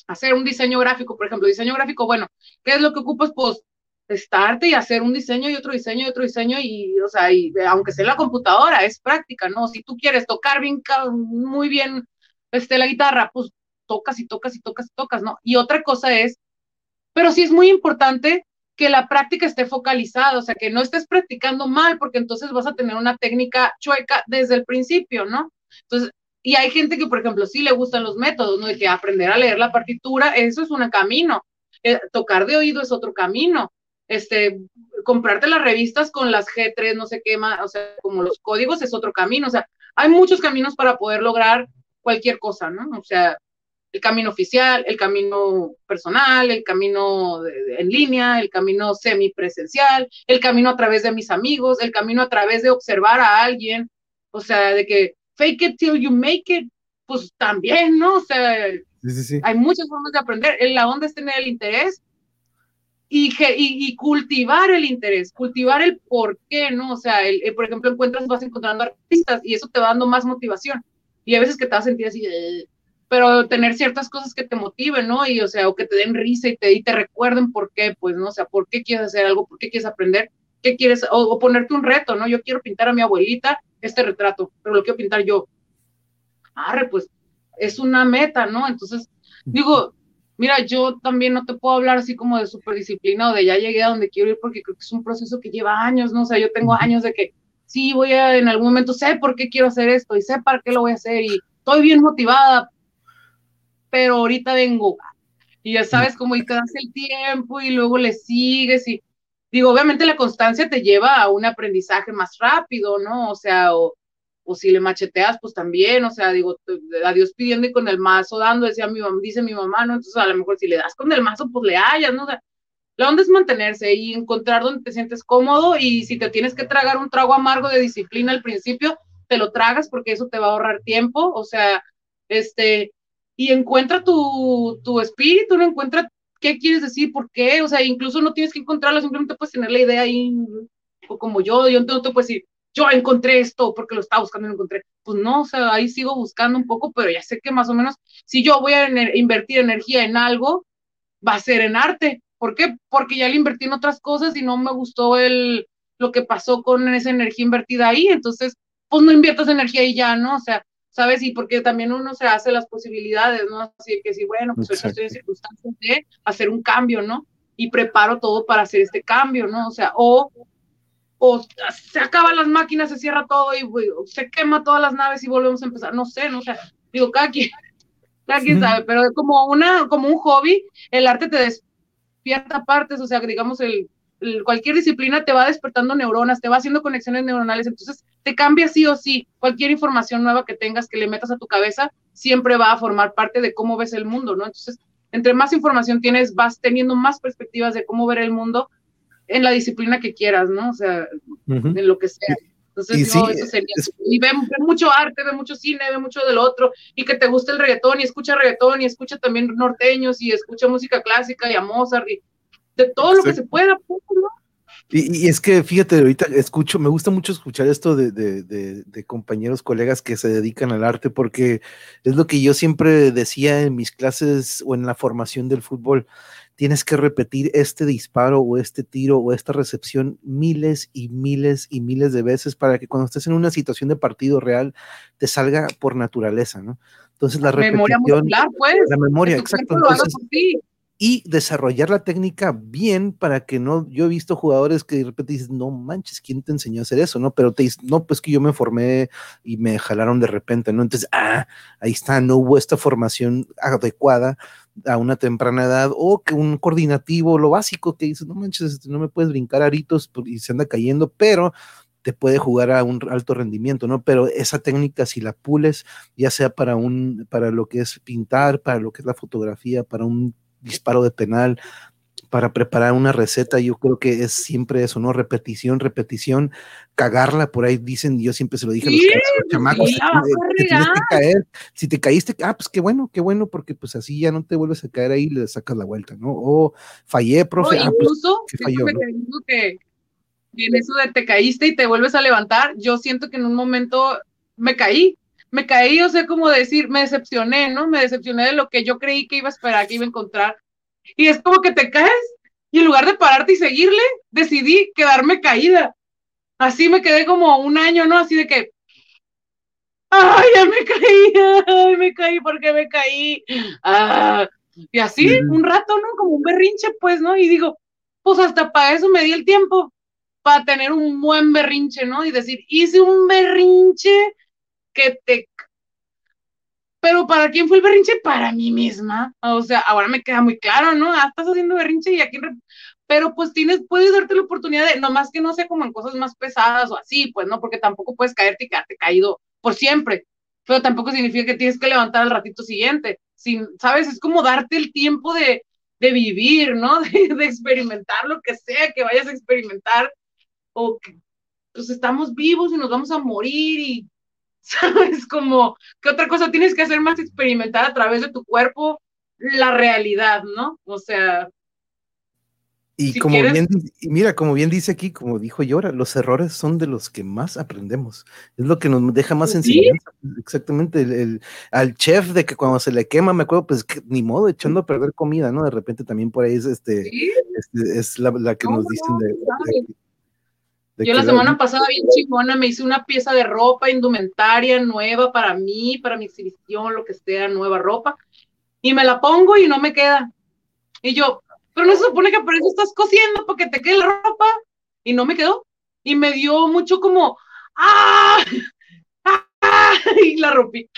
hacer un diseño gráfico, por ejemplo, diseño gráfico, bueno, ¿qué es lo que ocupas? Pues estarte y hacer un diseño y otro diseño y otro diseño y, o sea, y, aunque sea en la computadora, es práctica, ¿no? Si tú quieres tocar bien, muy bien este, la guitarra, pues tocas y tocas y tocas y tocas, ¿no? Y otra cosa es, pero sí es muy importante que la práctica esté focalizada, o sea, que no estés practicando mal, porque entonces vas a tener una técnica chueca desde el principio, ¿no? Entonces, y hay gente que, por ejemplo, sí le gustan los métodos, ¿no? De que aprender a leer la partitura, eso es un camino. Eh, tocar de oído es otro camino. Este, comprarte las revistas con las G3, no sé qué más, o sea, como los códigos es otro camino. O sea, hay muchos caminos para poder lograr cualquier cosa, ¿no? O sea, el camino oficial, el camino personal, el camino en línea, el camino semipresencial, el camino a través de mis amigos, el camino a través de observar a alguien, o sea, de que fake it till you make it, pues también, ¿no? O sea, hay muchas formas de aprender. La onda es tener el interés y, y, cultivar el interés, cultivar el por qué, ¿no? O sea, el, por ejemplo, encuentras, vas encontrando artistas y eso te va dando más motivación. Y a veces que te vas a sentir así, pero tener ciertas cosas que te motiven, ¿no? Y, o sea, o que te den risa y te, y te recuerden por qué, pues, ¿no? O sea, por qué quieres hacer algo, por qué quieres aprender, qué quieres, o, ponerte un reto, ¿no? Yo quiero pintar a mi abuelita este retrato, pero lo quiero pintar yo. Arre, pues, es una meta, ¿no? Entonces, digo, Mira, yo también no te puedo hablar así como de superdisciplina o de ya llegué a donde quiero ir porque creo que es un proceso que lleva años, ¿no? O sea, yo tengo años de que sí, voy a, en algún momento sé por qué quiero hacer esto y sé para qué lo voy a hacer y estoy bien motivada, pero ahorita vengo y ya sabes cómo y te das el tiempo y luego le sigues y digo, obviamente la constancia te lleva a un aprendizaje más rápido, ¿no? O sea, o, o si le macheteas, pues también, o sea, digo, a Dios pidiendo y con el mazo dando, decía mi mamá, dice mi mamá, ¿no? Entonces a lo mejor si le das con el mazo, pues le hallas, ¿no? O sea, la onda es mantenerse y encontrar donde te sientes cómodo y si te tienes que tragar un trago amargo de disciplina al principio, te lo tragas porque eso te va a ahorrar tiempo, o sea, este, y encuentra tu, tu espíritu, no encuentra qué quieres decir, por qué, o sea, incluso no tienes que encontrarlo, simplemente puedes tener la idea ahí, o como yo, yo no te puedo decir, yo encontré esto porque lo estaba buscando y lo encontré. Pues no, o sea, ahí sigo buscando un poco, pero ya sé que más o menos, si yo voy a invertir energía en algo, va a ser en arte. ¿Por qué? Porque ya le invertí en otras cosas y no me gustó el, lo que pasó con esa energía invertida ahí. Entonces, pues no inviertas energía ahí ya, ¿no? O sea, ¿sabes? Y porque también uno se hace las posibilidades, ¿no? Así que sí, bueno, pues estoy en circunstancias de hacer un cambio, ¿no? Y preparo todo para hacer este cambio, ¿no? O sea, o o se acaban las máquinas, se cierra todo y se quema todas las naves y volvemos a empezar. No sé, no sé. Digo, cada quien, [laughs] cada quien sabe, pero como, una, como un hobby, el arte te despierta partes, o sea, digamos, el, cualquier disciplina te va despertando neuronas, te va haciendo conexiones neuronales, entonces te cambia sí o sí. Cualquier información nueva que tengas que le metas a tu cabeza siempre va a formar parte de cómo ves el mundo, ¿no? Entonces, entre más información tienes, vas teniendo más perspectivas de cómo ver el mundo en la disciplina que quieras, ¿no? O sea, en lo que sea. Entonces, y no, eso sería. Y ve, mucho arte, ve mucho cine, ve mucho del otro, y que te guste el reggaetón, y escucha reggaetón, y escucha también norteños, y escucha música clásica, y a Mozart, y de todo lo que se pueda, ¿no? Y, es que fíjate, ahorita escucho, me gusta mucho escuchar esto de, de, de, compañeros, colegas que se dedican al arte, porque es lo que yo siempre decía en mis clases o en la formación del fútbol tienes que repetir este disparo o este tiro o esta recepción miles y miles y miles de veces para que cuando estés en una situación de partido real te salga por naturaleza, ¿no? Entonces la, repetición, memoria pues, la memoria, exacto. Y desarrollar la técnica bien para que no, yo he visto jugadores que de repente dices, no manches, ¿quién te enseñó a hacer eso? No, pero te dices, no, pues que yo me formé y me jalaron de repente, ¿no? Entonces, ah, ahí está, no hubo esta formación adecuada a una temprana edad o que un coordinativo, lo básico que dices, no manches, este, no me puedes brincar aritos y se anda cayendo, pero te puede jugar a un alto rendimiento, ¿no? Pero esa técnica, si la pules, ya sea para un, para lo que es pintar, para lo que es la fotografía, para un disparo de penal, para preparar una receta, yo creo que es siempre eso, ¿no? Repetición, repetición, cagarla, por ahí dicen, yo siempre se lo dije a los, chamacos, tienes que caer, si te caíste, ah, pues qué bueno, qué bueno, porque pues así ya no te vuelves a caer ahí y le sacas la vuelta, ¿no? O fallé, profe, ah, pues, incluso, falló, que en eso de te caíste y te vuelves a levantar, yo siento que en un momento me caí, me caí, o sea, como decir, me decepcioné, ¿no? Me decepcioné de lo que yo creí que iba a esperar, que iba a encontrar y es como que te caes y en lugar de pararte y seguirle, decidí quedarme caída. Así me quedé como un año, ¿no? Así de que, ay, ya me caí, ay, me caí, porque me caí? Ah, y así, un rato, ¿no? Como un berrinche, pues, ¿no? Y digo, pues hasta para eso me di el tiempo, para tener un buen berrinche, ¿no? Y decir, hice un berrinche que te pero ¿para quién fue el berrinche? Para mí misma. O sea, ahora me queda muy claro, ¿no? Ah, estás haciendo berrinche y aquí... Pero pues tienes, puedes darte la oportunidad de, nomás que no sea como en cosas más pesadas o así, pues, ¿no? Porque tampoco puedes caerte y quedarte caído por siempre. Pero tampoco significa que tienes que levantar al ratito siguiente. Sin, ¿Sabes? Es como darte el tiempo de, de vivir, ¿no? [laughs] De, de, experimentar lo que sea que vayas a experimentar. O que, pues estamos vivos y nos vamos a morir y ¿sabes? Como, ¿qué otra cosa tienes que hacer más experimentar a través de tu cuerpo la realidad, ¿no? O sea... Y como bien, mira, como bien dice aquí, como dijo Yora, los errores son de los que más aprendemos. Es lo que nos deja más pues enseñanza. Exactamente, el, al chef de que cuando se le quema, me acuerdo, pues ni modo, echando a perder comida, ¿no? De repente también por ahí es este, este es la, que nos dicen de, yo la semana pasada bien chingona me hice una pieza de ropa, indumentaria nueva para mí, para mi exhibición, lo que sea, nueva ropa. y me la pongo y no me queda. Y yo, pero no se supone que por eso estás cosiendo, porque te quede la ropa, y no me quedó. Y me dio mucho como, ¡ah! ¡ah! [laughs] Y la rompí.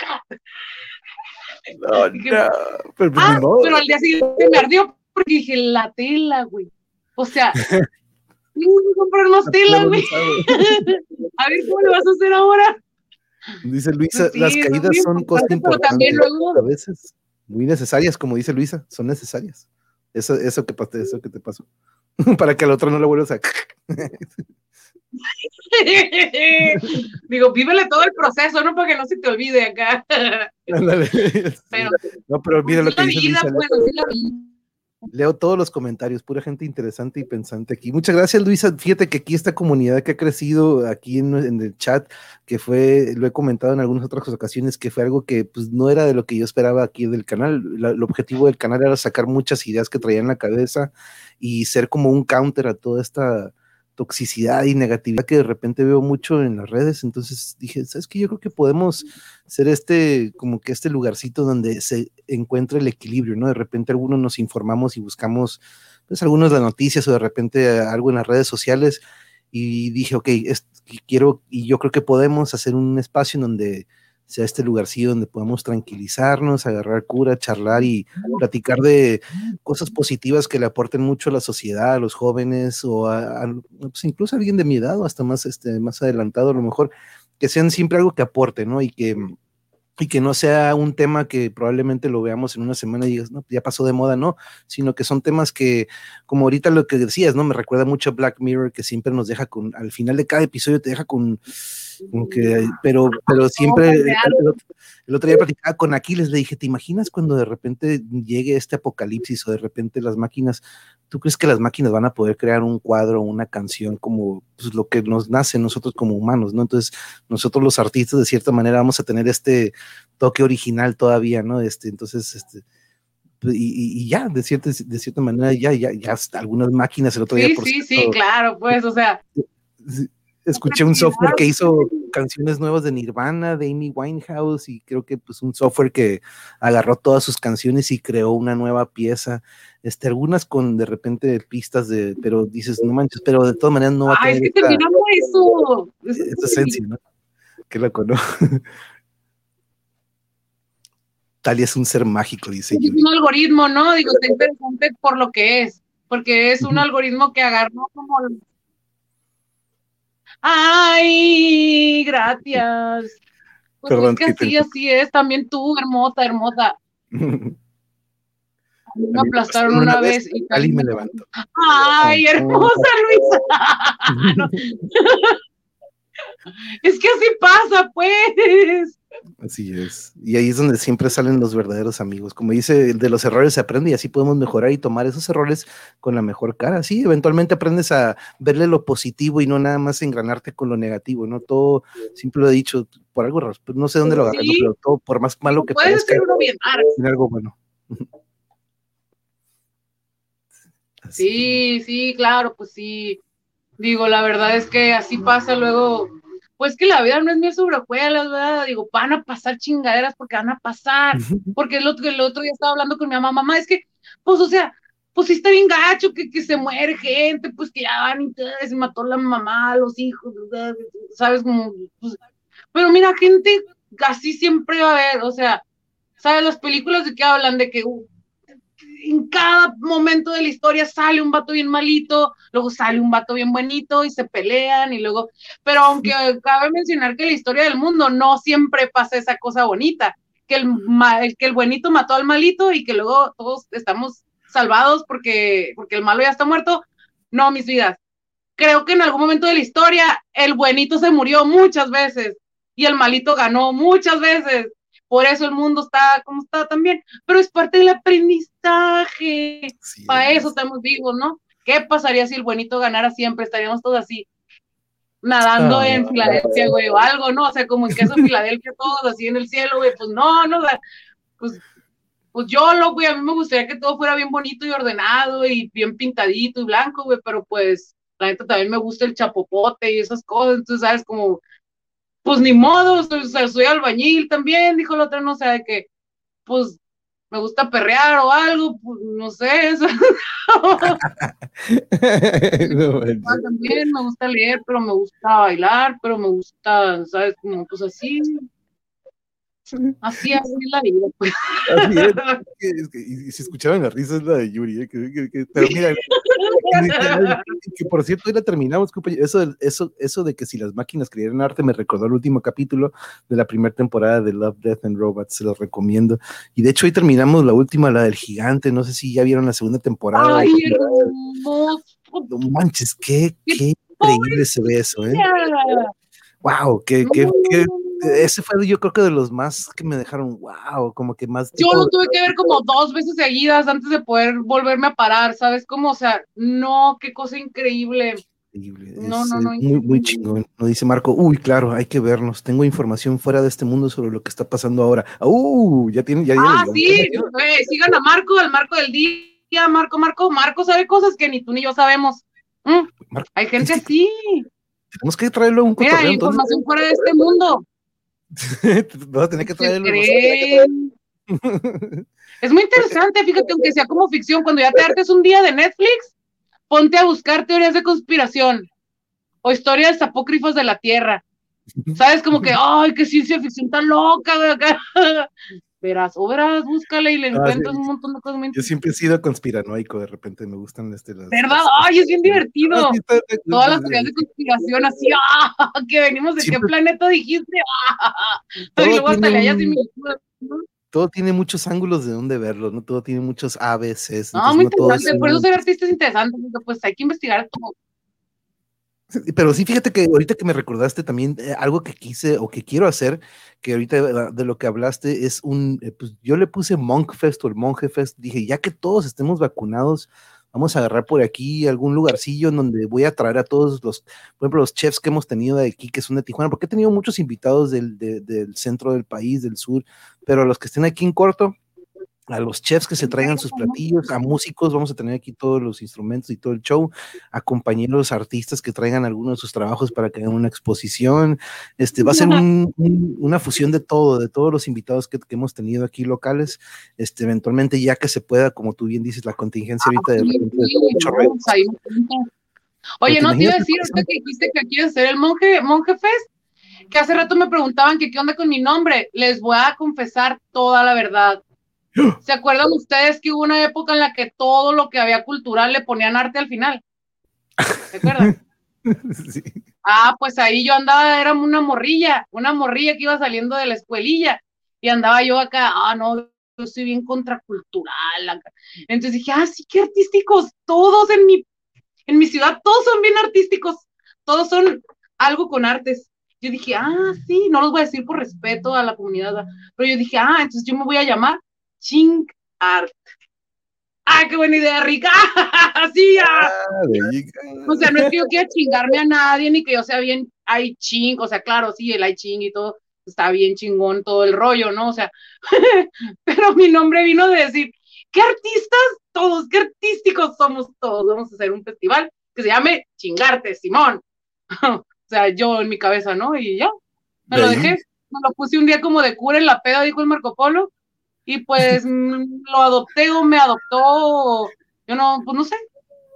No, [laughs] no. Pero, pues, ah, pero al día siguiente me ardió porque dije, la tela, güey. O sea, [laughs] tengo que comprar más tela, güey. [laughs] a ver cómo le vas a hacer ahora. Dice Luisa, las caídas son cosas importantes. A veces muy necesarias, como dice Luisa, son necesarias. Eso, eso, que, eso que te pasó. [laughs] Para que al otro no le vuelvas a. [laughs] Digo, vívele todo el proceso, no para que no se te olvide acá. pero, no, pero olvida lo que dice Luisa. Leo todos los comentarios, pura gente interesante y pensante aquí. Muchas gracias, Luisa. Fíjate que aquí esta comunidad que ha crecido aquí en, el chat, que fue, lo he comentado en algunas otras ocasiones, que fue algo que pues no era de lo que yo esperaba aquí del canal. el objetivo del canal era sacar muchas ideas que traía en la cabeza y ser como un counter a toda esta toxicidad y negatividad que de repente veo mucho en las redes. Entonces dije, ¿sabes qué? Yo creo que podemos ser este, como que este lugarcito donde se encuentra el equilibrio, ¿no? De repente algunos nos informamos y buscamos, pues, algunas de las noticias o de repente algo en las redes sociales y dije, ok, quiero, y yo creo que podemos hacer un espacio en donde sea este lugarcillo donde podamos tranquilizarnos, agarrar cura, charlar y platicar de cosas positivas que le aporten mucho a la sociedad, a los jóvenes o a, pues incluso a alguien de mi edad o hasta más, este, más adelantado a lo mejor, que sean siempre algo que aporte, ¿no? Y que, y que no sea un tema que probablemente lo veamos en una semana y digas, no, ya pasó de moda, no, sino que son temas que, como ahorita lo que decías, ¿no? Me recuerda mucho a Black Mirror, que siempre nos deja con, al final de cada episodio te deja con pero, pero siempre, el, otro día platicaba con Aquiles, le dije, ¿te imaginas cuando de repente llegue este apocalipsis o de repente las máquinas, ¿tú crees que las máquinas van a poder crear un cuadro, una canción como pues, lo que nos nace nosotros como humanos, ¿no? Entonces, nosotros los artistas de cierta manera vamos a tener este toque original todavía, ¿no? Este, entonces, este, y, y, ya, de cierta, de cierta manera, ya, ya, ya algunas máquinas el otro día. Por sí, sí, claro, pues, o sea escuché un software que hizo canciones nuevas de Nirvana, de Amy Winehouse, y creo que pues un software que agarró todas sus canciones y creó una nueva pieza. Este, algunas con de repente pistas de, pero dices, no manches, pero de todas maneras no va a tener. es que terminamos eso. Esa esencia, ¿no? Que la conozco. Talia es un ser mágico, dice. Es un algoritmo, ¿no? Digo, está [laughs] interesante por lo que es, porque es un algoritmo que agarró como Ay, gracias. Pues Perdón, es que así, así es. También tú, hermosa, hermosa. [laughs] me aplastaron una, vez, y Ali me levantó. Ay, hermosa Luisa. [laughs] [laughs] es que así pasa, pues. Así es. Y ahí es donde siempre salen los verdaderos amigos. Como dice, de los errores se aprende y así podemos mejorar y tomar esos errores con la mejor cara. Sí, eventualmente aprendes a verle lo positivo y no nada más engranarte con lo negativo, ¿no? Todo, siempre lo he dicho, por algo, no sé dónde lo agarré, pero todo, por más malo que parezca, tiene algo bueno. [laughs] Sí, sí, claro, pues sí. Digo, la verdad es que así pasa luego pues que la vida no es mi sobrejuelas, ¿verdad? Digo, van a pasar chingaderas porque van a pasar, porque el otro, el otro día estaba hablando con mi mamá, mamá, es que, pues, o sea, pues sí está bien gacho que, que se muere gente, pues que ya van y se mató la mamá, los hijos, ¿sabes? Como, pues, pero mira, gente así siempre va a haber, o sea, ¿sabes? Las películas de qué hablan, de que uh, en cada momento de la historia sale un vato bien malito, luego sale un vato bien bonito y se pelean y luego, pero aunque cabe mencionar que la historia del mundo no siempre pasa esa cosa bonita, que el, que el buenito mató al malito y que luego todos estamos salvados porque, porque el malo ya está muerto. No, mis vidas. Creo que en algún momento de la historia el buenito se murió muchas veces y el malito ganó muchas veces por eso el mundo está como está también, pero es parte del aprendizaje, para eso estamos vivos, ¿no? ¿Qué pasaría si el buenito ganara siempre? Estaríamos todos así, nadando en Filadelfia, güey, o algo, ¿no? O sea, como en queso Filadelfia, todos así en el cielo, güey, pues no, no, pues, pues yo lo, güey, a mí me gustaría que todo fuera bien bonito y ordenado y bien pintadito y blanco, güey, pero pues la neta también me gusta el chapopote y esas cosas, entonces, ¿sabes? Como pues ni modo, soy, soy albañil también, dijo la otra, no sé, de que, pues, me gusta perrear o algo, pues no sé. [laughs] Eso. [laughs] también me gusta leer, pero me gusta bailar, pero me gusta, ¿sabes? Como pues así. Así es la vida, pues. y, si escuchaban la risa es la de Yuri, ¿eh? pero mira, [laughs] que, por cierto, hoy la terminamos, eso, eso, eso de que si las máquinas creyeran arte me recordó el último capítulo de la primera temporada de Love, Death and Robots, se los recomiendo. Y de hecho hoy terminamos la última, la del gigante, no sé si ya vieron la segunda temporada. Ay, no manches, qué, qué increíble se ve eso, ¿eh? Wow, qué, qué, qué ese fue yo creo que de los más que me dejaron, wow, como que más... Yo lo tuve que ver como dos veces seguidas antes de poder volverme a parar, ¿sabes? Como, o sea, no, qué cosa increíble. Increíble. No, no, no. Muy, muy chingón. Nos dice Marco, uy, claro, hay que vernos. Tengo información fuera de este mundo sobre lo que está pasando ahora. Uh, ya tienen, ya, Ah, sí, sigan a Marco, al Marco del día, Marco, Marco, Marco sabe cosas que ni tú ni yo sabemos. Mm, hay gente así. Tenemos que traerlo a un Mira, hay información fuera de este mundo. [laughs] Vas a tener que traerlo. es muy interesante, fíjate, aunque sea como ficción, cuando ya te hartes un día de Netflix, ponte a buscar teorías de conspiración o historias apócrifas de la Tierra. ¿Sabes? Como que, [laughs] ay, qué ciencia ficción tan loca, verás, búscale y le ah, encuentras un montón de cosas. Yo siempre he sido conspiranoico, de repente me gustan este, las, ¿Verdad? Ay, es bien divertido. Ah, Todas las teorías de conspiración, así, ¡ah! [laughs] Que venimos de qué planeta dijiste, ¡ah! [laughs] Y luego hasta le hayas todo tiene muchos ángulos de dónde verlo, ¿no? Todo tiene muchos ABCs. No, muy interesante, por eso ser artista es interesante, porque pues hay que investigar todo. Pero sí, fíjate que ahorita que me recordaste también eh, algo que quise o que quiero hacer, que ahorita de, lo que hablaste es un, eh, pues yo le puse Monk Fest o el Monje Fest, dije, ya que todos estemos vacunados, vamos a agarrar por aquí algún lugarcillo en donde voy a traer a todos los, por ejemplo, los chefs que hemos tenido de aquí, que son de Tijuana, porque he tenido muchos invitados del, del centro del país, del sur, pero los que estén aquí en corto, a los chefs que se traigan sus platillos, a músicos, vamos a tener aquí todos los instrumentos y todo el show, a compañeros artistas que traigan algunos de sus trabajos para que hagan una exposición. Este va a ser [laughs] una fusión de todo, de todos los invitados que, hemos tenido aquí locales. Este, eventualmente, ya que se pueda, como tú bien dices, la contingencia ahorita de repente Oye, no te iba a decir, ahorita que dijiste que quieres ser el monje, monje fest, que hace rato me preguntaban que qué onda con mi nombre. Les voy a confesar toda la verdad ¿Se acuerdan ustedes que hubo una época en la que todo lo que había cultural le ponían arte al final? ¿Se acuerdan? [laughs] Sí. Ah, pues ahí yo andaba, era una morrilla, una morrilla que iba saliendo de la escuelilla y andaba yo acá, ah, no, yo soy bien contracultural. Entonces dije, ah, sí, qué artísticos, todos en mi, en mi ciudad, todos son bien artísticos, todos son algo con artes. Yo dije, ah, sí, no los voy a decir por respeto a la comunidad, pero yo dije, ah, entonces yo me voy a llamar Ching Art. ¡Ah, qué buena idea, Rica! [laughs] ¡Así ah, O sea, no es que yo quiera chingarme a nadie, ni que yo sea bien ay ching, o sea, claro, sí, el ay ching y todo, está bien chingón todo el rollo, ¿no? O sea, [laughs] pero mi nombre vino de decir, ¿qué artistas todos, qué artísticos somos todos? Vamos a hacer un festival que se llame Chingarte, Simón. [laughs] o sea, yo en mi cabeza, ¿no? Y ya, me lo dejé, me lo puse un día como de cura en la peda, dijo el Marco Polo, y pues mm, lo adopté o me adoptó, yo no, pues no sé,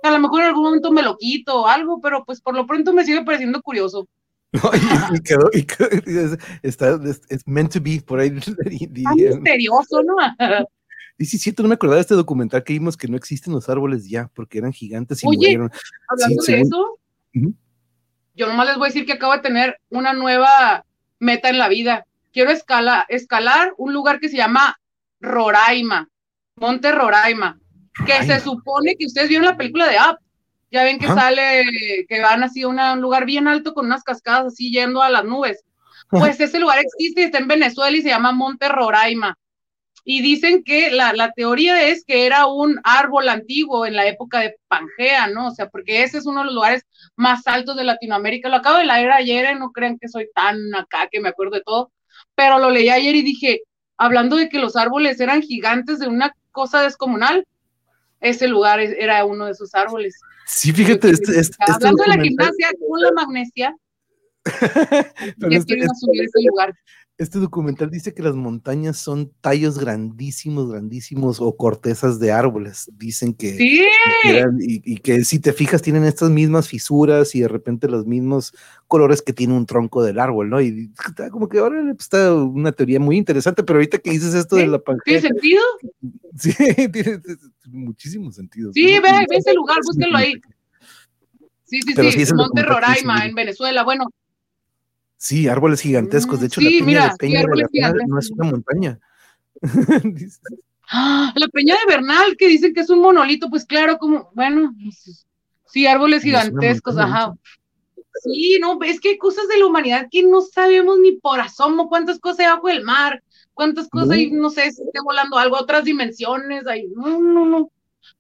a lo mejor en algún momento me lo quito o algo, pero pues por lo pronto me sigue pareciendo curioso. [laughs] y, quedó, y está, es, meant to be, por ahí. [laughs] misterioso, ¿no? [laughs] Y sí, cierto, no me acordaba de este documental que vimos que no existen los árboles ya, porque eran gigantes y Oye, Hablando de eso, yo nomás les voy a decir que acabo de tener una nueva meta en la vida. Quiero escala, escalar un lugar que se llama Roraima, Monte Roraima, que se supone que ustedes vieron la película de Up, ya ven que sale, que van así a un lugar bien alto con unas cascadas así yendo a las nubes. Pues ese lugar existe y está en Venezuela y se llama Monte Roraima. Y dicen que la, la, teoría es que era un árbol antiguo en la época de Pangea, ¿no? O sea, porque ese es uno de los lugares más altos de Latinoamérica. Lo acabo de leer ayer, no crean que soy tan acá que me acuerdo de todo, pero lo leí ayer y dije, hablando de que los árboles eran gigantes de una cosa descomunal, ese lugar era uno de esos árboles. Sí, fíjate, este, este, hablando de la gimnasia con la magnesia. [laughs] Este, ese lugar este documental dice que las montañas son tallos grandísimos, grandísimos o cortezas de árboles. Dicen que. Sí. y, que si te fijas, tienen estas mismas fisuras y de repente los mismos colores que tiene un tronco del árbol, ¿no? Y está como que ahora está una teoría muy interesante, pero ahorita que dices esto de la Pangea. ¿Tiene sentido? [laughs] Sí, tiene, muchísimo sentido. Sí, ve, ve ese lugar, búsquenlo ahí. Sí, sí, sí, Monte Roraima, en Venezuela. Bueno, Sí, árboles gigantescos. De hecho, la peña de Peña de Bernal no es una montaña. [laughs] ¡Ah! la peña de Bernal, que dicen que es un monolito, pues claro, como, bueno, sí, árboles gigantescos, ajá. Sí, no, es que hay cosas de la humanidad que no sabemos ni por asomo cuántas cosas hay bajo el mar, cuántas cosas hay, no sé, si esté volando algo, otras dimensiones, hay, no, no, no.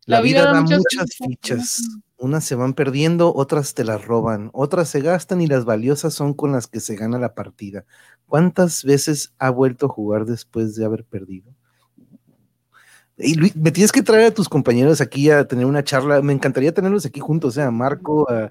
La, vida, da, muchas, fichas. Unas se van perdiendo, otras te las roban, otras se gastan y las valiosas son con las que se gana la partida. ¿Cuántas veces ha vuelto a jugar después de haber perdido? Y Luis, me tienes que traer a tus compañeros aquí a tener una charla. Me encantaría tenerlos aquí juntos, o sea, a Marco, a,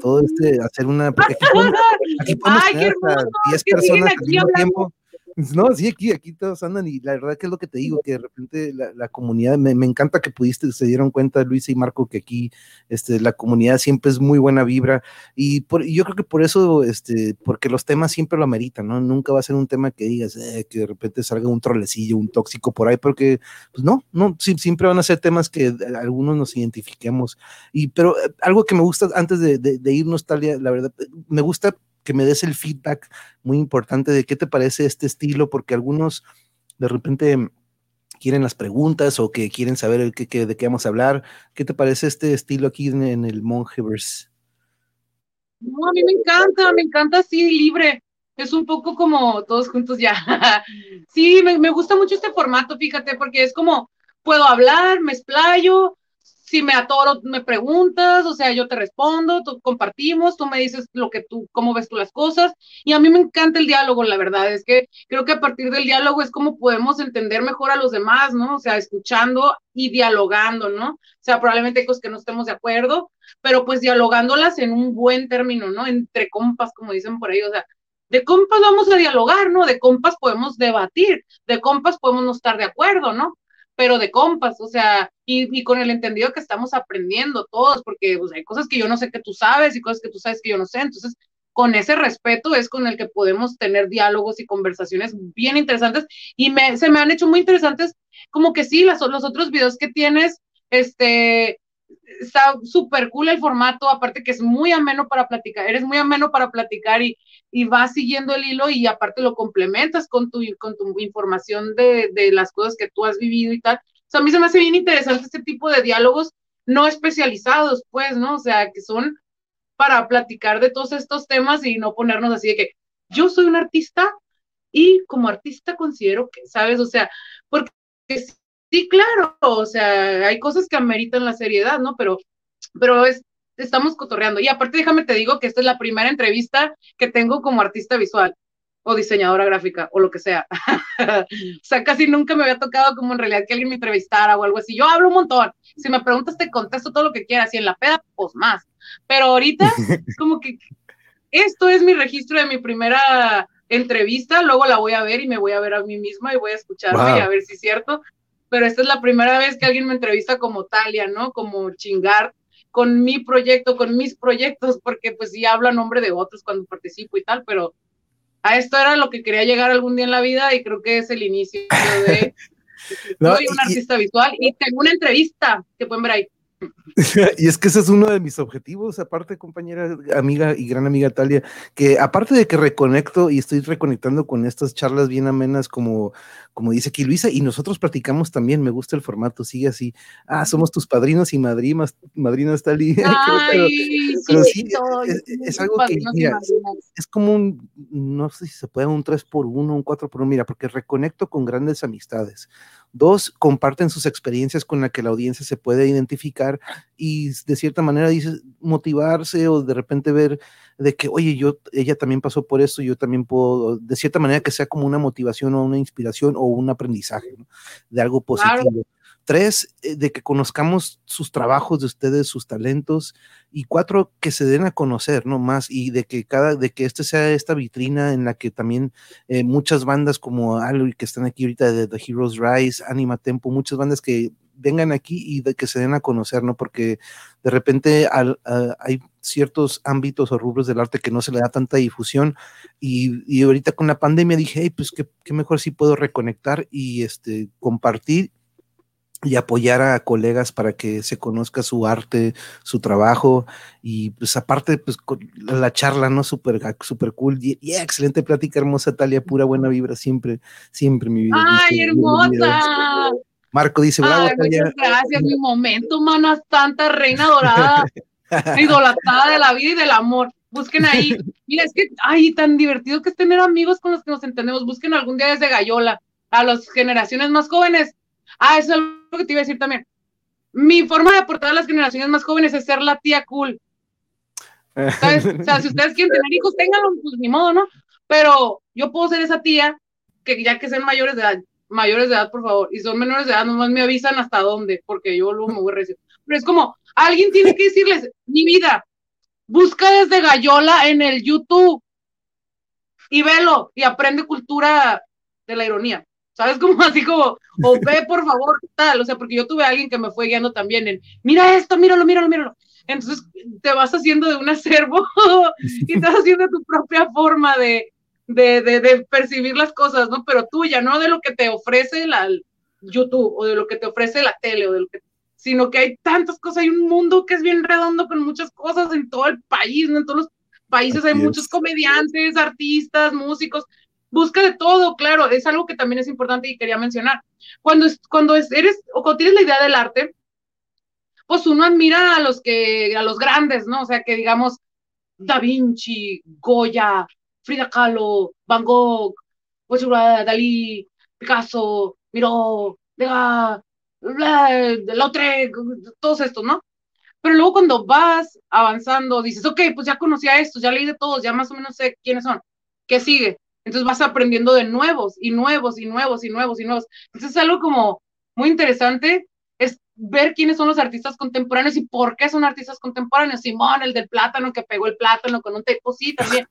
todo este, hacer una. Porque aquí [laughs] podemos, aquí podemos tener hasta 10 personas al mismo tiempo. [laughs] No, sí, aquí, aquí todos andan y la verdad que es lo que te digo, que de repente la, comunidad, me, encanta que pudiste, se dieron cuenta, Luisa y Marco, que aquí este, la comunidad siempre es muy buena vibra y, por, yo creo que por eso, este, porque los temas siempre lo ameritan, ¿no? Nunca va a ser un tema que digas, eh, que de repente salga un trolecillo, un tóxico por ahí, porque, pues no, no, siempre van a ser temas que algunos nos identifiquemos. Y, pero eh, algo que me gusta antes de, de, de irnos, Talia, la verdad, me gusta que me des el feedback muy importante de qué te parece este estilo, porque algunos de repente quieren las preguntas o que quieren saber el que, de qué vamos a hablar. ¿Qué te parece este estilo aquí en, el Mongeverse? No, a mí me encanta, me encanta así libre. Es un poco como todos juntos ya. [laughs] sí, me, me gusta mucho este formato, fíjate, porque es como puedo hablar, me explayo, si me atoro, me preguntas, o sea, yo te respondo, tú, compartimos, tú me dices lo que tú, cómo ves tú las cosas, y a mí me encanta el diálogo, la verdad, es que creo que a partir del diálogo es como podemos entender mejor a los demás, ¿no? O sea, escuchando y dialogando, ¿no? O sea, probablemente hay cosas que no estemos de acuerdo, pero pues dialogándolas en un buen término, ¿no? Entre compas, como dicen por ahí, o sea, de compas vamos a dialogar, ¿no? De compas podemos debatir, de compas podemos no estar de acuerdo, ¿no? Pero de compas, o sea, y, con el entendido que estamos aprendiendo todos, porque pues, hay cosas que yo no sé que tú sabes y cosas que tú sabes que yo no sé, entonces con ese respeto es con el que podemos tener diálogos y conversaciones bien interesantes y me, se me han hecho muy interesantes, como que sí, las, los otros videos que tienes, este, está súper cool el formato, aparte que es muy ameno para platicar, eres muy ameno para platicar y, y vas siguiendo el hilo y aparte lo complementas con tu, con tu información de, de, las cosas que tú has vivido y tal. O sea, a mí se me hace bien interesante este tipo de diálogos no especializados, pues, ¿no? O sea, que son para platicar de todos estos temas y no ponernos así de que yo soy un artista y como artista considero que, ¿sabes? O sea, porque Sí, claro, o sea, hay cosas que ameritan la seriedad, ¿no? Pero, pero es, estamos cotorreando. Y aparte, déjame te digo que esta es la primera entrevista que tengo como artista visual o diseñadora gráfica o lo que sea. [laughs] o sea, casi nunca me había tocado como en realidad que alguien me entrevistara o algo así. Yo hablo un montón. Si me preguntas, te contesto todo lo que quieras. Y en la peda, pues más. Pero ahorita, [laughs] como que esto es mi registro de mi primera entrevista. Luego la voy a ver y me voy a ver a mí misma y voy a escucharme y a ver si es cierto pero esta es la primera vez que alguien me entrevista como Talia, ¿no? Como chingar con mi proyecto, con mis proyectos, porque pues sí hablo a nombre de otros cuando participo y tal, pero a esto era lo que quería llegar algún día en la vida y creo que es el inicio de... [laughs] soy un artista visual y tengo una entrevista que pueden ver ahí. [laughs] y es que ese es uno de mis objetivos, aparte, compañera, amiga y gran amiga Talia, que aparte de que reconecto y estoy reconectando con estas charlas bien amenas, como, como dice aquí Luisa, y nosotros practicamos también, me gusta el formato, sigue así. Ah, somos tus padrinos y madrinas, madrinas Talia. [laughs] pero, sí, es, algo que, mira, es como un, no sé si se puede un 3 por 1 un 4 por 1 mira, porque reconecto con grandes amistades. Dos, comparten sus experiencias con la que la audiencia se puede identificar y de cierta manera dices motivarse o de repente ver de que, oye, yo, ella también pasó por esto, yo también puedo, de cierta manera que sea como una motivación o una inspiración o un aprendizaje de algo positivo. Tres, eh, de que conozcamos sus trabajos de ustedes, sus talentos. Y cuatro, que se den a conocer, ¿no? Más y de que cada, de que este sea esta vitrina en la que también eh, muchas bandas como Alui que están aquí ahorita de The Heroes Rise, Anima Tempo, muchas bandas que vengan aquí y de que se den a conocer, ¿no? Porque de repente hay ciertos ámbitos o rubros del arte que no se le da tanta difusión y, ahorita con la pandemia dije, hey, pues qué, mejor si puedo reconectar y este, compartir y apoyar a colegas para que se conozca su arte, su trabajo y pues aparte pues la charla, ¿no? Súper super cool y, excelente plática hermosa, Talia, pura buena vibra siempre, siempre mi vida. ¡Ay, hermosa! Marco dice, bravo. muchas gracias, mi momento, manas tanta reina dorada, [laughs] idolatrada de la vida y del amor. Busquen ahí. Mira, es que, ay, tan divertido que es tener amigos con los que nos entendemos. Busquen algún día desde Gallola, a las generaciones más jóvenes. Ah, eso es que te iba a decir también. Mi forma de aportar a las generaciones más jóvenes es ser la tía cool. O sea, si [laughs] ustedes quieren tener hijos, ténganlos, pues ni modo, ¿no? Pero yo puedo ser esa tía que ya que sean mayores de edad, mayores de edad, por favor, y son menores de edad, nomás me avisan hasta dónde, porque yo luego me voy a recibir. Pero es como, alguien tiene que decirles, mi vida, busca desde Gallola en el YouTube y velo y aprende cultura de la ironía. ¿Sabes? Como [laughs] así como, o ve por favor, tal, o sea, porque yo tuve a alguien que me fue guiando también en, mira esto, míralo, míralo, míralo. Entonces te vas haciendo de un acervo [laughs] y estás haciendo tu propia forma de, de, de, percibir las cosas, ¿no? Pero tuya, no de lo que te ofrece la YouTube o de lo que te ofrece la tele o de lo que sino que hay tantas cosas, hay un mundo que es bien redondo con muchas cosas en todo el país, ¿no? En todos los países hay muchos comediantes, artistas, músicos, busca de todo, claro, es algo que también es importante y quería mencionar. Cuando, cuando eres o cuando tienes la idea del arte, pues uno admira a los que, a los grandes, ¿no? O sea, que digamos Da Vinci, Goya, Frida Kahlo, Van Gogh, pues, Dalí, Picasso, Miró, Degas, Lautrec, todos estos, ¿no? Pero luego cuando vas avanzando, dices, ok, pues ya conocí a estos, ya leí de todos, ya más o menos sé quiénes son. ¿Qué sigue? Entonces vas aprendiendo de nuevos y nuevos y nuevos y nuevos y nuevos. Entonces es algo como muy interesante, es ver quiénes son los artistas contemporáneos y por qué son artistas contemporáneos. Simón, el del plátano que pegó el plátano con un tipo, sí, también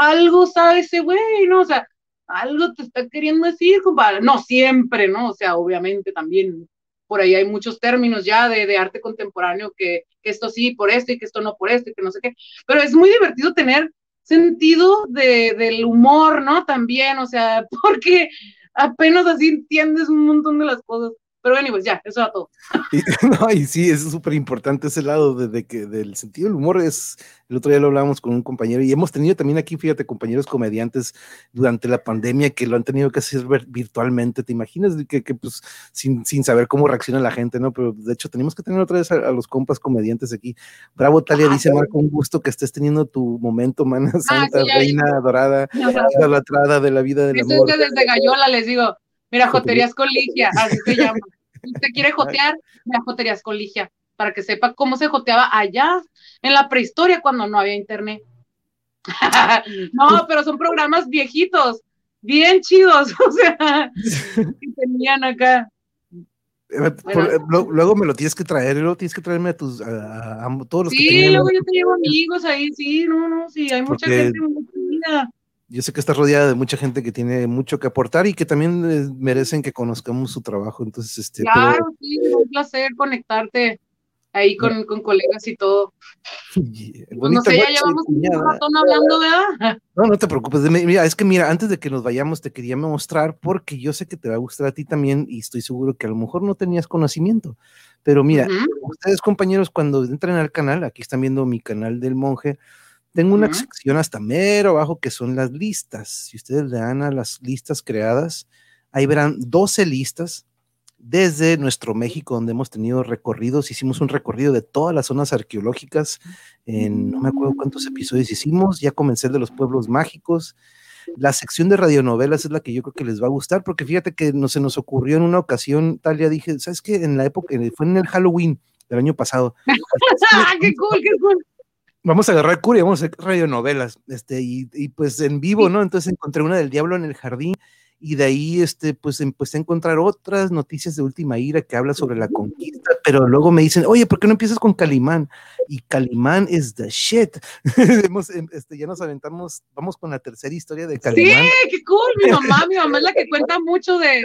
algo sabe ese güey, ¿no? O sea, algo te está queriendo decir, compadre. No siempre, ¿no? O sea, obviamente también por ahí hay muchos términos ya de, de arte contemporáneo que, que, esto sí por esto y que esto no por esto y que no sé qué. Pero es muy divertido tener sentido de, del humor, ¿no? También, o sea, [laughs] porque apenas así entiendes un montón de las cosas. Pero bueno, pues ya, eso era todo. [laughs] Y, [laughs] no, y sí, es súper importante ese lado de, que del sentido del humor es, el otro día lo hablábamos con un compañero y hemos tenido también aquí, fíjate, compañeros comediantes durante la pandemia que lo han tenido que hacer virtualmente, ¿te imaginas? Que, que pues sin, sin, saber cómo reacciona la gente, ¿no? Pero de hecho tenemos que tener otra vez a, los compas comediantes aquí. Bravo, Talia, ah, dice Marco, un gusto que estés teniendo tu momento, mana ah, santa, reina dorada, [laughs] la trada de la vida del Eso amor. Es desde Gallola les digo, Mira, Joterías con Ligia, así se llama. [laughs] Si usted quiere jotear, mira, Joterías con Ligia, para que sepa cómo se joteaba allá en la prehistoria cuando no había internet. [laughs] no, pero son programas viejitos, bien chidos, [laughs] o sea, que tenían acá. Eh, eh, luego me lo tienes que traer, luego tienes que traerme a tus a, todos los sí, luego yo te llevo amigos ahí, sí, no, no, sí, hay mucha gente muy yo sé que estás rodeada de mucha gente que tiene mucho que aportar y que también eh, merecen que conozcamos su trabajo. Entonces, este. Claro, sí, es un placer conectarte ahí con, con colegas y todo. Pues no sé, ya llevamos un ratón hablando, ¿verdad? [laughs] No, no te preocupes. Mira, es que mira, antes de que nos vayamos, te quería mostrar, porque yo sé que te va a gustar a ti también, y estoy seguro que a lo mejor no tenías conocimiento. Pero mira, ustedes, compañeros, cuando entran al canal, aquí están viendo mi canal del monje tengo una sección hasta mero abajo que son las listas. Si ustedes le dan a las listas creadas, ahí verán 12 listas desde nuestro México, donde hemos tenido recorridos. Hicimos un recorrido de todas las zonas arqueológicas. En no me acuerdo cuántos episodios hicimos. Ya comencé de los pueblos mágicos. La sección de radionovelas es la que yo creo que les va a gustar, porque fíjate que no, se nos ocurrió en una ocasión, tal ya dije, ¿sabes qué? En la época, fue en el Halloween del año pasado. [laughs] ¡Qué cool, qué cool! Vamos a agarrar cura y vamos a hacer radionovelas, este, y, y pues en vivo, ¿no? Entonces encontré una del Diablo en el Jardín y de ahí este, pues empecé a encontrar otras noticias de última ira que habla sobre la conquista, pero luego me dicen, oye, ¿por qué no empiezas con Calimán? Y Calimán es the shit. [laughs] Em, este, ya nos aventamos, vamos con la tercera historia de Calimán. Sí, qué cool, mi mamá, mi mamá es la que [laughs] cuenta mucho de...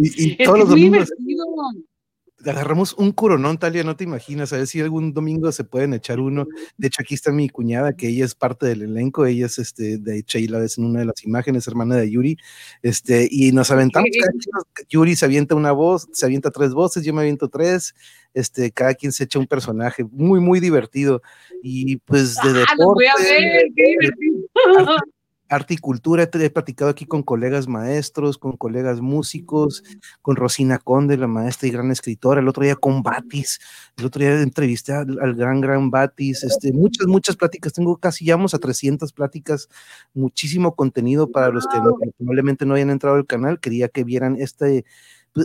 y, todos los domingos agarramos un coronón, Talia, no te imaginas, a ver si algún domingo se pueden echar uno. De hecho, aquí está mi cuñada, que ella es parte del elenco, ella es, este, de hecho, ahí la ves en una de las imágenes, hermana de Yuri, este, y nos aventamos, Yuri se avienta una voz, se avienta tres voces, yo me aviento tres, este, cada quien se echa un personaje, muy, muy divertido, y pues de ah, deporte, voy a ver, qué divertido. Arte y cultura. He platicado aquí con colegas maestros, con colegas músicos, con Rosina Conde, la maestra y gran escritora, el otro día con Batis, el otro día entrevisté al, gran, gran Batis, este, muchas, muchas pláticas, tengo casi, ya a 300 pláticas, muchísimo contenido para los que probablemente no hayan entrado al canal, quería que vieran este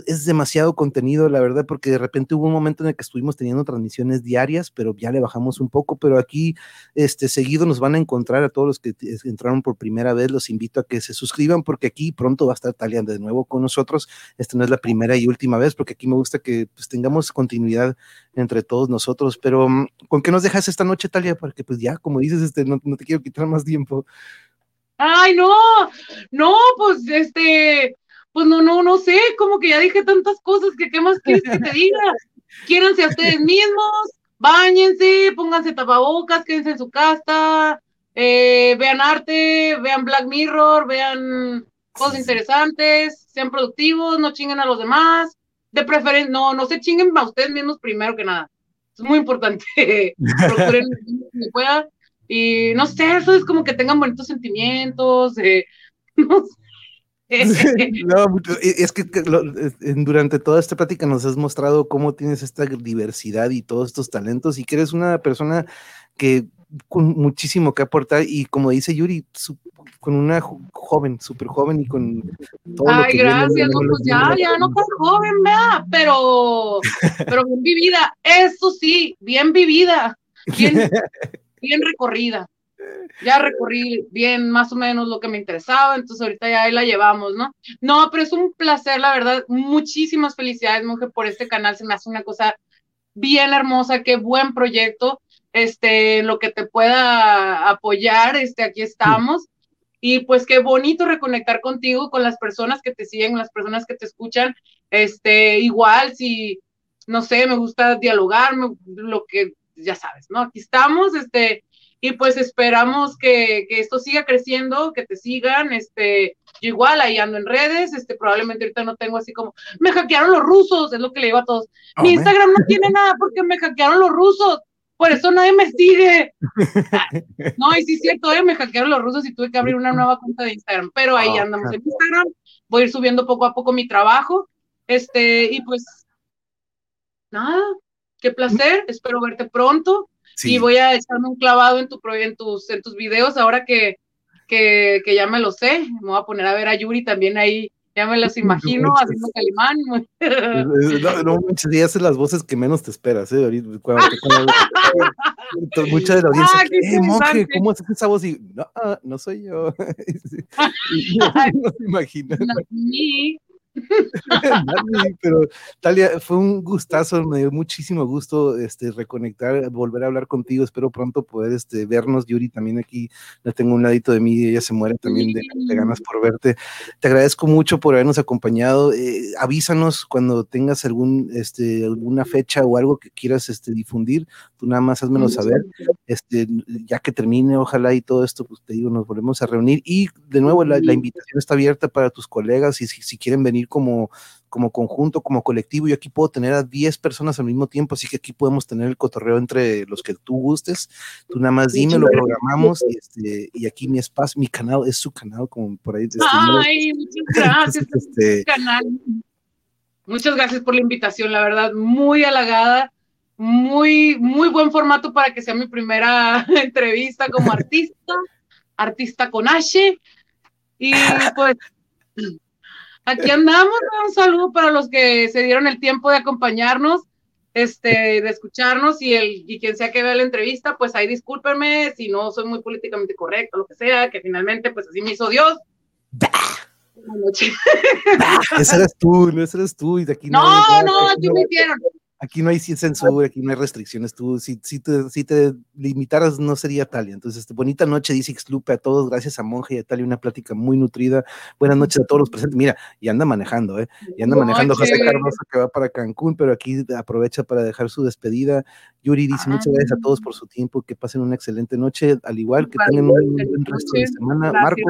es demasiado contenido, la verdad, porque de repente hubo un momento en el que estuvimos teniendo transmisiones diarias, pero ya le bajamos un poco, pero aquí este seguido nos van a encontrar a todos los que entraron por primera vez, los invito a que se suscriban porque aquí pronto va a estar Talia de nuevo con nosotros. Esta no es la primera y última vez, porque aquí me gusta que pues, tengamos continuidad entre todos nosotros, pero mm, ¿con qué nos dejas esta noche, Talia? Porque pues ya, como dices, este, no, no te quiero quitar más tiempo. Ay, no, no, pues este, pues no, no, no sé, como que ya dije tantas cosas que qué más quieres que te [laughs] diga. Quiéranse a ustedes mismos, bañense, pónganse tapabocas, quédense en su casa, eh, vean arte, vean Black Mirror, vean cosas interesantes, sean productivos, no chinguen a los demás, de preferencia, no, no se chinguen a ustedes mismos primero que nada. Es muy importante, [laughs] procuren que pueda. Y no sé, eso es como que tengan bonitos sentimientos, eh, [laughs] no sé [laughs] no, es que durante toda esta plática nos has mostrado cómo tienes esta diversidad y todos estos talentos y que eres una persona que con muchísimo que aportar y como dice Yuri, con una joven, súper joven y con todo Ay, lo que gracias, no, pues ya, ya no tan joven, vea, pero, pero bien vivida, eso sí, bien vivida, bien, [laughs] bien recorrida ya recorrí bien más o menos lo que me interesaba, entonces ahorita ya ahí la llevamos, ¿no? No, pero es un placer, la verdad, muchísimas felicidades, mujer, por este canal, se me hace una cosa bien hermosa, qué buen proyecto, este, lo que te pueda apoyar, este, aquí estamos. Y pues qué bonito reconectar contigo, con las personas que te siguen, las personas que te escuchan. Este, igual, si, no sé, me gusta dialogar, lo que, ya sabes, ¿no? Aquí estamos, este, y pues esperamos que, esto siga creciendo, que te sigan, este, yo igual ahí ando en redes, este, probablemente ahorita no tengo así como, me hackearon los rusos, es lo que le digo a todos, mi Instagram no tiene nada porque me hackearon los rusos, por eso nadie me sigue. [laughs] no, y sí es cierto, eh, me hackearon los rusos y tuve que abrir una nueva cuenta de Instagram, pero ahí andamos en Instagram, voy a ir subiendo poco a poco mi trabajo, este, y pues, nada, qué placer, espero verte pronto, y voy a echarme un clavado en, tu, en, tus, en tus videos ahora que, que, que, ya me lo sé. Me voy a poner a ver a Yuri también ahí. Ya me las [laughs] imagino haciendo calimán. No, no ya haces las voces que menos te esperas, ¿eh? Ahorita, [laughs] mucha de la audiencia, ah, eh, monje, ¿cómo haces esa voz? Y, no, no soy yo. [laughs] no, se imagina. No, [laughs] pero Talia, fue un gustazo, me dio muchísimo gusto este, reconectar, volver a hablar contigo. Espero pronto poder este, vernos. Yuri también aquí la tengo un ladito de mí, ella se muere también de, ganas por verte. Te agradezco mucho por habernos acompañado. Eh, avísanos cuando tengas algún, este, alguna fecha o algo que quieras este, difundir. Tú nada más házmelo saber. Este, ya que termine, ojalá y todo esto, pues te digo, nos volvemos a reunir. Y de nuevo, la, invitación está abierta para tus colegas y si quieren venir como, como conjunto, como colectivo. Yo aquí puedo tener a 10 personas al mismo tiempo, así que aquí podemos tener el cotorreo entre los que tú gustes. Tú nada más dime, lo programamos y, este, y aquí mi espacio, mi canal es su canal, como por ahí. Este, Ay, muchas gracias. este, canal. Muchas gracias por la invitación, la verdad, muy halagada. Muy, muy buen formato para que sea mi primera [laughs] entrevista como artista, artista con H. Y pues Aquí andamos, un saludo para los que se dieron el tiempo de acompañarnos, este, de escucharnos y el y quien sea que vea la entrevista, pues ahí discúlpenme si no soy muy políticamente correcto, lo que sea, que finalmente pues así me hizo Dios. ese eres tú, no ese eres tú. Y de aquí no, no, aquí me hicieron. Aquí no hay censura, aquí no hay restricciones. Tú, si, si, te, si te limitaras, no sería Talia. Entonces, este, bonita noche, dice Xlupe a todos. Gracias a Monje y a Talia, una plática muy nutrida. Buenas noches a todos los presentes. Mira, y anda manejando, ¿eh? Y anda manejando José Carlos, que va para Cancún, pero aquí aprovecha para dejar su despedida. Yuri dice muchas gracias a todos por su tiempo, que pasen una excelente noche, al igual que tengan un buen resto de semana. Marco,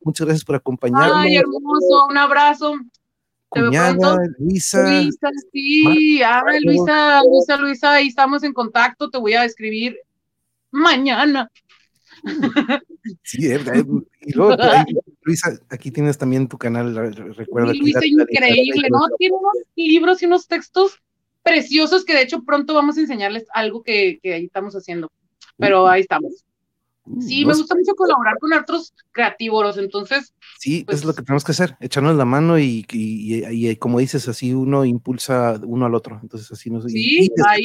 muchas gracias por acompañarnos. Ay, hermoso, un abrazo cuñada, Luisa. Luisa, sí, ay, Luisa, Luisa, Luisa, ahí estamos en contacto, te voy a escribir mañana. Sí, eh, eh, y luego, Luisa, aquí tienes también tu canal, recuerda. Luisa, increíble, ¿no? Tiene unos libros y unos textos preciosos que de hecho pronto vamos a enseñarles algo que, que ahí estamos haciendo, pero ahí estamos. Sí, me gusta mucho colaborar con otros creativos, entonces. Sí, es lo pues que tenemos que hacer, echarnos la mano y, y, como dices, así uno impulsa uno al otro. Entonces, así nos. Sí, ahí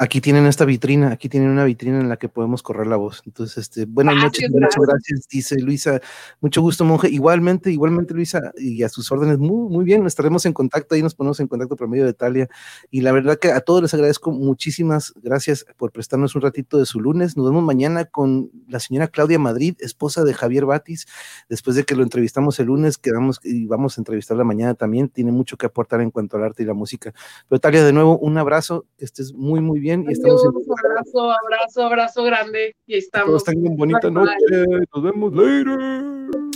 aquí tienen esta vitrina, aquí tienen una vitrina en la que podemos correr la voz. Entonces, este, buenas noches, muchas gracias, dice Luisa. Mucho gusto, monje. Igualmente, igualmente, Luisa, y a sus órdenes, muy, muy bien, estaremos en contacto, ahí nos ponemos en contacto por medio de Talia. Y la verdad que a todos les agradezco muchísimas gracias por prestarnos un ratito de su lunes. Nos vemos mañana con la señora Claudia Madrid, esposa de Javier Batis. Después de que lo entrevistamos el lunes, quedamos y vamos a entrevistarla mañana también. Tiene mucho que aportar en cuanto al arte y la música. Pero Talia, de nuevo, un abrazo, que estés muy, muy bien y estamos en... Abrazo, abrazo, abrazo grande y estamos. Todos tengan bonita noche. Nos vemos later.